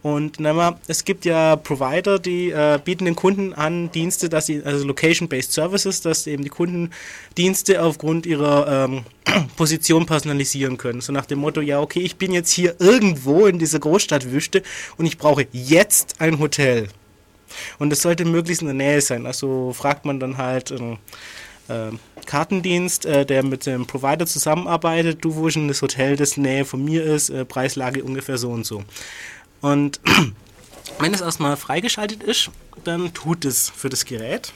Und mal, es gibt ja Provider, die äh, bieten den Kunden an Dienste, dass sie, also Location-Based Services, dass eben die Kunden Dienste aufgrund ihrer ähm, Position personalisieren können. So nach dem Motto, ja, okay, ich bin jetzt hier irgendwo in dieser Großstadtwüste und ich brauche jetzt ein Hotel. Und es sollte möglichst in der Nähe sein. Also fragt man dann halt einen äh, Kartendienst, äh, der mit dem Provider zusammenarbeitet. Du, wo ist denn das Hotel, das in Nähe von mir ist? Äh, Preislage ungefähr so und so. Und wenn es erstmal freigeschaltet ist, dann tut es für das Gerät.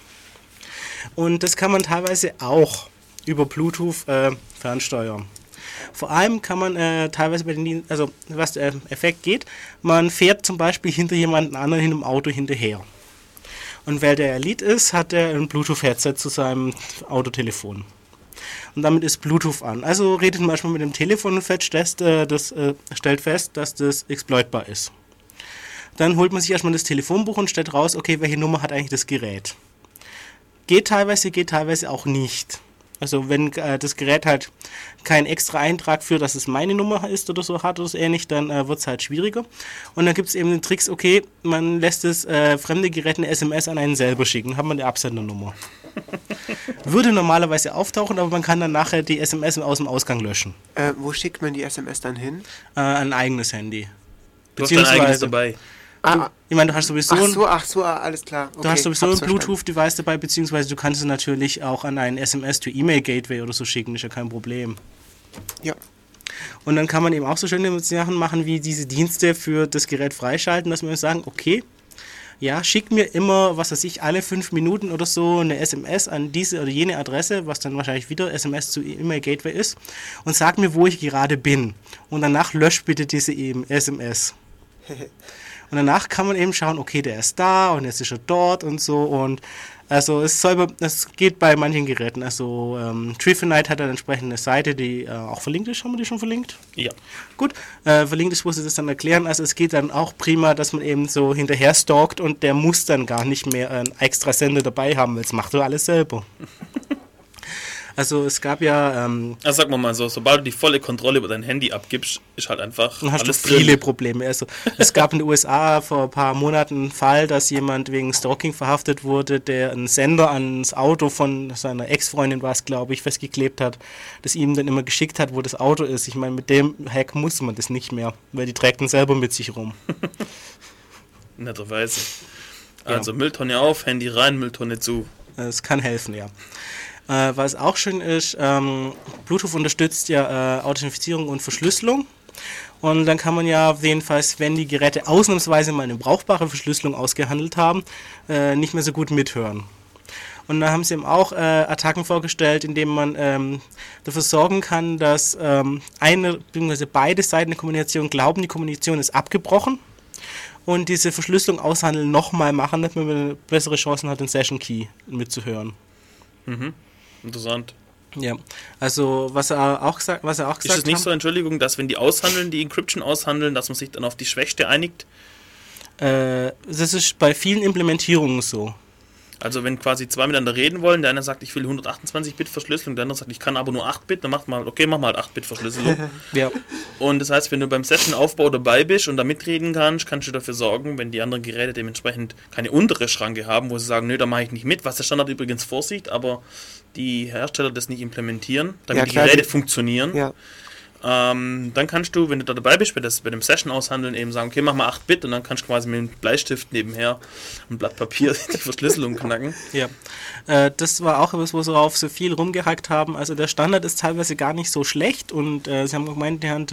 Und das kann man teilweise auch über Bluetooth äh, fernsteuern. Vor allem kann man äh, teilweise bei den also was der Effekt geht, man fährt zum Beispiel hinter jemanden anderen in einem Auto hinterher. Und weil der Elite ist, hat er ein Bluetooth-Headset zu seinem Autotelefon. Und damit ist Bluetooth an. Also redet manchmal mit dem Telefon und feststellt, äh, das, äh, stellt fest, dass das exploitbar ist. Dann holt man sich erstmal das Telefonbuch und stellt raus, okay, welche Nummer hat eigentlich das Gerät. Geht teilweise, geht teilweise auch nicht. Also wenn äh, das Gerät halt keinen extra Eintrag für, dass es meine Nummer ist oder so hat oder so ähnlich, dann äh, wird es halt schwieriger. Und dann gibt es eben den Tricks, okay, man lässt das äh, fremde Gerät eine SMS an einen selber schicken, hat man die Absendernummer. Würde normalerweise auftauchen, aber man kann dann nachher die SMS aus dem Ausgang löschen. Äh, wo schickt man die SMS dann hin? Äh, ein eigenes Handy. Du hast dein eigenes dabei. Ah, Ich meine, du hast sowieso, ach ein- so, ach so, ah, alles klar. du Okay, hast sowieso ein. Bluetooth-Device dabei, beziehungsweise du kannst es natürlich auch an ein SMS-to-E-Mail-Gateway oder so schicken, ist ja kein Problem. Ja. Und dann kann man eben auch so schöne Sachen machen, wie diese Dienste für das Gerät freischalten, dass wir sagen, okay, ja, schick mir immer, was weiß ich, alle fünf Minuten oder so eine SMS an diese oder jene Adresse, was dann wahrscheinlich wieder SMS zu E-Mail Gateway ist, und sag mir, wo ich gerade bin. Und danach lösch bitte diese eben SMS. Und danach kann man eben schauen, okay, der ist da und jetzt ist er dort und so. Und also es soll, es geht bei manchen Geräten. Also ähm, Trifinite hat eine entsprechende Seite, die äh, auch verlinkt ist. Haben wir die schon verlinkt? Ja. Gut, äh, verlinkt ist, wo sie das dann erklären. Also es geht dann auch prima, dass man eben so hinterher stalkt und der muss dann gar nicht mehr einen extra Sender dabei haben, weil es macht er alles selber. also es gab ja, ähm, Also sag mal mal so, sobald du die volle Kontrolle über dein Handy abgibst, ist halt einfach dann hast du viele drin. Probleme. Also es gab in den USA vor ein paar Monaten einen Fall, dass jemand wegen Stalking verhaftet wurde, der einen Sender ans Auto von seiner Ex-Freundin war es, glaube ich, festgeklebt hat, das ihm dann immer geschickt hat, wo das Auto ist. Ich meine, mit dem Hack muss man das nicht mehr, weil die trägt ihn selber mit sich rum. Netterweise. Also Mülltonne auf, Handy rein, Mülltonne zu. Es kann helfen, ja. Äh, was auch schön ist, ähm, Bluetooth unterstützt ja äh, Authentifizierung und Verschlüsselung. Und dann kann man ja jedenfalls, wenn die Geräte ausnahmsweise mal eine brauchbare Verschlüsselung ausgehandelt haben, äh, nicht mehr so gut mithören. Und da haben sie eben auch äh, Attacken vorgestellt, indem man ähm, dafür sorgen kann, dass ähm, eine bzw. beide Seiten der Kommunikation glauben, die Kommunikation ist abgebrochen und diese Verschlüsselung aushandeln nochmal machen, damit man bessere Chancen hat, den Session Key mitzuhören. Interessant. Ja, also was er auch gesagt, was er auch Ist gesagt es nicht haben, so, Entschuldigung, dass wenn die aushandeln, die Encryption aushandeln, dass man sich dann auf die Schwächste einigt? äh, das ist bei vielen Implementierungen so. Also wenn quasi zwei miteinander reden wollen, der eine sagt, ich will 128-Bit Verschlüsselung, der andere sagt, ich kann aber nur 8-Bit, dann macht man, okay, mach mal 8-Bit Verschlüsselung. Ja, Und das heißt, wenn du beim Session-Aufbau dabei bist und da mitreden kannst, kannst du dafür sorgen, wenn die anderen Geräte dementsprechend keine untere Schranke haben, wo sie sagen, nö, da mache ich nicht mit, was der Standard übrigens vorsieht, aber die Hersteller das nicht implementieren, damit Ja, die klar, Geräte die- funktionieren. Ja. Ähm, dann kannst du, wenn du da dabei bist, bei, das, bei dem Session aushandeln, eben sagen, okay, mach mal 8-Bit und dann kannst du quasi mit dem Bleistift nebenher ein Blatt Papier die Verschlüsselung knacken. ja. Äh, das war auch etwas, wo sie auf so viel rumgehackt haben. Also der Standard ist teilweise gar nicht so schlecht und äh, sie haben gemeint, die haben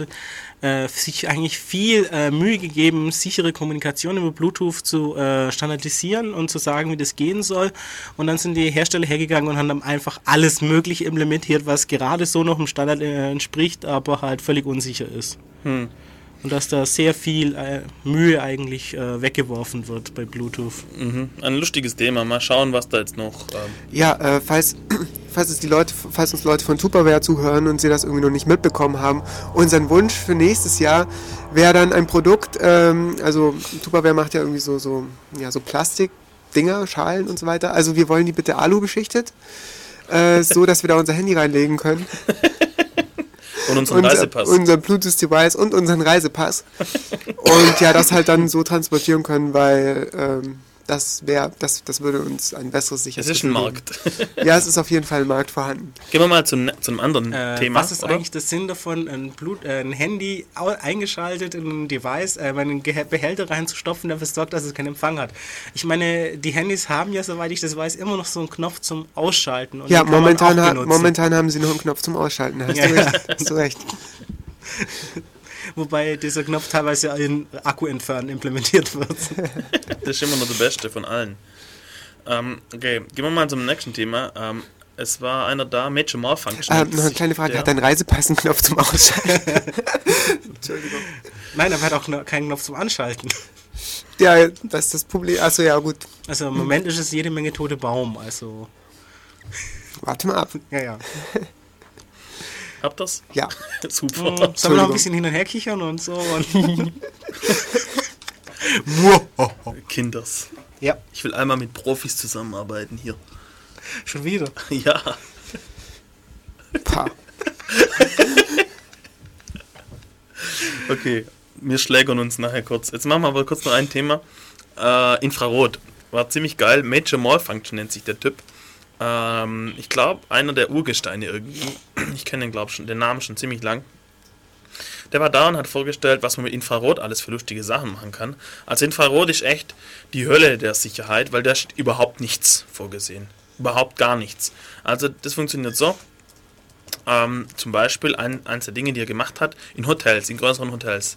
äh, sich eigentlich viel äh, Mühe gegeben, sichere Kommunikation über Bluetooth zu äh, standardisieren und zu sagen, wie das gehen soll. Und dann sind die Hersteller hergegangen und haben dann einfach alles Mögliche implementiert, was gerade so noch dem Standard äh, entspricht, aber halt völlig unsicher ist. Hm. Und dass da sehr viel äh, Mühe eigentlich äh, weggeworfen wird bei Bluetooth. Mhm. Ein lustiges Thema. Mal schauen, was da jetzt noch. Ähm, Ja, äh, falls, falls, es die Leute, falls uns Leute von Tupperware zuhören und sie das irgendwie noch nicht mitbekommen haben, unseren Wunsch für nächstes Jahr wäre dann ein Produkt, ähm, also Tupperware macht ja irgendwie so, so, ja, so Plastikdinger, Schalen und so weiter. Also wir wollen die bitte Alu beschichtet, äh, so dass wir da unser Handy reinlegen können. und unseren unser, Reisepass. unser Bluetooth-Device und unseren Reisepass. und ja, das halt dann so transportieren können, weil ähm, das wäre, das, das würde uns ein besseres es Sicherheitsgefühl ist ein. Markt. Ja, es ist auf jeden Fall ein Markt vorhanden. Gehen wir mal zum, zu einem anderen Äh, Thema. was ist oder? eigentlich der Sinn davon, ein, Blut, äh, ein Handy eingeschaltet in ein Device, äh, einen Ge Behälter reinzustopfen, der dafür sorgt, dass es keinen Empfang hat? Ich meine, die Handys haben ja, soweit ich das weiß, immer noch so einen Knopf zum Ausschalten. Und Ja, momentan, ha benutzen. momentan haben sie noch einen Knopf zum Ausschalten. Hast, Ja, du, ja. recht, hast du recht. Wobei dieser Knopf teilweise in Akku entfernen implementiert wird. Das ist immer noch der beste von allen. Ähm, okay, gehen wir mal zum nächsten Thema. Ähm, es war einer da, Major Malfunction. Äh, noch eine kleine Frage, Der- hat dein Reisepass einen Knopf zum Ausschalten? Entschuldigung. Nein, aber er hat auch keinen Knopf zum Anschalten. Ja, das ist das Problem. Achso, ja, gut. Also im Moment ist es jede Menge tote Baum, also. Warte mal ab. Ja, ja. Habt das? Ja. Super. Sollen wir noch ein bisschen hin und her kichern und so? Und Kinders. ja, Ich will einmal mit Profis zusammenarbeiten hier. schon wieder. Ja. Pah. Okay, wir schlägern uns nachher kurz. Jetzt machen wir aber kurz noch ein Thema. Äh, Infrarot. War ziemlich geil. Major Malfunction nennt sich der Typ. Ähm, ich glaube, einer der Urgesteine irgendwie. Ich kenne den, glaube schon, den Namen schon ziemlich lang. Der war da und hat vorgestellt, was man mit Infrarot alles für lustige Sachen machen kann. Also Infrarot ist echt die Hölle der Sicherheit, weil da steht überhaupt nichts vorgesehen. Überhaupt gar nichts. Also das funktioniert so. Ähm, zum Beispiel ein, eins der Dinge, die er gemacht hat, in Hotels, in größeren Hotels.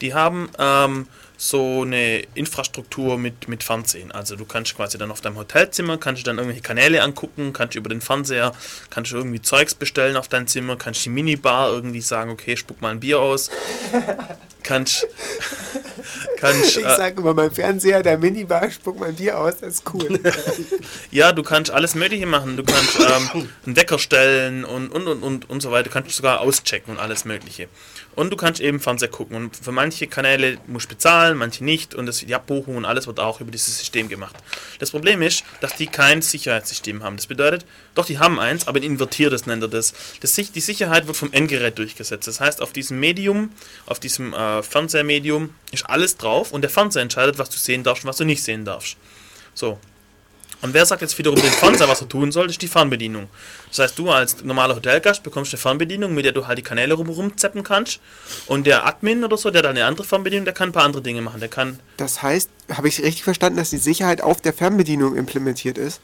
Die haben ähm, so eine Infrastruktur mit, mit Fernsehen. Also du kannst quasi dann auf deinem Hotelzimmer, kannst du dann irgendwelche Kanäle angucken, kannst über den Fernseher, kannst du irgendwie Zeugs bestellen auf dein Zimmer, kannst die Minibar irgendwie sagen, okay, spuck mal ein Bier aus. kannst, kannst, Ich äh, sag immer, mein Fernseher, der Minibar, spuck mein Bier aus, das ist cool. Ja, du kannst alles Mögliche machen. Du kannst ähm, einen Wecker stellen und, und, und, und, und so weiter. Du kannst sogar auschecken und alles Mögliche. Und du kannst eben Fernseher gucken. Und für manche Kanäle musst du bezahlen, manche nicht. Und das, die Abbuchung und alles wird auch über dieses System gemacht. Das Problem ist, dass die kein Sicherheitssystem haben. Das bedeutet, doch, die haben eins, aber ein invertiertes nennt er das. das die Sicherheit wird vom Endgerät durchgesetzt. Das heißt, auf diesem Medium, auf diesem äh, Fernsehmedium ist alles drauf und der Fernseher entscheidet, was du sehen darfst und was du nicht sehen darfst. So, und wer sagt jetzt wiederum dem Fernseher, was er tun soll, ist die Fernbedienung. Das heißt, du als normaler Hotelgast bekommst eine Fernbedienung, mit der du halt die Kanäle rum zappen kannst. Und der Admin oder so, der hat eine andere Fernbedienung, der kann ein paar andere Dinge machen. Der kann, Das heißt, habe ich richtig verstanden, dass die Sicherheit auf der Fernbedienung implementiert ist?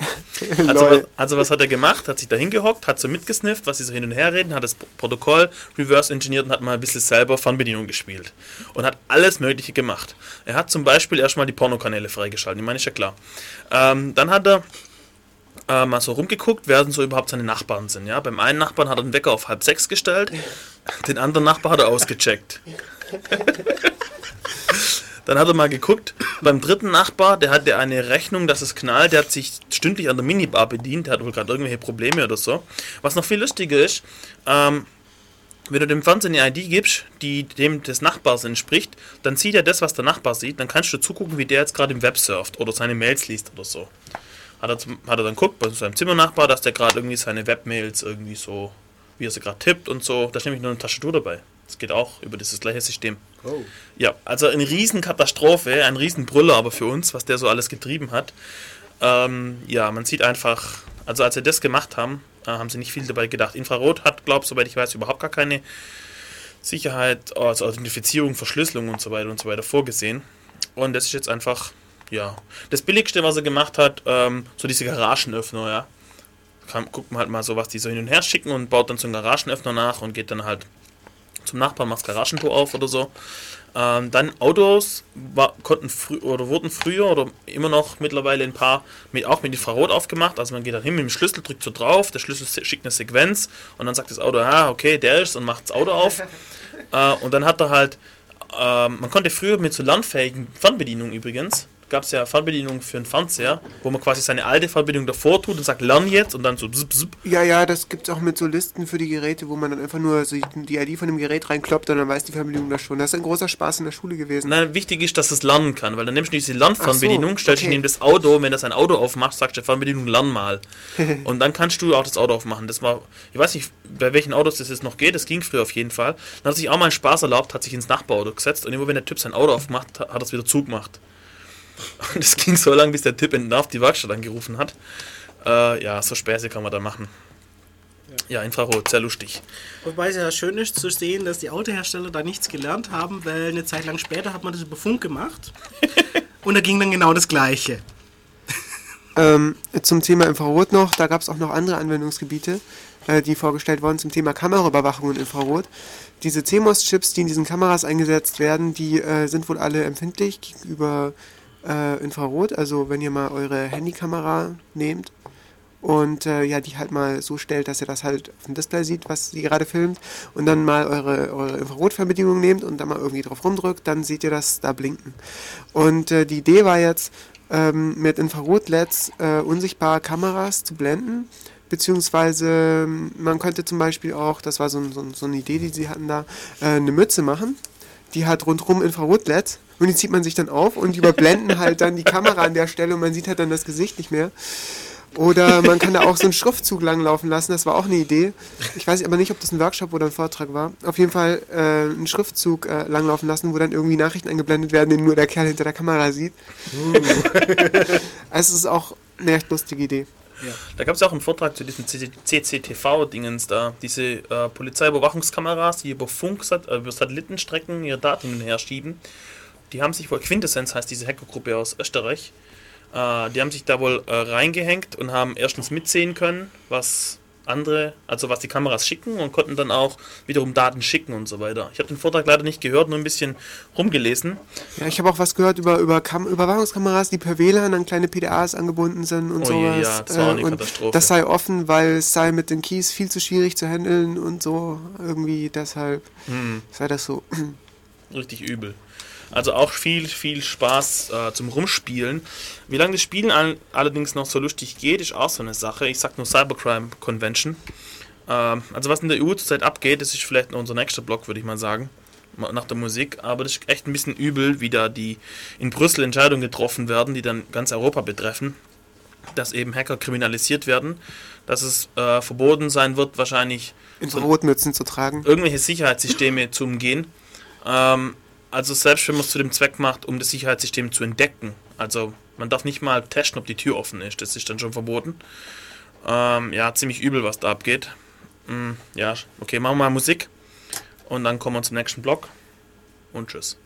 also, was, also was hat er gemacht? Hat sich da hingehockt, hat so mitgesnifft, was sie so hin und her reden, hat das Protokoll reverse engineert und hat mal ein bisschen selber Fernbedienung gespielt. Und hat alles Mögliche gemacht. Er hat zum Beispiel erstmal die Pornokanäle freigeschaltet, ich meine, ist ja klar. Ähm, dann hat er äh, mal so rumgeguckt, wer denn so überhaupt seine Nachbarn sind. Ja? Beim einen Nachbarn hat er den Wecker auf halb sechs gestellt, den anderen Nachbar hat er ausgecheckt. Dann hat er mal geguckt, beim dritten Nachbar, der hatte eine Rechnung, dass es knallt, der hat sich stündlich an der Minibar bedient, der hat wohl gerade irgendwelche Probleme oder so. Was noch viel lustiger ist, ähm, wenn du dem Fernseher eine ID gibst, die dem des Nachbars entspricht, dann sieht er das, was der Nachbar sieht, dann kannst du zugucken, wie der jetzt gerade im Web surft oder seine Mails liest oder so. Hat er, hat er dann guckt bei seinem Zimmernachbar, dass der gerade irgendwie seine Webmails irgendwie so, wie er sie gerade tippt und so. Da ist nämlich nur eine Tastatur dabei. Das geht auch über dieses gleiche System. Oh. Ja, also eine Riesenkatastrophe, ein Riesenbrüller aber für uns, was der so alles getrieben hat. Ähm, ja, man sieht einfach, also als sie das gemacht haben, äh, haben sie nicht viel dabei gedacht. Infrarot hat, glaube soweit ich weiß, überhaupt gar keine Sicherheit, also Authentifizierung, Verschlüsselung und so weiter und so weiter vorgesehen. Und das ist jetzt einfach, ja, das Billigste, was er gemacht hat, ähm, so diese Garagenöffner, ja. Kann, guckt man halt mal so, was die so hin und her schicken und baut dann so einen Garagenöffner nach und geht dann halt zum Nachbarn, macht das Garagentor auf oder so. Ähm, dann Autos war, konnten frü oder wurden früher oder immer noch mittlerweile ein paar mit, auch mit Infrarot aufgemacht. Also man geht dann hin mit dem Schlüssel, drückt so drauf, der Schlüssel se- schickt eine Sequenz und dann sagt das Auto, ah, okay, der ist und macht das Auto auf. äh, und dann hat er halt, ähm, man konnte früher mit so lernfähigen Fernbedienungen übrigens, gab es ja Fernbedienungen für einen Fernseher, wo man quasi seine alte Fernbedienung davor tut und sagt, lern jetzt und dann so bzz, bzz, Ja, ja, das gibt's auch mit so Listen für die Geräte, wo man dann einfach nur so die ID von dem Gerät reinkloppt und dann weiß die Fernbedienung das schon. Das ist ein großer Spaß in der Schule gewesen. Nein, wichtig ist, dass es lernen kann, weil dann nimmst du diese Lernfernbedienung, so, stellst dich okay. neben das Auto, wenn das ein Auto aufmacht, sagst du Fernbedienung, lern mal. und dann kannst du auch das Auto aufmachen. Das war, ich weiß nicht, bei welchen Autos das jetzt noch geht, das ging früher auf jeden Fall. Dann hat sich auch mal einen Spaß erlaubt, hat sich ins Nachbarauto gesetzt und immer wenn der Typ sein Auto aufmacht, hat er es wieder zugemacht. Und das ging so lange, bis der Typ entnervt die Werkstatt angerufen hat. Äh, ja, so Späße kann man da machen. Ja, Infrarot, sehr lustig. Wobei es ja schön ist zu sehen, dass die Autohersteller da nichts gelernt haben, weil eine Zeit lang später hat man das über Funk gemacht. Und da ging dann genau das Gleiche. Ähm, zum Thema Infrarot noch, da gab es auch noch andere Anwendungsgebiete, äh, die vorgestellt wurden zum Thema Kameraüberwachung und Infrarot. Diese CMOS-Chips, die in diesen Kameras eingesetzt werden, die äh, sind wohl alle empfindlich gegenüber äh, Infrarot. Also wenn ihr mal eure Handykamera nehmt und äh, ja, die halt mal so stellt, dass ihr das halt auf dem Display sieht, was sie gerade filmt und dann mal eure, eure Infrarotverbedienung nehmt und dann mal irgendwie drauf rumdrückt, dann seht ihr das da blinken. Und äh, die Idee war jetzt, ähm, mit Infrarot-LEDs äh, unsichtbare Kameras zu blenden, beziehungsweise ähm, man könnte zum Beispiel auch, das war so, so, so eine Idee, die sie hatten da, äh, eine Mütze machen, die hat rundherum Infrarot-LEDs und die zieht man sich dann auf und überblenden halt dann die Kamera an der Stelle und man sieht halt dann das Gesicht nicht mehr. Oder man kann da auch so einen Schriftzug langlaufen lassen, das war auch eine Idee. Ich weiß aber nicht, ob das ein Workshop oder ein Vortrag war. Auf jeden Fall äh, einen Schriftzug äh, langlaufen lassen, wo dann irgendwie Nachrichten eingeblendet werden, den nur der Kerl hinter der Kamera sieht. also es ist auch eine echt lustige Idee. Da gab es ja auch einen Vortrag zu diesen CCTV-Dingens da. Diese äh, Polizeiüberwachungskameras, die über Funk, äh, über Satellitenstrecken ihre Daten hin und her schieben. Die haben sich wohl, Quintessenz heißt diese Hackergruppe aus Österreich, äh, die haben sich da wohl äh, reingehängt und haben erstens mitsehen können, was andere, also was die Kameras schicken und konnten dann auch wiederum Daten schicken und so weiter. Ich habe den Vortrag leider nicht gehört, nur ein bisschen rumgelesen. Ja, ich habe auch was gehört über, über Kam Überwachungskameras, die per WLAN an kleine PDAs angebunden sind und Oh je, sowas. ja, das war eine Äh, Katastrophe. das sei offen, weil es sei mit den Keys viel zu schwierig zu handeln und so. Irgendwie deshalb Hm. sei das so. Richtig übel. Also auch viel, viel Spaß äh, zum Rumspielen. Wie lange das Spielen all allerdings noch so lustig geht, ist auch so eine Sache. Ich sag nur Cybercrime Convention. Ähm, also was in der EU zurzeit abgeht, das ist vielleicht noch unser nächster Block, würde ich mal sagen. Nach der Musik. Aber das ist echt ein bisschen übel, wie da die in Brüssel Entscheidungen getroffen werden, die dann ganz Europa betreffen. Dass eben Hacker kriminalisiert werden. Dass es äh, verboten sein wird, wahrscheinlich Infrarotmützen zu tragen. irgendwelche Sicherheitssysteme zu umgehen. Ähm, also selbst wenn man es zu dem Zweck macht, um das Sicherheitssystem zu entdecken. Also man darf nicht mal testen, ob die Tür offen ist. Das ist dann schon verboten. Ähm, ja, ziemlich übel, was da abgeht. Mm, ja, okay, machen wir mal Musik. Und dann kommen wir zum nächsten Block. Und tschüss.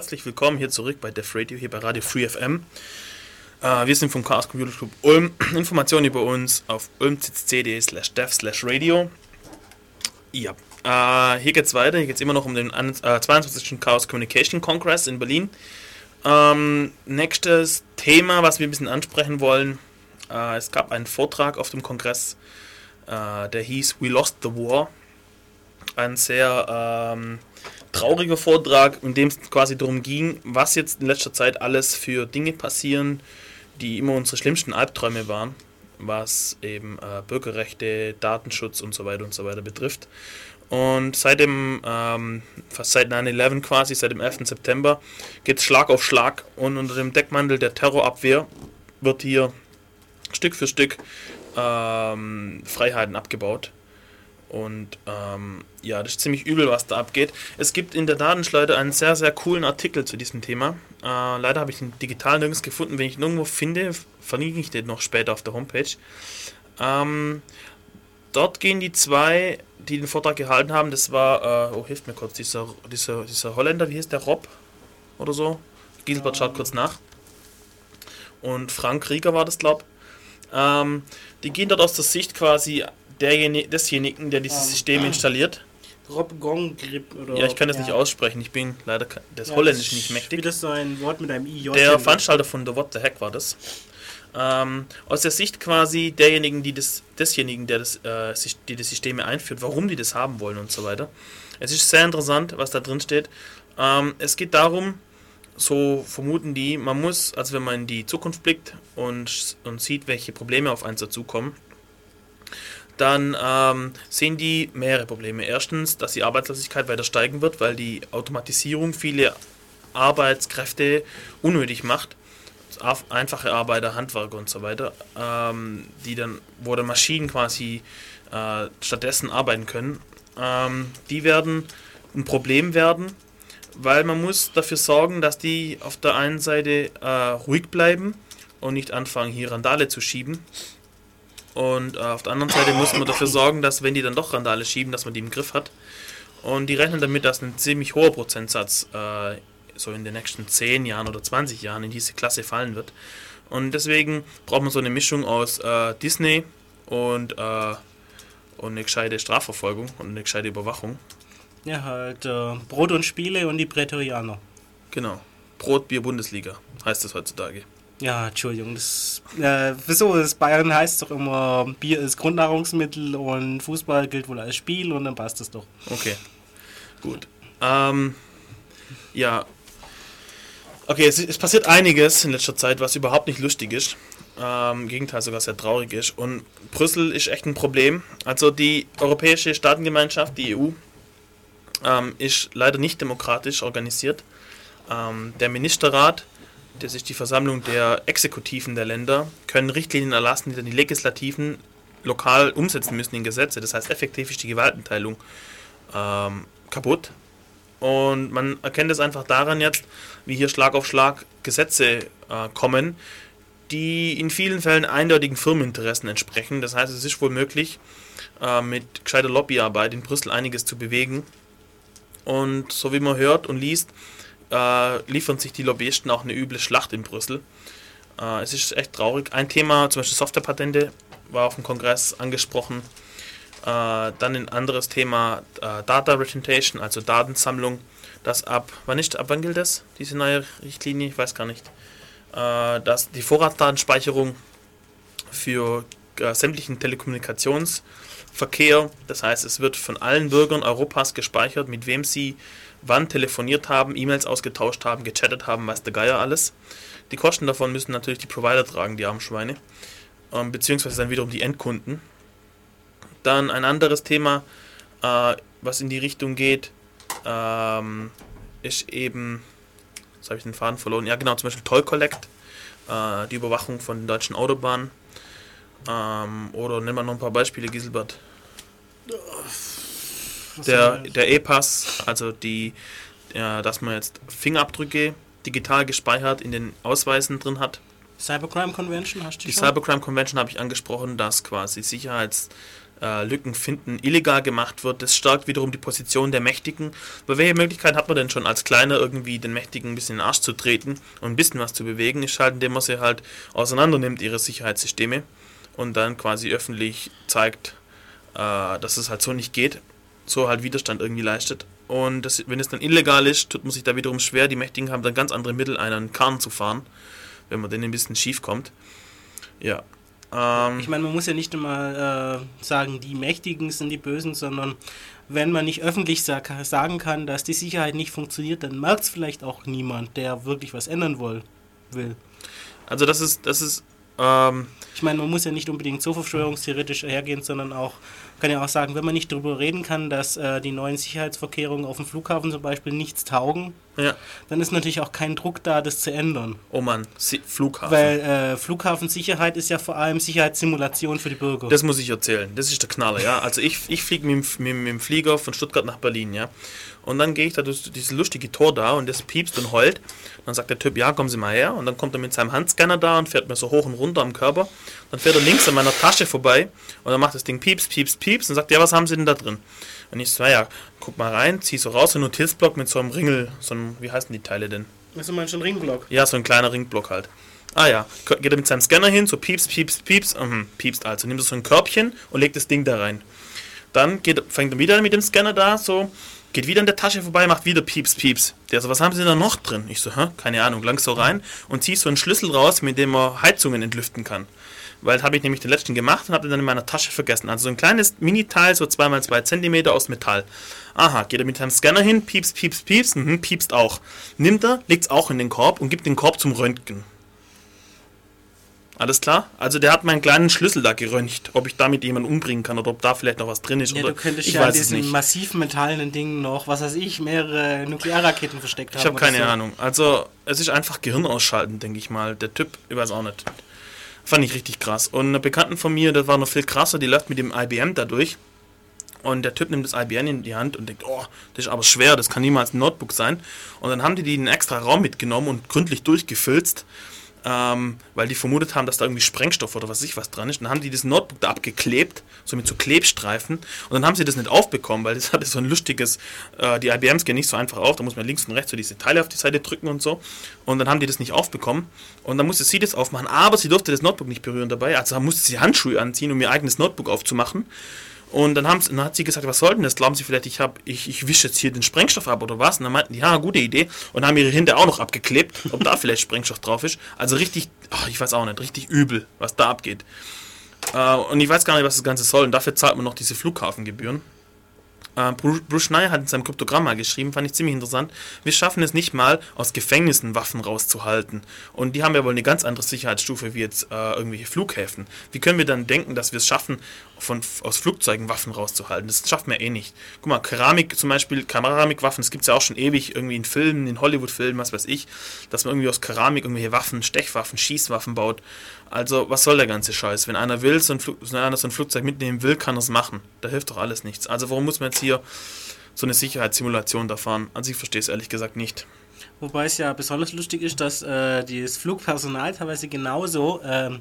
Herzlich willkommen hier zurück bei Def Radio, hier bei Radio Free FM. Äh, wir sind vom Chaos Computer Club Ulm. Informationen über uns auf ulmcc.de slash dev slash radio. Ja, äh, hier geht's weiter. Hier geht's immer noch um den äh, 22. Chaos Communication Congress in Berlin. Ähm, nächstes Thema, was wir ein bisschen ansprechen wollen. Äh, es gab einen Vortrag auf dem Kongress, äh, der hieß We Lost the War. Ein sehr ähm, trauriger Vortrag, in dem es quasi darum ging, was jetzt in letzter Zeit alles für Dinge passieren, die immer unsere schlimmsten Albträume waren, was eben äh, Bürgerrechte, Datenschutz und so weiter und so weiter betrifft. Und seit dem, ähm, fast seit 9-11 quasi, seit dem 11. September, geht es Schlag auf Schlag und unter dem Deckmantel der Terrorabwehr wird hier Stück für Stück ähm, Freiheiten abgebaut. Und ähm, ja, das ist ziemlich übel, was da abgeht. Es gibt in der Datenschleuder einen sehr, sehr coolen Artikel zu diesem Thema. Äh, leider habe ich ihn digital nirgends gefunden. Wenn ich ihn irgendwo finde, verlinke ich den noch später auf der Homepage. Ähm, dort gehen die zwei, die den Vortrag gehalten haben, das war, äh, oh, hilft mir kurz, dieser, dieser, dieser Holländer, wie hieß der, Rob oder so? Giselbert schaut kurz nach. Und Frank Rieger war das, glaube ähm, Die gehen dort aus der Sicht quasi derjenige, desjenigen, der dieses Ähm, System installiert. Rob Gongrip oder. Ja, ich kann das nicht aussprechen, ich bin leider des Ja, Holländisch das nicht Wie mächtig. das so ein Wort mit einem IJ. Der Veranstalter von The What the Heck war das. Ähm, aus der Sicht quasi derjenigen, die das, desjenigen, der das, äh, die das Systeme einführt, warum die das haben wollen und so weiter. Es ist sehr interessant, was da drin steht. Ähm, es geht darum, so vermuten die, man muss, also wenn man in die Zukunft blickt und, und sieht, welche Probleme auf eins dazukommen, dann ähm, sehen die mehrere Probleme. Erstens, dass die Arbeitslosigkeit weiter steigen wird, weil die Automatisierung viele Arbeitskräfte unnötig macht. Einfache Arbeiter, Handwerker und so weiter, ähm, die dann, wo dann Maschinen quasi äh, stattdessen arbeiten können, ähm, die werden ein Problem werden, weil man muss dafür sorgen, dass die auf der einen Seite äh, ruhig bleiben und nicht anfangen, hier Randale zu schieben. Und äh, auf der anderen Seite muss man dafür sorgen, dass wenn die dann doch Randale schieben, dass man die im Griff hat. Und die rechnen damit, dass ein ziemlich hoher Prozentsatz äh, so in den nächsten 10 Jahren oder 20 Jahren in diese Klasse fallen wird. Und deswegen braucht man so eine Mischung aus äh, Disney und, äh, und eine gescheite Strafverfolgung und eine gescheite Überwachung. Ja, halt äh, Brot und Spiele und die Prätorianer. Genau. Brot, Bier, Bundesliga heißt es heutzutage. Ja, Entschuldigung, das, äh, wieso, das Bayern heißt doch immer, Bier ist Grundnahrungsmittel und Fußball gilt wohl als Spiel und dann passt das doch. Okay. Gut. Ähm, ja. Okay, es, es passiert einiges in letzter Zeit, was überhaupt nicht lustig ist. Ähm, Im Gegenteil, sogar sehr traurig ist. Und Brüssel ist echt ein Problem. Also die Europäische Staatengemeinschaft, die EU, ähm, ist leider nicht demokratisch organisiert. Ähm, der Ministerrat, das ist die Versammlung der Exekutiven der Länder, können Richtlinien erlassen, die dann die Legislativen lokal umsetzen müssen in Gesetze. Das heißt, effektiv ist die Gewaltenteilung ähm, kaputt. Und man erkennt es einfach daran jetzt, wie hier Schlag auf Schlag Gesetze äh, kommen, die in vielen Fällen eindeutigen Firmeninteressen entsprechen. Das heißt, es ist wohl möglich, äh, mit gescheiter Lobbyarbeit in Brüssel einiges zu bewegen. Und so wie man hört und liest, äh, liefern sich die Lobbyisten auch eine üble Schlacht in Brüssel. Äh, es ist echt traurig. Ein Thema, zum Beispiel Softwarepatente, war auf dem Kongress angesprochen. Äh, dann ein anderes Thema äh, Data Retention, also Datensammlung. Das ab, wann nicht, ab wann gilt das, diese neue Richtlinie? Ich weiß gar nicht. Äh, dass die Vorratsdatenspeicherung für äh, sämtlichen Telekommunikationsverkehr, das heißt, es wird von allen Bürgern Europas gespeichert, mit wem sie wann telefoniert haben, E-Mails ausgetauscht haben, gechattet haben, weiß der Geier alles. Die Kosten davon müssen natürlich die Provider tragen, die armen Schweine, ähm, beziehungsweise dann wiederum die Endkunden. Dann ein anderes Thema, äh, was in die Richtung geht, ähm, ist eben, jetzt habe ich den Faden verloren, ja genau, zum Beispiel Toll Collect, äh, die Überwachung von den deutschen Autobahnen. Ähm, oder nehmen wir noch ein paar Beispiele, Giselbert. Der, der E-Pass, also die, ja, dass man jetzt Fingerabdrücke digital gespeichert in den Ausweisen drin hat. Cybercrime Convention hast du Die schon? Cybercrime Convention habe ich angesprochen, dass quasi Sicherheits äh, finden, illegal gemacht wird. Das stärkt wiederum die Position der Mächtigen. Weil welche Möglichkeit hat man denn schon als Kleiner irgendwie den Mächtigen ein bisschen in den Arsch zu treten und ein bisschen was zu bewegen? Ist halt, indem man sie halt auseinander nimmt, ihre Sicherheitssysteme und dann quasi öffentlich zeigt, äh, dass es halt so nicht geht, so halt Widerstand irgendwie leistet. Und das, wenn es dann illegal ist, tut man sich da wiederum schwer. Die Mächtigen haben dann ganz andere Mittel, einen Kahn zu fahren, wenn man denen ein bisschen schief kommt. Ja. Ähm, Ich meine, man muss ja nicht immer äh, sagen, die Mächtigen sind die Bösen, sondern wenn man nicht öffentlich sa sagen kann, dass die Sicherheit nicht funktioniert, dann merkt es vielleicht auch niemand, der wirklich was ändern will. also das ist, das ist, ähm, Ich meine, man muss ja nicht unbedingt so verschwörungstheoretisch hergehen, sondern auch, kann ja auch sagen, wenn man nicht darüber reden kann, dass äh, die neuen Sicherheitsvorkehrungen auf dem Flughafen zum Beispiel nichts taugen, ja. dann ist natürlich auch kein Druck da, das zu ändern. Oh Mann, Si- Flughafen. Weil äh, Flughafensicherheit ist ja vor allem Sicherheitssimulation für die Bürger. Das muss ich erzählen. Das ist der Knaller, ja. Also ich, ich fliege mit, dem- mit, mit dem Flieger von Stuttgart nach Berlin, ja. Und dann gehe ich da durch dieses lustige Tor da und das piepst und heult. Dann sagt der Typ, ja, kommen Sie mal her. Und dann kommt er mit seinem Handscanner da und fährt mir so hoch und runter am Körper. Dann fährt er links an meiner Tasche vorbei und dann macht das Ding pieps, pieps, pieps und sagt, ja, was haben Sie denn da drin? Und ich so, naja, guck mal rein, zieh so raus, so einen Notizblock mit so einem Ringel, so einem, wie heißen die Teile denn? Also man schon Ringblock. Ja, so ein kleiner Ringblock halt. Ah ja, geht er mit seinem Scanner hin, so pieps, pieps, pieps, mhm, piepst also. Nimmt er so ein Körbchen und legt das Ding da rein. Dann geht, fängt er wieder mit dem Scanner da, so, geht wieder in der Tasche vorbei, macht wieder pieps, pieps. Der so, was haben Sie da noch drin? Ich so, hä, keine Ahnung, lang so rein und zieh so einen Schlüssel raus, mit dem man Heizungen entlüften kann. Weil das habe ich nämlich den letzten gemacht und habe den dann in meiner Tasche vergessen. Also so ein kleines Mini-Teil, so 2x2 cm aus Metall. Aha, geht er mit seinem Scanner hin, pieps, pieps, pieps, mhm, piepst auch. Nimmt er, legt es auch in den Korb und gibt den Korb zum Röntgen. Alles klar? Also der hat meinen kleinen Schlüssel da geröntgt, ob ich damit jemanden umbringen kann oder ob da vielleicht noch was drin ist. Ja, oder du könntest ich ja es diesen massiv metallenen Dingen noch, was weiß ich, mehrere Nuklearraketen versteckt haben. Ich habe keine so. Ahnung. Also es ist einfach Gehirn ausschalten, denke ich mal. Der Typ, ich weiß auch nicht. Fand ich richtig krass. Und eine Bekannten von mir, das war noch viel krasser, die läuft mit dem IBM da durch. Und der Typ nimmt das IBM in die Hand und denkt, oh, das ist aber schwer, das kann niemals ein Notebook sein. Und dann haben die die in einen extra Raum mitgenommen und gründlich durchgefilzt, ähm, weil die vermutet haben, dass da irgendwie Sprengstoff oder was weiß ich was dran ist. Und dann haben die das Notebook da abgeklebt, so mit so Klebstreifen. Und dann haben sie das nicht aufbekommen, weil das hatte so ein lustiges, äh, die IBMs gehen nicht so einfach auf, da muss man links und rechts so diese Teile auf die Seite drücken und so. Und dann haben die das nicht aufbekommen. Und dann musste sie das aufmachen, aber sie durfte das Notebook nicht berühren dabei. Also musste sie Handschuhe anziehen, um ihr eigenes Notebook aufzumachen. Und dann, haben dann hat sie gesagt, was soll denn das? Glauben Sie vielleicht, ich, hab, ich, ich wische jetzt hier den Sprengstoff ab oder was? Und dann meinten die, ja, gute Idee. Und haben ihre Hände auch noch abgeklebt, ob da vielleicht Sprengstoff drauf ist. Also richtig, ach, ich weiß auch nicht, richtig übel, was da abgeht. Äh, und ich weiß gar nicht, was das Ganze soll. Und dafür zahlt man noch diese Flughafengebühren. Äh, Bruce, Schneier hat in seinem Kryptogramm mal geschrieben, fand ich ziemlich interessant. Wir schaffen es nicht mal, aus Gefängnissen Waffen rauszuhalten. Und die haben ja wohl eine ganz andere Sicherheitsstufe wie jetzt äh, irgendwelche Flughäfen. Wie können wir dann denken, dass wir es schaffen, von, aus Flugzeugen Waffen rauszuhalten? Das schaffen wir eh nicht. Guck mal, Keramik zum Beispiel, Keramikwaffen, das gibt es ja auch schon ewig irgendwie in Filmen, in Hollywood-Filmen, was weiß ich, dass man irgendwie aus Keramik irgendwelche Waffen, Stechwaffen, Schießwaffen baut. Also, was soll der ganze Scheiß? Wenn einer will, so ein, Flug, wenn einer so ein Flugzeug mitnehmen will, kann er es machen. Da hilft doch alles nichts. Also, warum muss man jetzt hier so eine Sicherheitssimulation da fahren? Also, ich verstehe es ehrlich gesagt nicht. Wobei es ja besonders lustig ist, dass äh, das Flugpersonal teilweise genauso ähm,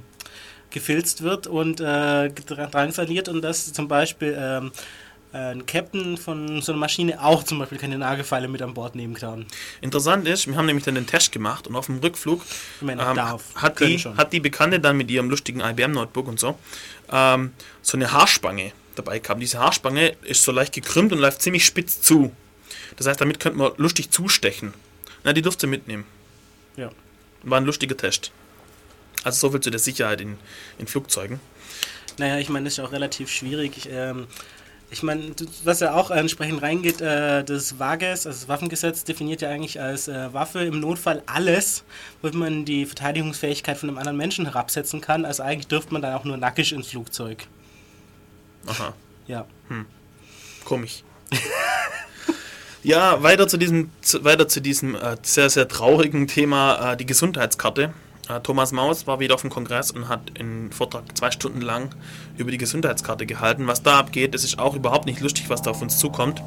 gefilzt wird und äh, drangsaliert und dass zum Beispiel ähm, ein Captain von so einer Maschine auch zum Beispiel keine Nagelfeile mit an Bord nehmen kann. Interessant ist, wir haben nämlich dann den Test gemacht und auf dem Rückflug meine, ähm, hat, die, schon. hat die Bekannte dann mit ihrem lustigen IBM-Notebook und so ähm, so eine Haarspange dabei gehabt. Diese Haarspange ist so leicht gekrümmt und läuft ziemlich spitz zu. Das heißt, damit könnte man lustig zustechen. Na, die durfte sie mitnehmen. Ja. War ein lustiger Test. Also so viel zu der Sicherheit in, in Flugzeugen. Naja, ich meine, das ist auch relativ schwierig. Ich, ähm, ich meine, was ja auch entsprechend reingeht, äh, das WAGES, also das Waffengesetz, definiert ja eigentlich als äh, Waffe im Notfall alles, womit man die Verteidigungsfähigkeit von einem anderen Menschen herabsetzen kann. Also eigentlich dürfte man dann auch nur nackig ins Flugzeug. Aha. Ja. Komisch. ja, weiter zu diesem, zu, weiter zu diesem äh, sehr, sehr traurigen Thema, äh, die Gesundheitskarte. Äh, Thomas Maus war wieder auf dem Kongress und hat einen Vortrag zwei Stunden lang über die Gesundheitskarte gehalten. Was da abgeht, das ist auch überhaupt nicht lustig, was da auf uns zukommt.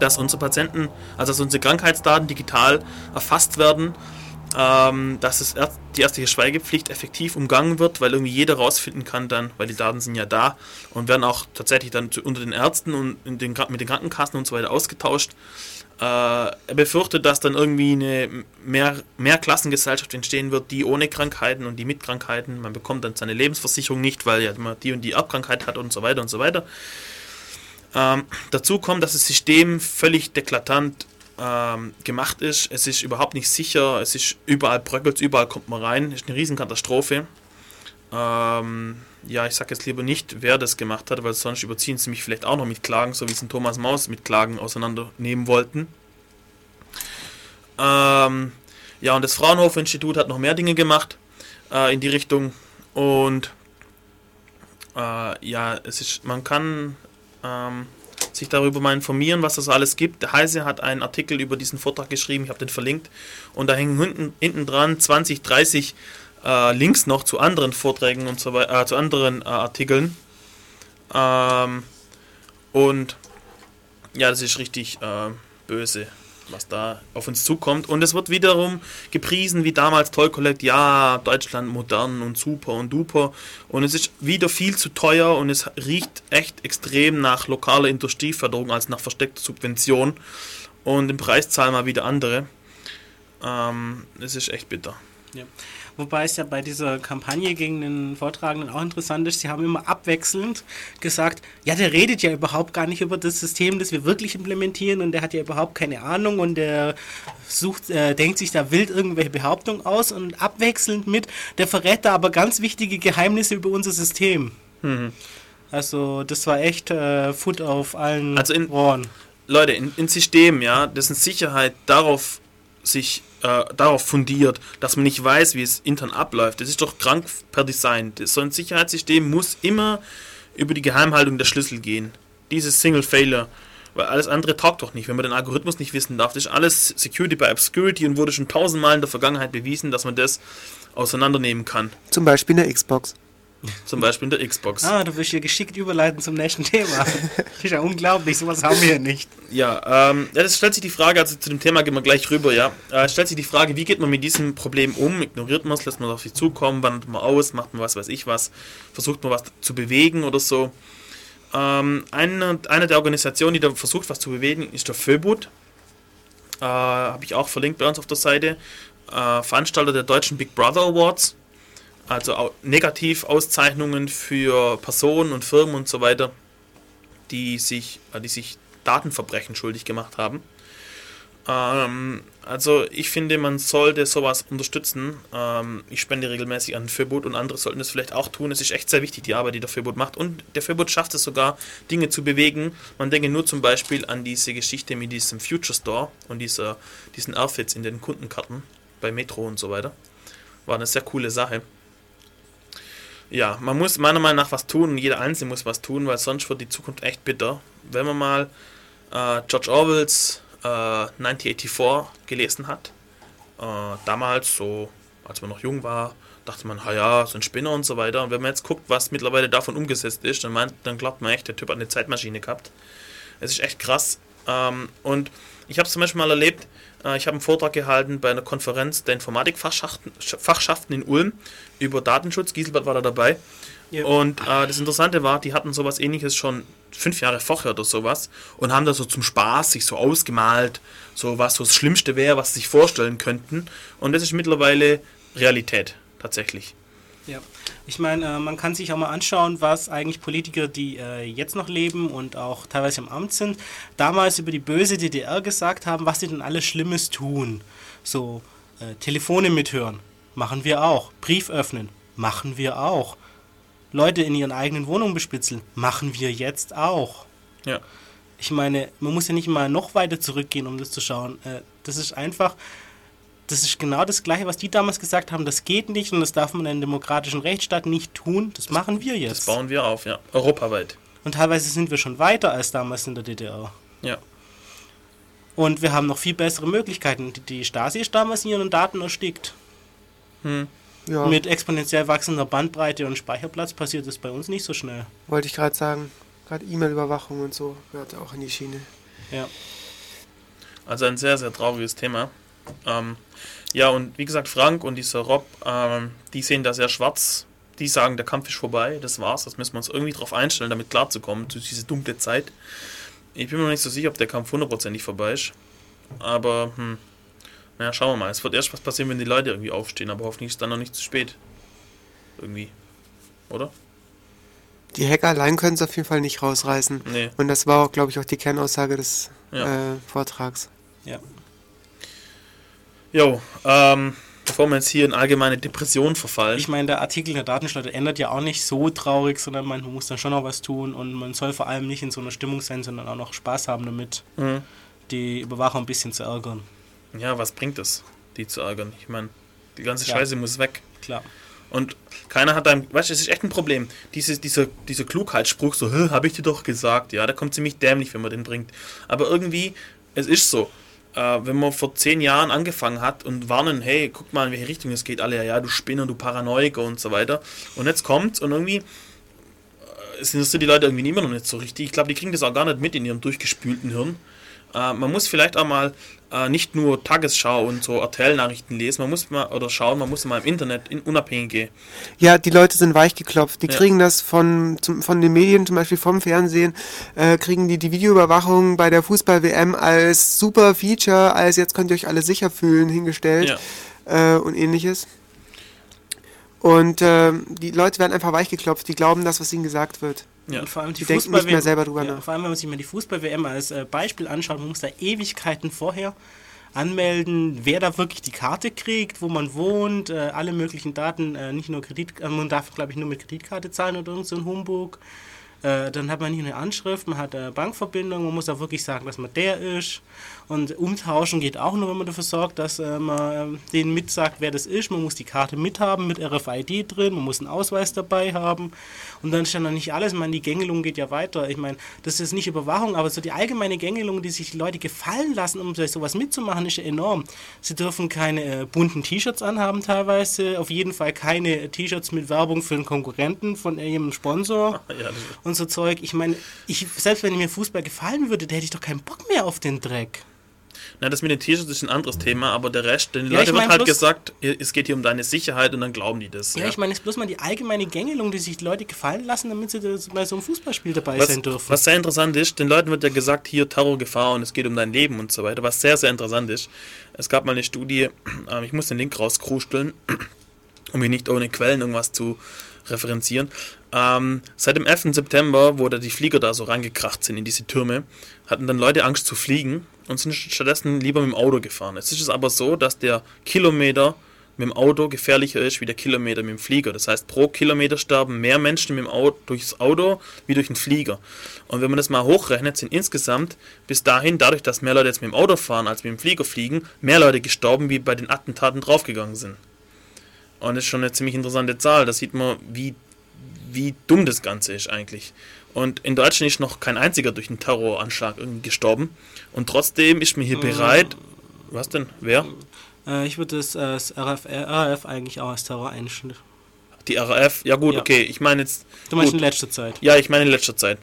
Dass unsere Patienten, also dass unsere Krankheitsdaten digital erfasst werden, ähm, dass es die ärztliche Schweigepflicht effektiv umgangen wird, weil irgendwie jeder rausfinden kann dann, weil die Daten sind ja da und werden auch tatsächlich dann unter den Ärzten und den, mit den Krankenkassen und so weiter ausgetauscht. Äh, er befürchtet, dass dann irgendwie eine mehr, mehr Klassengesellschaft entstehen wird, die ohne Krankheiten und die mit Krankheiten. Man bekommt dann seine Lebensversicherung nicht, weil ja man die und die Erbkrankheit hat und so weiter und so weiter. Ähm, dazu kommt, dass das System völlig deklatant ähm, gemacht ist. Es ist überhaupt nicht sicher, es ist überall bröckelt, überall kommt man rein. Es ist eine Riesenkatastrophe. Ähm, ja, ich sage jetzt lieber nicht, wer das gemacht hat, weil sonst überziehen sie mich vielleicht auch noch mit Klagen, so wie sie Thomas Maus mit Klagen auseinandernehmen wollten. Ähm, ja, und das Fraunhofer Institut hat noch mehr Dinge gemacht äh, in die Richtung. Und äh, ja, es ist, man kann ähm, sich darüber mal informieren, was es alles gibt. Der Heise hat einen Artikel über diesen Vortrag geschrieben, ich habe den verlinkt. Und da hängen hinten, hinten dran 20, 30 äh, Links noch zu anderen Vorträgen und so weiter, äh, zu anderen äh, Artikeln. Ähm, und ja, das ist richtig äh, böse, was da auf uns zukommt. Und es wird wiederum gepriesen, wie damals Toll Collect, ja, Deutschland modern und super und duper. Und es ist wieder viel zu teuer und es riecht echt extrem nach lokaler Industrieförderung als nach versteckter Subvention. Und im Preis zahlen mal wieder andere. Ähm, es ist echt bitter. Ja. Wobei es ja bei dieser Kampagne gegen den Vortragenden auch interessant ist, sie haben immer abwechselnd gesagt, ja, der redet ja überhaupt gar nicht über das System, das wir wirklich implementieren und der hat ja überhaupt keine Ahnung und der sucht, äh, denkt sich da wild irgendwelche Behauptungen aus und abwechselnd mit, der verrät da aber ganz wichtige Geheimnisse über unser System. Mhm. Also das war echt äh, Foot auf allen also in, Ohren. Leute, in, in System, ja, dessen Sicherheit darauf sich äh, darauf fundiert, dass man nicht weiß, wie es intern abläuft. Das ist doch krank per Design. So ein Sicherheitssystem muss immer über die Geheimhaltung der Schlüssel gehen. Dieses Single Failure. Weil alles andere taugt doch nicht, wenn man den Algorithmus nicht wissen darf. Das ist alles Security by Obscurity und wurde schon tausendmal in der Vergangenheit bewiesen, dass man das auseinandernehmen kann. Zum Beispiel in der Xbox. Zum Beispiel in der Xbox. Ah, du wirst hier geschickt überleiten zum nächsten Thema. Das ist ja unglaublich, sowas haben wir ja nicht. Ja, ähm, das stellt sich die Frage, also zu dem Thema gehen wir gleich rüber, ja. Äh, stellt sich die Frage, wie geht man mit diesem Problem um? Ignoriert man es, lässt man es auf sich zukommen, wandert man aus, macht man was weiß ich was, versucht man was zu bewegen oder so. Ähm, eine, eine der Organisationen, die da versucht, was zu bewegen, ist der Föbut. Äh, Habe ich auch verlinkt bei uns auf der Seite. Äh, Veranstalter der deutschen Big Brother Awards also Negativauszeichnungen für Personen und Firmen und so weiter, die sich, äh, die sich Datenverbrechen schuldig gemacht haben. Ähm, also ich finde, man sollte sowas unterstützen. Ähm, ich spende regelmäßig an Föbot und andere sollten das vielleicht auch tun. Es ist echt sehr wichtig, die Arbeit, die der Föbot macht. Und der Föbot schafft es sogar, Dinge zu bewegen. Man denke nur zum Beispiel an diese Geschichte mit diesem Future Store und dieser, diesen Airfits in den Kundenkarten bei Metro und so weiter. War eine sehr coole Sache ja, man muss meiner Meinung nach was tun und jeder Einzelne muss was tun, weil sonst wird die Zukunft echt bitter. Wenn man mal äh, George Orwells äh, 1984 gelesen hat, äh, damals so, als man noch jung war, dachte man, ja, so ein Spinner und so weiter. Und wenn man jetzt guckt, was mittlerweile davon umgesetzt ist, dann, meint, dann glaubt man echt, der Typ hat eine Zeitmaschine gehabt. Es ist echt krass. Ähm, und ich habe es zum Beispiel mal erlebt, äh, ich habe einen Vortrag gehalten bei einer Konferenz der Informatikfachschaften in Ulm über Datenschutz. Gieselbert war da dabei. Ja. Und äh, das Interessante war, die hatten sowas ähnliches schon fünf Jahre vorher oder sowas und haben da so zum Spaß sich so ausgemalt, so was so das Schlimmste wäre, was sie sich vorstellen könnten. Und das ist mittlerweile Realität, tatsächlich. Ja, ich meine, äh, man kann sich auch mal anschauen, was eigentlich Politiker, die äh, jetzt noch leben und auch teilweise im Amt sind, damals über die böse DDR gesagt haben, was sie denn alles Schlimmes tun. So, äh, Telefone mithören, machen wir auch. Brief öffnen, machen wir auch. Leute in ihren eigenen Wohnungen bespitzeln, machen wir jetzt auch. Ja. Ich meine, man muss ja nicht mal noch weiter zurückgehen, um das zu schauen. Äh, das ist einfach das ist genau das Gleiche, was die damals gesagt haben. Das geht nicht und das darf man in einem demokratischen Rechtsstaat nicht tun. Das machen wir jetzt. Das bauen wir auf, ja. Europaweit. Und teilweise sind wir schon weiter als damals in der DDR. Ja. Und wir haben noch viel bessere Möglichkeiten. Die Stasi ist damals in ihren Daten erstickt. Hm. Ja. Mit exponentiell wachsender Bandbreite und Speicherplatz passiert das bei uns nicht so schnell. Wollte ich gerade sagen. Gerade E-Mail-Überwachung und so gehört auch in die Schiene. Ja. Also ein sehr, sehr trauriges Thema. Ähm, Ja, und wie gesagt, Frank und dieser Rob, ähm, die sehen da sehr schwarz. Die sagen, der Kampf ist vorbei, das war's. Das müssen wir uns irgendwie drauf einstellen, damit klarzukommen, durch diese dunkle Zeit. Ich bin mir noch nicht so sicher, ob der Kampf hundertprozentig vorbei ist. Aber, hm, naja, schauen wir mal. Es wird erst was passieren, wenn die Leute irgendwie aufstehen, aber hoffentlich ist es dann noch nicht zu spät. Irgendwie. Oder? Die Hacker allein können es auf jeden Fall nicht rausreißen. Nee. Und das war auch, glaube ich, auch die Kernaussage des Ja. äh, Vortrags. Ja. Jo, ähm, bevor wir jetzt hier in allgemeine Depression verfallen. Ich meine, der Artikel der Datenschleuder ändert ja auch nicht so traurig, sondern man muss dann schon noch was tun und man soll vor allem nicht in so einer Stimmung sein, sondern auch noch Spaß haben damit, Mhm. die Überwacher ein bisschen zu ärgern. Ja, was bringt es, die zu ärgern? Ich meine, die ganze Ja. Scheiße muss weg. Klar. Und keiner hat einem, weißt du, es ist echt ein Problem. Diese, dieser, dieser Klugheitsspruch, so, habe ich dir doch gesagt, ja, der kommt ziemlich dämlich, wenn man den bringt. Aber irgendwie, es ist so. Äh, wenn man vor zehn Jahren angefangen hat und warnen, hey, guck mal, in welche Richtung es geht, alle, ja, du Spinner, du Paranoiker und so weiter. Und jetzt kommt's und irgendwie, äh, es interessiert die Leute irgendwie immer noch nicht so richtig. Ich glaube, die kriegen das auch gar nicht mit in ihrem durchgespülten Hirn. Äh, man muss vielleicht auch mal äh, nicht nur Tagesschau und so RTL-Nachrichten lesen, man muss mal, oder schauen, man muss mal im Internet in unabhängige Ja, die Leute sind weichgeklopft. Die Ja. kriegen das von, zum, von den Medien, zum Beispiel vom Fernsehen, äh, kriegen die die Videoüberwachung bei der Fußball-WM als super Feature, als jetzt könnt ihr euch alle sicher fühlen, hingestellt äh, und ähnliches. Und ähm, die Leute werden einfach weichgeklopft, die glauben das, was ihnen gesagt wird. Ja. Und vor allem die, Fußball nicht mehr selber drüber ja, nach. Vor allem, wenn man sich mal die Fußball-WM als äh, Beispiel anschaut, man muss da Ewigkeiten vorher anmelden, wer da wirklich die Karte kriegt, wo man wohnt, äh, alle möglichen Daten, äh, nicht nur Kredit, äh, man darf glaube ich nur mit Kreditkarte zahlen oder irgend so ein Humbug. Äh, dann hat man nicht eine Anschrift, man hat eine Bankverbindung, man muss auch wirklich sagen, dass man der ist. Und umtauschen geht auch nur, wenn man dafür sorgt, dass äh, man äh, denen mitsagt, wer das ist. Man muss die Karte mithaben mit RFID drin, man muss einen Ausweis dabei haben. Und dann ist ja noch nicht alles. Meine, die Gängelung geht ja weiter. Ich meine, das ist nicht Überwachung, aber so die allgemeine Gängelung, die sich die Leute gefallen lassen, um so- sowas mitzumachen, ist ja enorm. Sie dürfen keine äh, bunten T-Shirts anhaben teilweise, auf jeden Fall keine T-Shirts mit Werbung für einen Konkurrenten von irgendeinem Sponsor Ja, das, und so Zeug. Ich meine, ich, selbst wenn mir Fußball gefallen würde, da hätte ich doch keinen Bock mehr auf den Dreck. na, das mit den T-Shirts ist ein anderes Thema, aber der Rest, den Ja, Leuten ich wird halt gesagt, es geht hier um deine Sicherheit und dann glauben die das. Ja, ich meine, es ist bloß mal die allgemeine Gängelung, die sich die Leute gefallen lassen, damit sie bei so einem Fußballspiel dabei was, sein dürfen. was sehr interessant ist, den Leuten wird ja gesagt, hier Terrorgefahr und es geht um dein Leben und so weiter, was sehr, sehr interessant ist. Es gab mal eine Studie, äh, ich muss den Link rauskrusteln, um hier nicht ohne Quellen irgendwas zu referenzieren. Ähm, seit dem 11. September, wo da die Flieger da so reingekracht sind in diese Türme, hatten dann Leute Angst zu fliegen und sind stattdessen lieber mit dem Auto gefahren. Jetzt ist es aber so, dass der Kilometer mit dem Auto gefährlicher ist wie der Kilometer mit dem Flieger. Das heißt, pro Kilometer sterben mehr Menschen mit dem Auto, durchs Auto wie durch den Flieger. Und wenn man das mal hochrechnet, sind insgesamt bis dahin, dadurch, dass mehr Leute jetzt mit dem Auto fahren als mit dem Flieger fliegen, mehr Leute gestorben, wie bei den Attentaten draufgegangen sind. Und das ist schon eine ziemlich interessante Zahl. Da sieht man, wie, wie dumm das Ganze ist eigentlich. Und in Deutschland ist noch kein einziger durch einen Terroranschlag irgendwie gestorben. Und trotzdem ist man hier bereit. Was denn? Wer? Äh, ich würde das, äh, das RF, RAF eigentlich auch als Terror einstellen. Die RAF? Ja, gut, Ja. okay. Ich meine jetzt. Du meinst gut. in letzter Zeit. Ja, ich meine in letzter Zeit.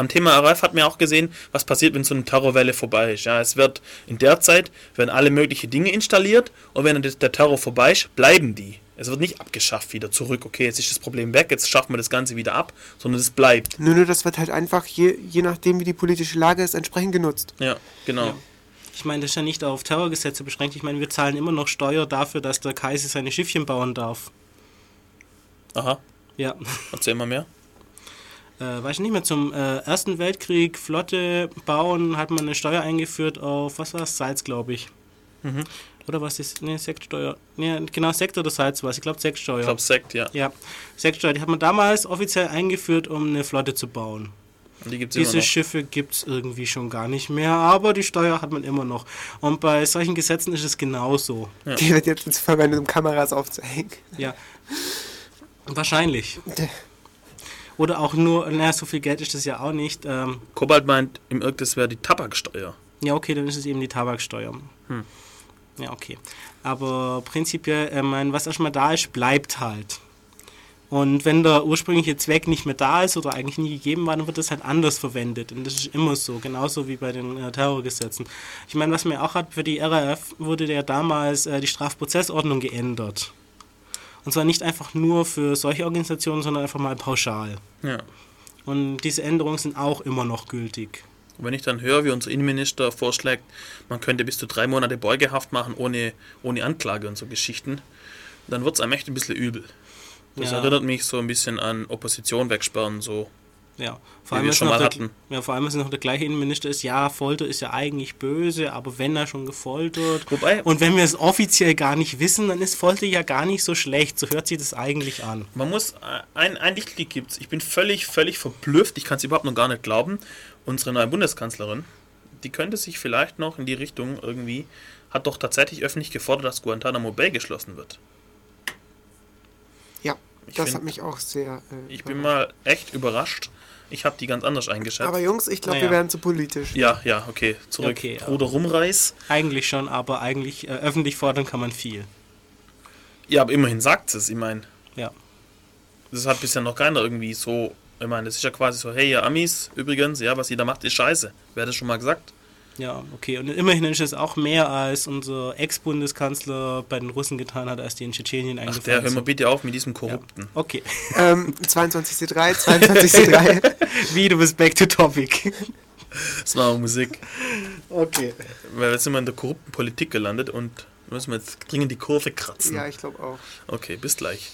Am Thema RAF hat man auch gesehen, was passiert, wenn so eine Terrorwelle vorbei ist. Ja, es wird in der Zeit werden alle möglichen Dinge installiert und wenn der Terror vorbei ist, bleiben die. Es wird nicht abgeschafft wieder zurück. Okay, jetzt ist das Problem weg, jetzt schaffen wir das Ganze wieder ab, sondern es bleibt. Nur, nur das wird halt einfach, je, je nachdem wie die politische Lage ist, entsprechend genutzt. Ja, genau. Ja. Ich meine, das ist ja nicht auf Terrorgesetze beschränkt. Ich meine, wir zahlen immer noch Steuer dafür, dass der Kaiser seine Schiffchen bauen darf. Aha, Ja. erzähl mal mehr. Äh, weiß ich nicht mehr, zum äh, Ersten Weltkrieg Flotte bauen hat man eine Steuer eingeführt auf, was war das, Salz, glaube ich. Mhm. Oder was ist, ne, Sektsteuer. Ne, genau, Sekt oder Salz war es. Ich glaube, Sektsteuer. Ich glaube Sekt, ja. Ja, Sektsteuer, die hat man damals offiziell eingeführt, um eine Flotte zu bauen. Und die gibt es immer Diese noch. Schiffe gibt es irgendwie schon gar nicht mehr, aber die Steuer hat man immer noch. Und bei solchen Gesetzen ist es genauso. Ja. Die wird jetzt verwendet, um Kameras aufzuhängen. Ja. Wahrscheinlich. Oder auch nur, naja, so viel Geld ist das ja auch nicht. Ähm, Kobalt meint im Irk, das wäre die Tabaksteuer. ja, okay, dann ist es eben die Tabaksteuer. Hm. Ja, okay. Aber prinzipiell, äh, mein, was erstmal da ist, bleibt halt. Und wenn der ursprüngliche Zweck nicht mehr da ist oder eigentlich nie gegeben war, dann wird das halt anders verwendet. Und das ist immer so, genauso wie bei den äh, Terrorgesetzen. Ich meine, was man auch hat, für die RAF wurde ja damals äh, die Strafprozessordnung geändert. Und zwar nicht einfach nur für solche Organisationen, sondern einfach mal pauschal. Ja. Und diese Änderungen sind auch immer noch gültig. Und wenn ich dann höre, wie unser Innenminister vorschlägt, man könnte bis zu drei Monate Beugehaft machen ohne, ohne Anklage und so Geschichten, dann wird es einem echt ein bisschen übel. Das Ja. erinnert mich so ein bisschen an Opposition wegsperren, so. Ja, vor allem, wir schon noch mal der, hatten. ja, vor allem ist noch der gleiche Innenminister ist, ja, Folter ist ja eigentlich böse, aber wenn er schon gefoltert. Wobei- und wenn wir es offiziell gar nicht wissen, dann ist Folter ja gar nicht so schlecht. So hört sich das eigentlich an. Man muss, äh, ein, ein Lichtblick gibt's. Ich bin völlig, völlig verblüfft, ich kann es überhaupt noch gar nicht glauben. Unsere neue Bundeskanzlerin, die könnte sich vielleicht noch in die Richtung irgendwie, hat doch tatsächlich öffentlich gefordert, dass Guantanamo Bay geschlossen wird. Ja, Ich das find- hat mich auch sehr. Äh, Ich bin mal echt überrascht. Ich habe die ganz anders eingeschätzt. Aber Jungs, ich glaube, Naja. wir werden zu politisch. ja, ja, okay, zurück. Okay, ja. Bruder Rumreis. Eigentlich schon, aber eigentlich äh, öffentlich fordern kann man viel. Ja, aber immerhin sagt es. Ich meine, Ja. das hat bisher noch keiner irgendwie so. Ich meine, das ist ja quasi so, hey, ihr Amis, übrigens, ja, was ihr da macht, ist scheiße. Wer hat das schon mal gesagt? Ja, okay. Und immerhin ist es auch mehr, als unser Ex-Bundeskanzler bei den Russen getan hat, als die in Tschetschenien Ach, eingefallen der, hör mal bitte auf mit diesem Ja. Korrupten. Okay. Ähm, 22C3, 22C3. Wie, du bist back to topic. Das war Musik. Okay. Weil jetzt sind wir in der korrupten Politik gelandet und müssen wir jetzt dringend die Kurve kratzen. ja, ich glaube auch. Okay, bis gleich.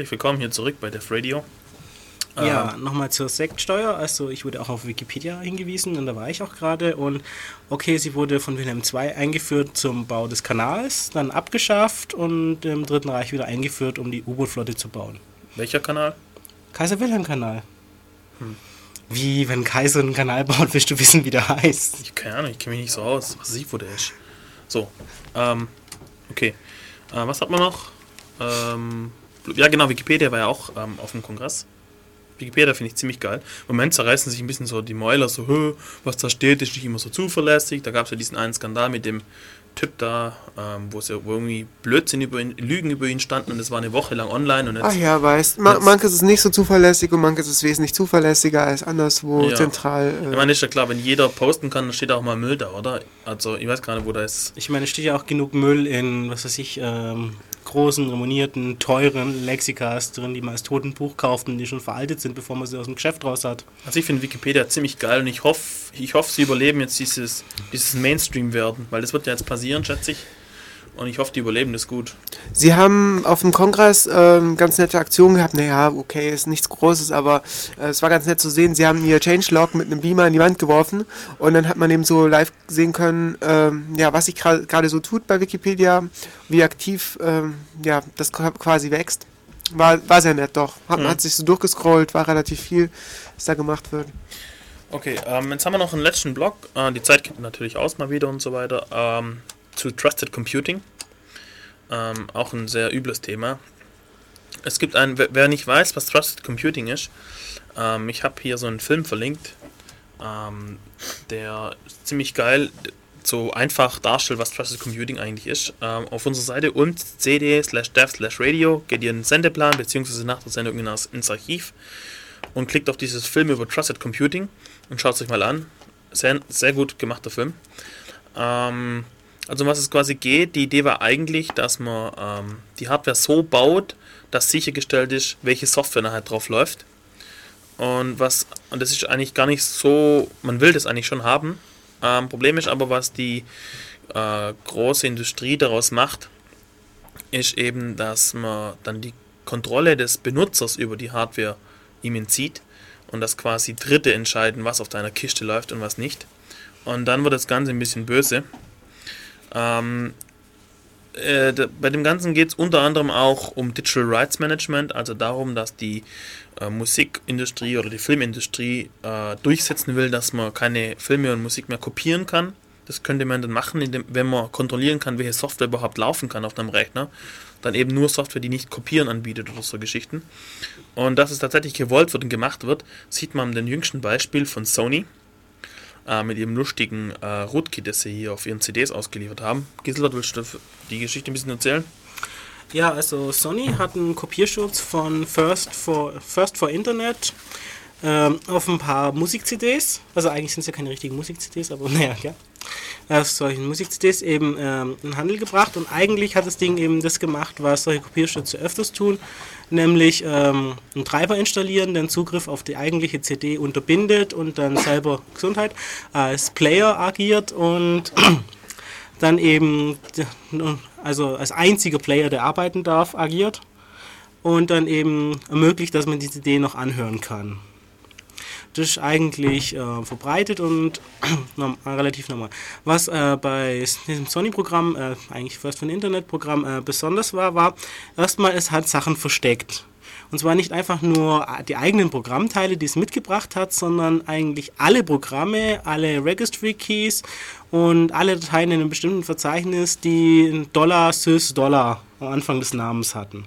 Herzlich willkommen hier zurück bei Def Radio. Ja, nochmal zur Sektsteuer. Also ich wurde auch auf Wikipedia hingewiesen und da war ich auch gerade. Und okay, sie wurde von Wilhelm II eingeführt zum Bau des Kanals, dann abgeschafft und im Dritten Reich wieder eingeführt, um die U-Boot-Flotte zu bauen. Welcher Kanal? Kaiser-Wilhelm-Kanal. Wie, wenn Kaiser einen Kanal baut, willst du wissen, wie der heißt? Ich keine Ahnung, ich kenne mich nicht so aus. Was ich, wo der ist? So, ähm, okay. Äh, was hat man noch? Ähm, ja, genau, Wikipedia war ja auch ähm, auf dem Kongress. Wikipedia finde ich ziemlich geil. Im Moment zerreißen sich ein bisschen so die Mäuler, so, "Hö, was da steht, ist nicht immer so zuverlässig. Da gab es ja diesen einen Skandal mit dem Typ da, ähm, wo es ja wo irgendwie Blödsinn über ihn, Lügen über ihn standen und es war eine Woche lang online und jetzt Ach ja, weißt, ma Jetzt- manches ist nicht so zuverlässig und manches ist wesentlich zuverlässiger als anderswo Ja. zentral. Ich Äh, meine, ist ja klar, wenn jeder posten kann, dann steht auch mal Müll da, oder? Also, ich weiß gar nicht, wo da ist. Ich meine, es steht ja auch genug Müll in, was weiß ich, ähm, großen, renommierten, teuren Lexikas drin, die man als Totenbuch kauft und die schon veraltet sind, bevor man sie aus dem Geschäft raus hat. Also, ich finde Wikipedia ziemlich geil und ich hoffe, ich hoffe, sie überleben jetzt dieses, dieses Mainstream werden, weil das wird ja jetzt passieren, schätze ich. Und ich hoffe, die überleben das gut. Sie haben auf dem Kongress ähm, ganz nette Aktionen gehabt. Naja, okay, ist nichts Großes, aber äh, es war ganz nett zu sehen. Sie haben ihr Changelog mit einem Beamer in die Wand geworfen und dann hat man eben so live sehen können, ähm, ja, was sich gerade so tut bei Wikipedia, wie aktiv ähm, ja, das qua- quasi wächst. War, war sehr nett, doch. Hat, Mhm. Man hat sich so durchgescrollt, war relativ viel, was da gemacht wird. Okay, ähm, jetzt haben wir noch einen letzten Blog. Äh, die Zeit geht natürlich aus mal wieder und so weiter. Ähm, zu Trusted Computing. Ähm, auch ein sehr übles Thema. Es gibt einen, wer- nicht weiß, was Trusted Computing ist, ähm, ich habe hier so einen Film verlinkt, ähm, der ziemlich geil so einfach darstellt, was Trusted Computing eigentlich ist. Ähm, auf unserer Seite und cd slash dev slash radio geht ihr in den Sendeplan beziehungsweise nach der Sendung ins ins Archiv und klickt auf dieses Film über Trusted Computing und schaut es euch mal an. Sehr, sehr gut gemachter Film. Ähm, also was es quasi geht, die Idee war eigentlich, dass man ähm, die Hardware so baut, dass sichergestellt ist, welche Software nachher drauf läuft. Und was, und das ist eigentlich gar nicht so, man will das eigentlich schon haben. Ähm, Problem ist aber, was die äh, große Industrie daraus macht, ist eben, dass man dann die Kontrolle des Benutzers über die Hardware ihm entzieht und dass quasi Dritte entscheiden, was auf deiner Kiste läuft und was nicht. Und dann wird das Ganze ein bisschen böse. Ähm, äh, bei dem Ganzen geht es unter anderem auch um Digital Rights Management, also darum, dass die äh, Musikindustrie oder die Filmindustrie äh, durchsetzen will, dass man keine Filme und Musik mehr kopieren kann. Das könnte man dann machen, indem, wenn man kontrollieren kann, welche Software überhaupt laufen kann auf einem Rechner. Dann eben nur Software, die nicht kopieren anbietet oder so Geschichten. Und dass es tatsächlich gewollt wird und gemacht wird, sieht man an jüngsten Beispiel von Sony äh, mit ihrem lustigen äh, Rootkit, das sie hier auf ihren CDs ausgeliefert haben. Giselbert, willst du die Geschichte ein bisschen erzählen? Ja, also Sony hat einen Kopierschutz von First for, First for Internet ähm, auf ein paar Musik-CDs. Also eigentlich sind es ja keine richtigen Musik-CDs, aber naja, ja. Auf solchen Musik-CDs eben ähm, in Handel gebracht und eigentlich hat das Ding eben das gemacht, was solche Kopierschütze öfters tun, nämlich ähm, einen Treiber installieren, den Zugriff auf die eigentliche CD unterbindet und dann selber Gesundheit als Player agiert und dann eben also als einziger Player, der arbeiten darf, agiert und dann eben ermöglicht, dass man die CD noch anhören kann. Das ist eigentlich äh, verbreitet und norm relativ normal. Was äh, bei diesem Sony-Programm, äh, eigentlich First von Internet-Programm, äh, besonders war, war erstmal, es hat Sachen versteckt. Und zwar nicht einfach nur die eigenen Programmteile, die es mitgebracht hat, sondern eigentlich alle Programme, alle Registry Keys und alle Dateien in einem bestimmten Verzeichnis, die Dollar, Sys, Dollar am Anfang des Namens hatten.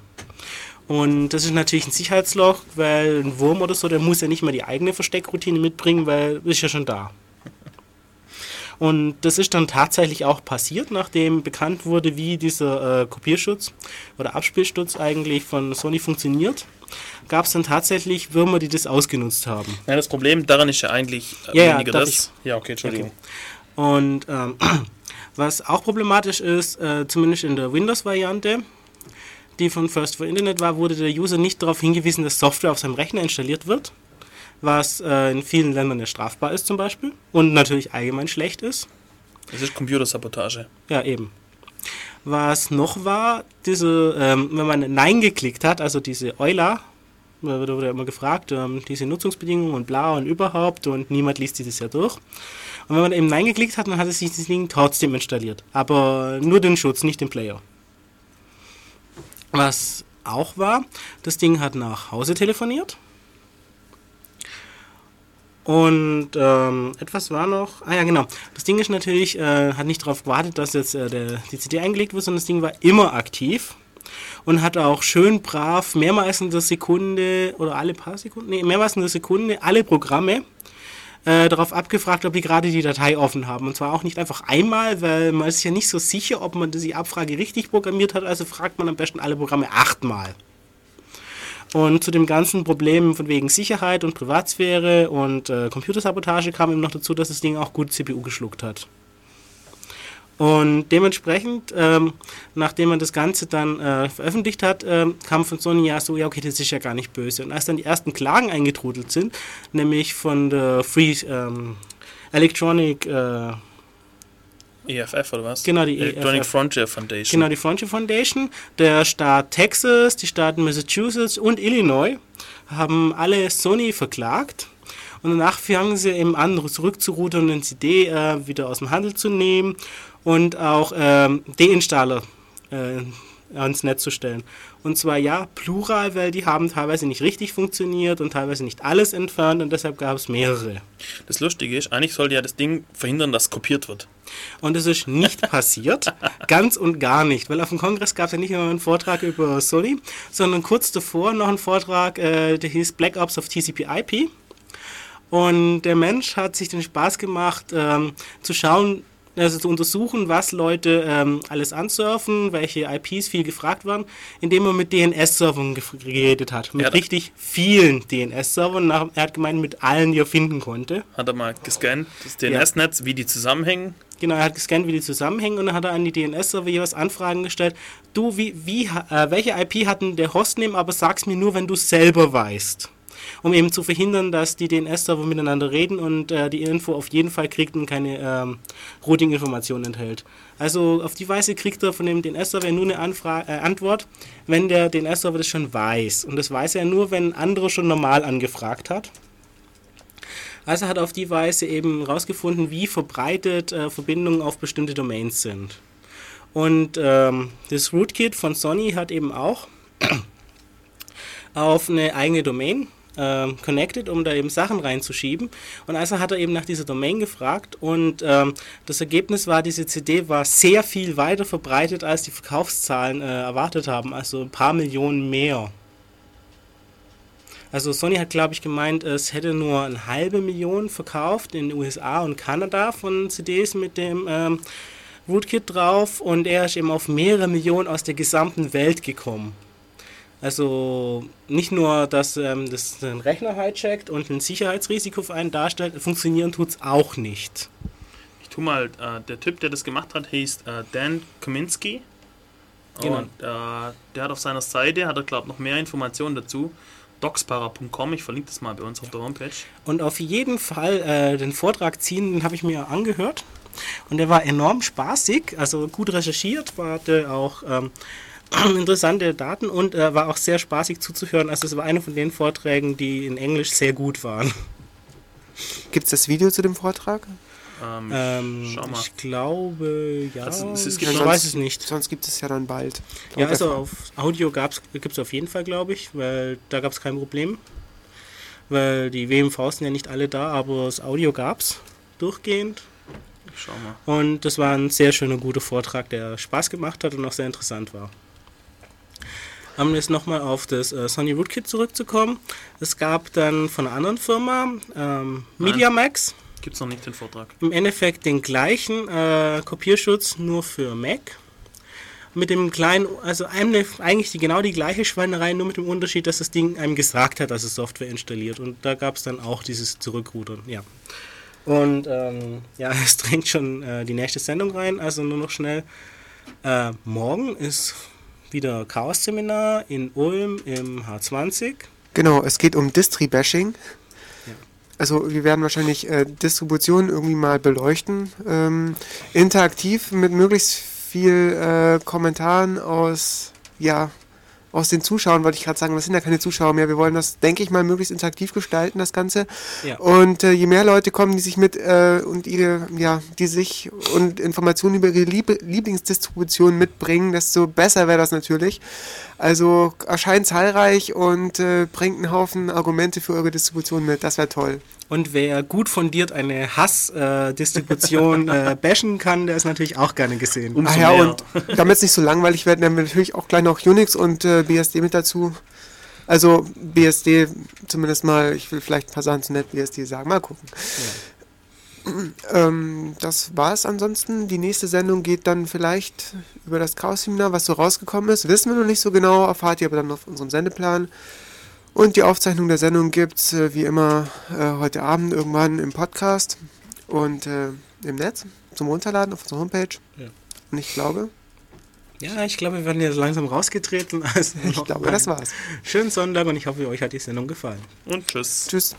Und das ist natürlich ein Sicherheitsloch, weil ein Wurm oder so, der muss ja nicht mal die eigene Versteckroutine mitbringen, weil ist ja schon da. Und das ist dann tatsächlich auch passiert, nachdem bekannt wurde, wie dieser äh, Kopierschutz oder Abspielschutz eigentlich von Sony funktioniert. Gab es dann tatsächlich Würmer, die das ausgenutzt haben. Ja, das Problem daran ist ja eigentlich äh, Ja, weniger das. Ja, okay, Entschuldigung. Und ähm, was auch problematisch ist, äh, zumindest in der Windows-Variante, die von First for Internet war, wurde der User nicht darauf hingewiesen, dass Software auf seinem Rechner installiert wird, was äh, in vielen Ländern ja strafbar ist zum Beispiel und natürlich allgemein schlecht ist. Das ist Computersabotage. Ja, eben. Was noch war, diese, ähm, wenn man Nein geklickt hat, also diese Euler, da wurde wurde immer gefragt, ähm, diese Nutzungsbedingungen und bla und überhaupt und niemand liest dieses ja durch. Und wenn man eben Nein geklickt hat, dann hat es sich das Ding trotzdem installiert. Aber nur den Schutz, nicht den Player. Was auch war, das Ding hat nach Hause telefoniert. Und ähm, etwas war noch. Ah ja, genau. Das Ding ist natürlich, äh, hat nicht darauf gewartet, dass jetzt äh, der, die CD eingelegt wird, sondern das Ding war immer aktiv und hat auch schön brav mehrmals in der Sekunde oder alle paar Sekunden, nee, mehrmals in der Sekunde alle Programme äh, darauf abgefragt, ob die gerade die Datei offen haben. Und zwar auch nicht einfach einmal, weil man ist ja nicht so sicher, ob man die Abfrage richtig programmiert hat, also fragt man am besten alle Programme achtmal. Und zu dem ganzen Problem von wegen Sicherheit und Privatsphäre und äh, Computersabotage kam eben noch dazu, dass das Ding auch gut CPU geschluckt hat. Und dementsprechend, ähm, nachdem man das Ganze dann äh, veröffentlicht hat, ähm, kam von Sony ja so, ja okay, das ist ja gar nicht böse. Und als dann die ersten Klagen eingetrudelt sind, nämlich von der Free ähm, Electronic äh, EFF oder was? Genau, die Electronic EFF. Frontier Foundation. Genau, die Frontier Foundation, der Staat Texas, die Staaten Massachusetts und Illinois haben alle Sony verklagt. Und danach fangen sie eben an, zurückzurudern und den CD äh, wieder aus dem Handel zu nehmen und auch ähm, Deinstaller äh, ans Netz zu stellen. Und zwar ja, plural, weil die haben teilweise nicht richtig funktioniert und teilweise nicht alles entfernt und deshalb gab es mehrere. Das Lustige ist, eigentlich sollte ja das Ding verhindern, dass kopiert wird. Und es ist nicht passiert, ganz und gar nicht, weil auf dem Kongress gab es ja nicht nur einen Vortrag über Sony, sondern kurz davor noch einen Vortrag, äh, der hieß Black Ops of TCP/IP. Und der Mensch hat sich den Spaß gemacht, ähm, zu schauen, also zu untersuchen, was Leute ähm, alles ansurfen, welche IPs viel gefragt waren, indem er mit DNS-Servern geredet hat. Mit Ja, richtig vielen DNS-Servern. Er hat gemeint, mit allen, die er finden konnte. Hat er mal gescannt, das DNS-Netz, wie die zusammenhängen. Genau, er hat gescannt, wie die zusammenhängen und dann hat er an die DNS-Server jeweils Anfragen gestellt. Du, wie, wie, äh, welche IP hat denn der Hostname, aber sag's mir nur, wenn du selber weißt. Um eben zu verhindern, dass die DNS-Server miteinander reden und äh, die Info auf jeden Fall kriegt und keine ähm, Routing-Informationen enthält. Also auf die Weise kriegt er von dem DNS-Server nur eine Anfra äh, Antwort, wenn der DNS-Server das schon weiß. Und das weiß er nur, wenn ein anderer schon normal angefragt hat. Also hat auf die Weise eben herausgefunden, wie verbreitet äh, Verbindungen auf bestimmte Domains sind. Und ähm, das Rootkit von Sony hat eben auch auf eine eigene Domain ähm, connected, um da eben Sachen reinzuschieben. Und also hat er eben nach dieser Domain gefragt und ähm, das Ergebnis war, diese CD war sehr viel weiter verbreitet, als die Verkaufszahlen äh, erwartet haben, also ein paar Millionen mehr. Also Sony hat, glaube ich, gemeint, es hätte nur eine halbe Million verkauft in den USA und Kanada von CDs mit dem ähm, Rootkit drauf und er ist eben auf mehrere Millionen aus der gesamten Welt gekommen. Also nicht nur, dass ähm, das den Rechner hijackt und ein Sicherheitsrisiko für einen darstellt, funktionieren tut es auch nicht. Ich tu mal, äh, der Typ, der das gemacht hat, hieß äh, Dan Kaminski. Genau. Und äh, der hat auf seiner Seite, hat er glaube noch mehr Informationen dazu. doxpara.com, ich verlinke das mal bei uns auf der Homepage. Und auf jeden Fall äh, den Vortrag ziehen, den habe ich mir angehört. Und der war enorm spaßig, also gut recherchiert, war hatte auch ähm, interessante Daten und äh, war auch sehr spaßig zuzuhören. Also es war einer von den Vorträgen, die in Englisch sehr gut waren. Gibt es das Video zu dem Vortrag? Ähm, Ähm, Schau mal. ich glaube, ja. Also, es- es ich sonst- weiß es nicht. Sonst gibt es ja dann bald. Ja, also auf Audio gibt es auf jeden Fall, glaube ich, weil da gab es kein Problem. Weil die WMVs sind ja nicht alle da, aber das Audio gab es durchgehend. ich schau mal. Und das war ein sehr schöner, guter Vortrag, der Spaß gemacht hat und auch sehr interessant war. Um jetzt nochmal auf das äh, Sony Rootkit zurückzukommen. Es gab dann von einer anderen Firma, ähm, MediaMax, Gibt's noch nicht den Vortrag. im Endeffekt den gleichen äh, Kopierschutz nur für Mac. Mit dem kleinen, also eine, eigentlich die, genau die gleiche Schweinerei, nur mit dem Unterschied, dass das Ding einem gesagt hat, dass es Software installiert. Und da gab es dann auch dieses Zurückrudern, ja. Und ähm, ja, es drängt schon äh, die nächste Sendung rein, also nur noch schnell. Äh, morgen ist wieder Chaos-Seminar in Ulm im H20. Genau, es geht um Distri-Bashing. Also wir werden wahrscheinlich äh, Distributionen irgendwie mal beleuchten, ähm, interaktiv mit möglichst viel äh, Kommentaren aus, ja, aus den Zuschauern, wollte ich gerade sagen, das sind ja keine Zuschauer mehr. Wir wollen das, denke ich mal, möglichst interaktiv gestalten, das Ganze. Ja. Und äh, je mehr Leute kommen, die sich mit äh, und ihre, ja, die sich und Informationen über ihre Lieb Lieblingsdistribution mitbringen, desto besser wäre das natürlich. Also erscheint zahlreich und äh, bringt einen Haufen Argumente für eure Distribution mit. Das wäre toll. Und wer gut fundiert eine Hass-Distribution äh, bashen kann, der ist natürlich auch gerne gesehen. Umso Ach ja, mehr. und damit es nicht so langweilig wird, nehmen wir natürlich auch gleich noch Unix und äh, BSD mit dazu. Also BSD zumindest mal, ich will vielleicht ein paar Sachen zu NetBSD sagen, mal gucken. Ähm, das war's ansonsten. Die nächste Sendung geht dann vielleicht über das Chaos-Seminar, was so rausgekommen ist. Wissen wir noch nicht so genau, erfahrt ihr aber dann auf unserem Sendeplan. Und die Aufzeichnung der Sendung gibt's äh, wie immer äh, heute Abend irgendwann im Podcast und äh, im Netz zum Runterladen auf unserer Homepage. Ja. Und ich glaube, Ja, ich glaube, wir werden jetzt langsam rausgetreten. Also ich glaube, das war's. Schönen Sonntag und ich hoffe, euch hat die Sendung gefallen. Und tschüss. Tschüss.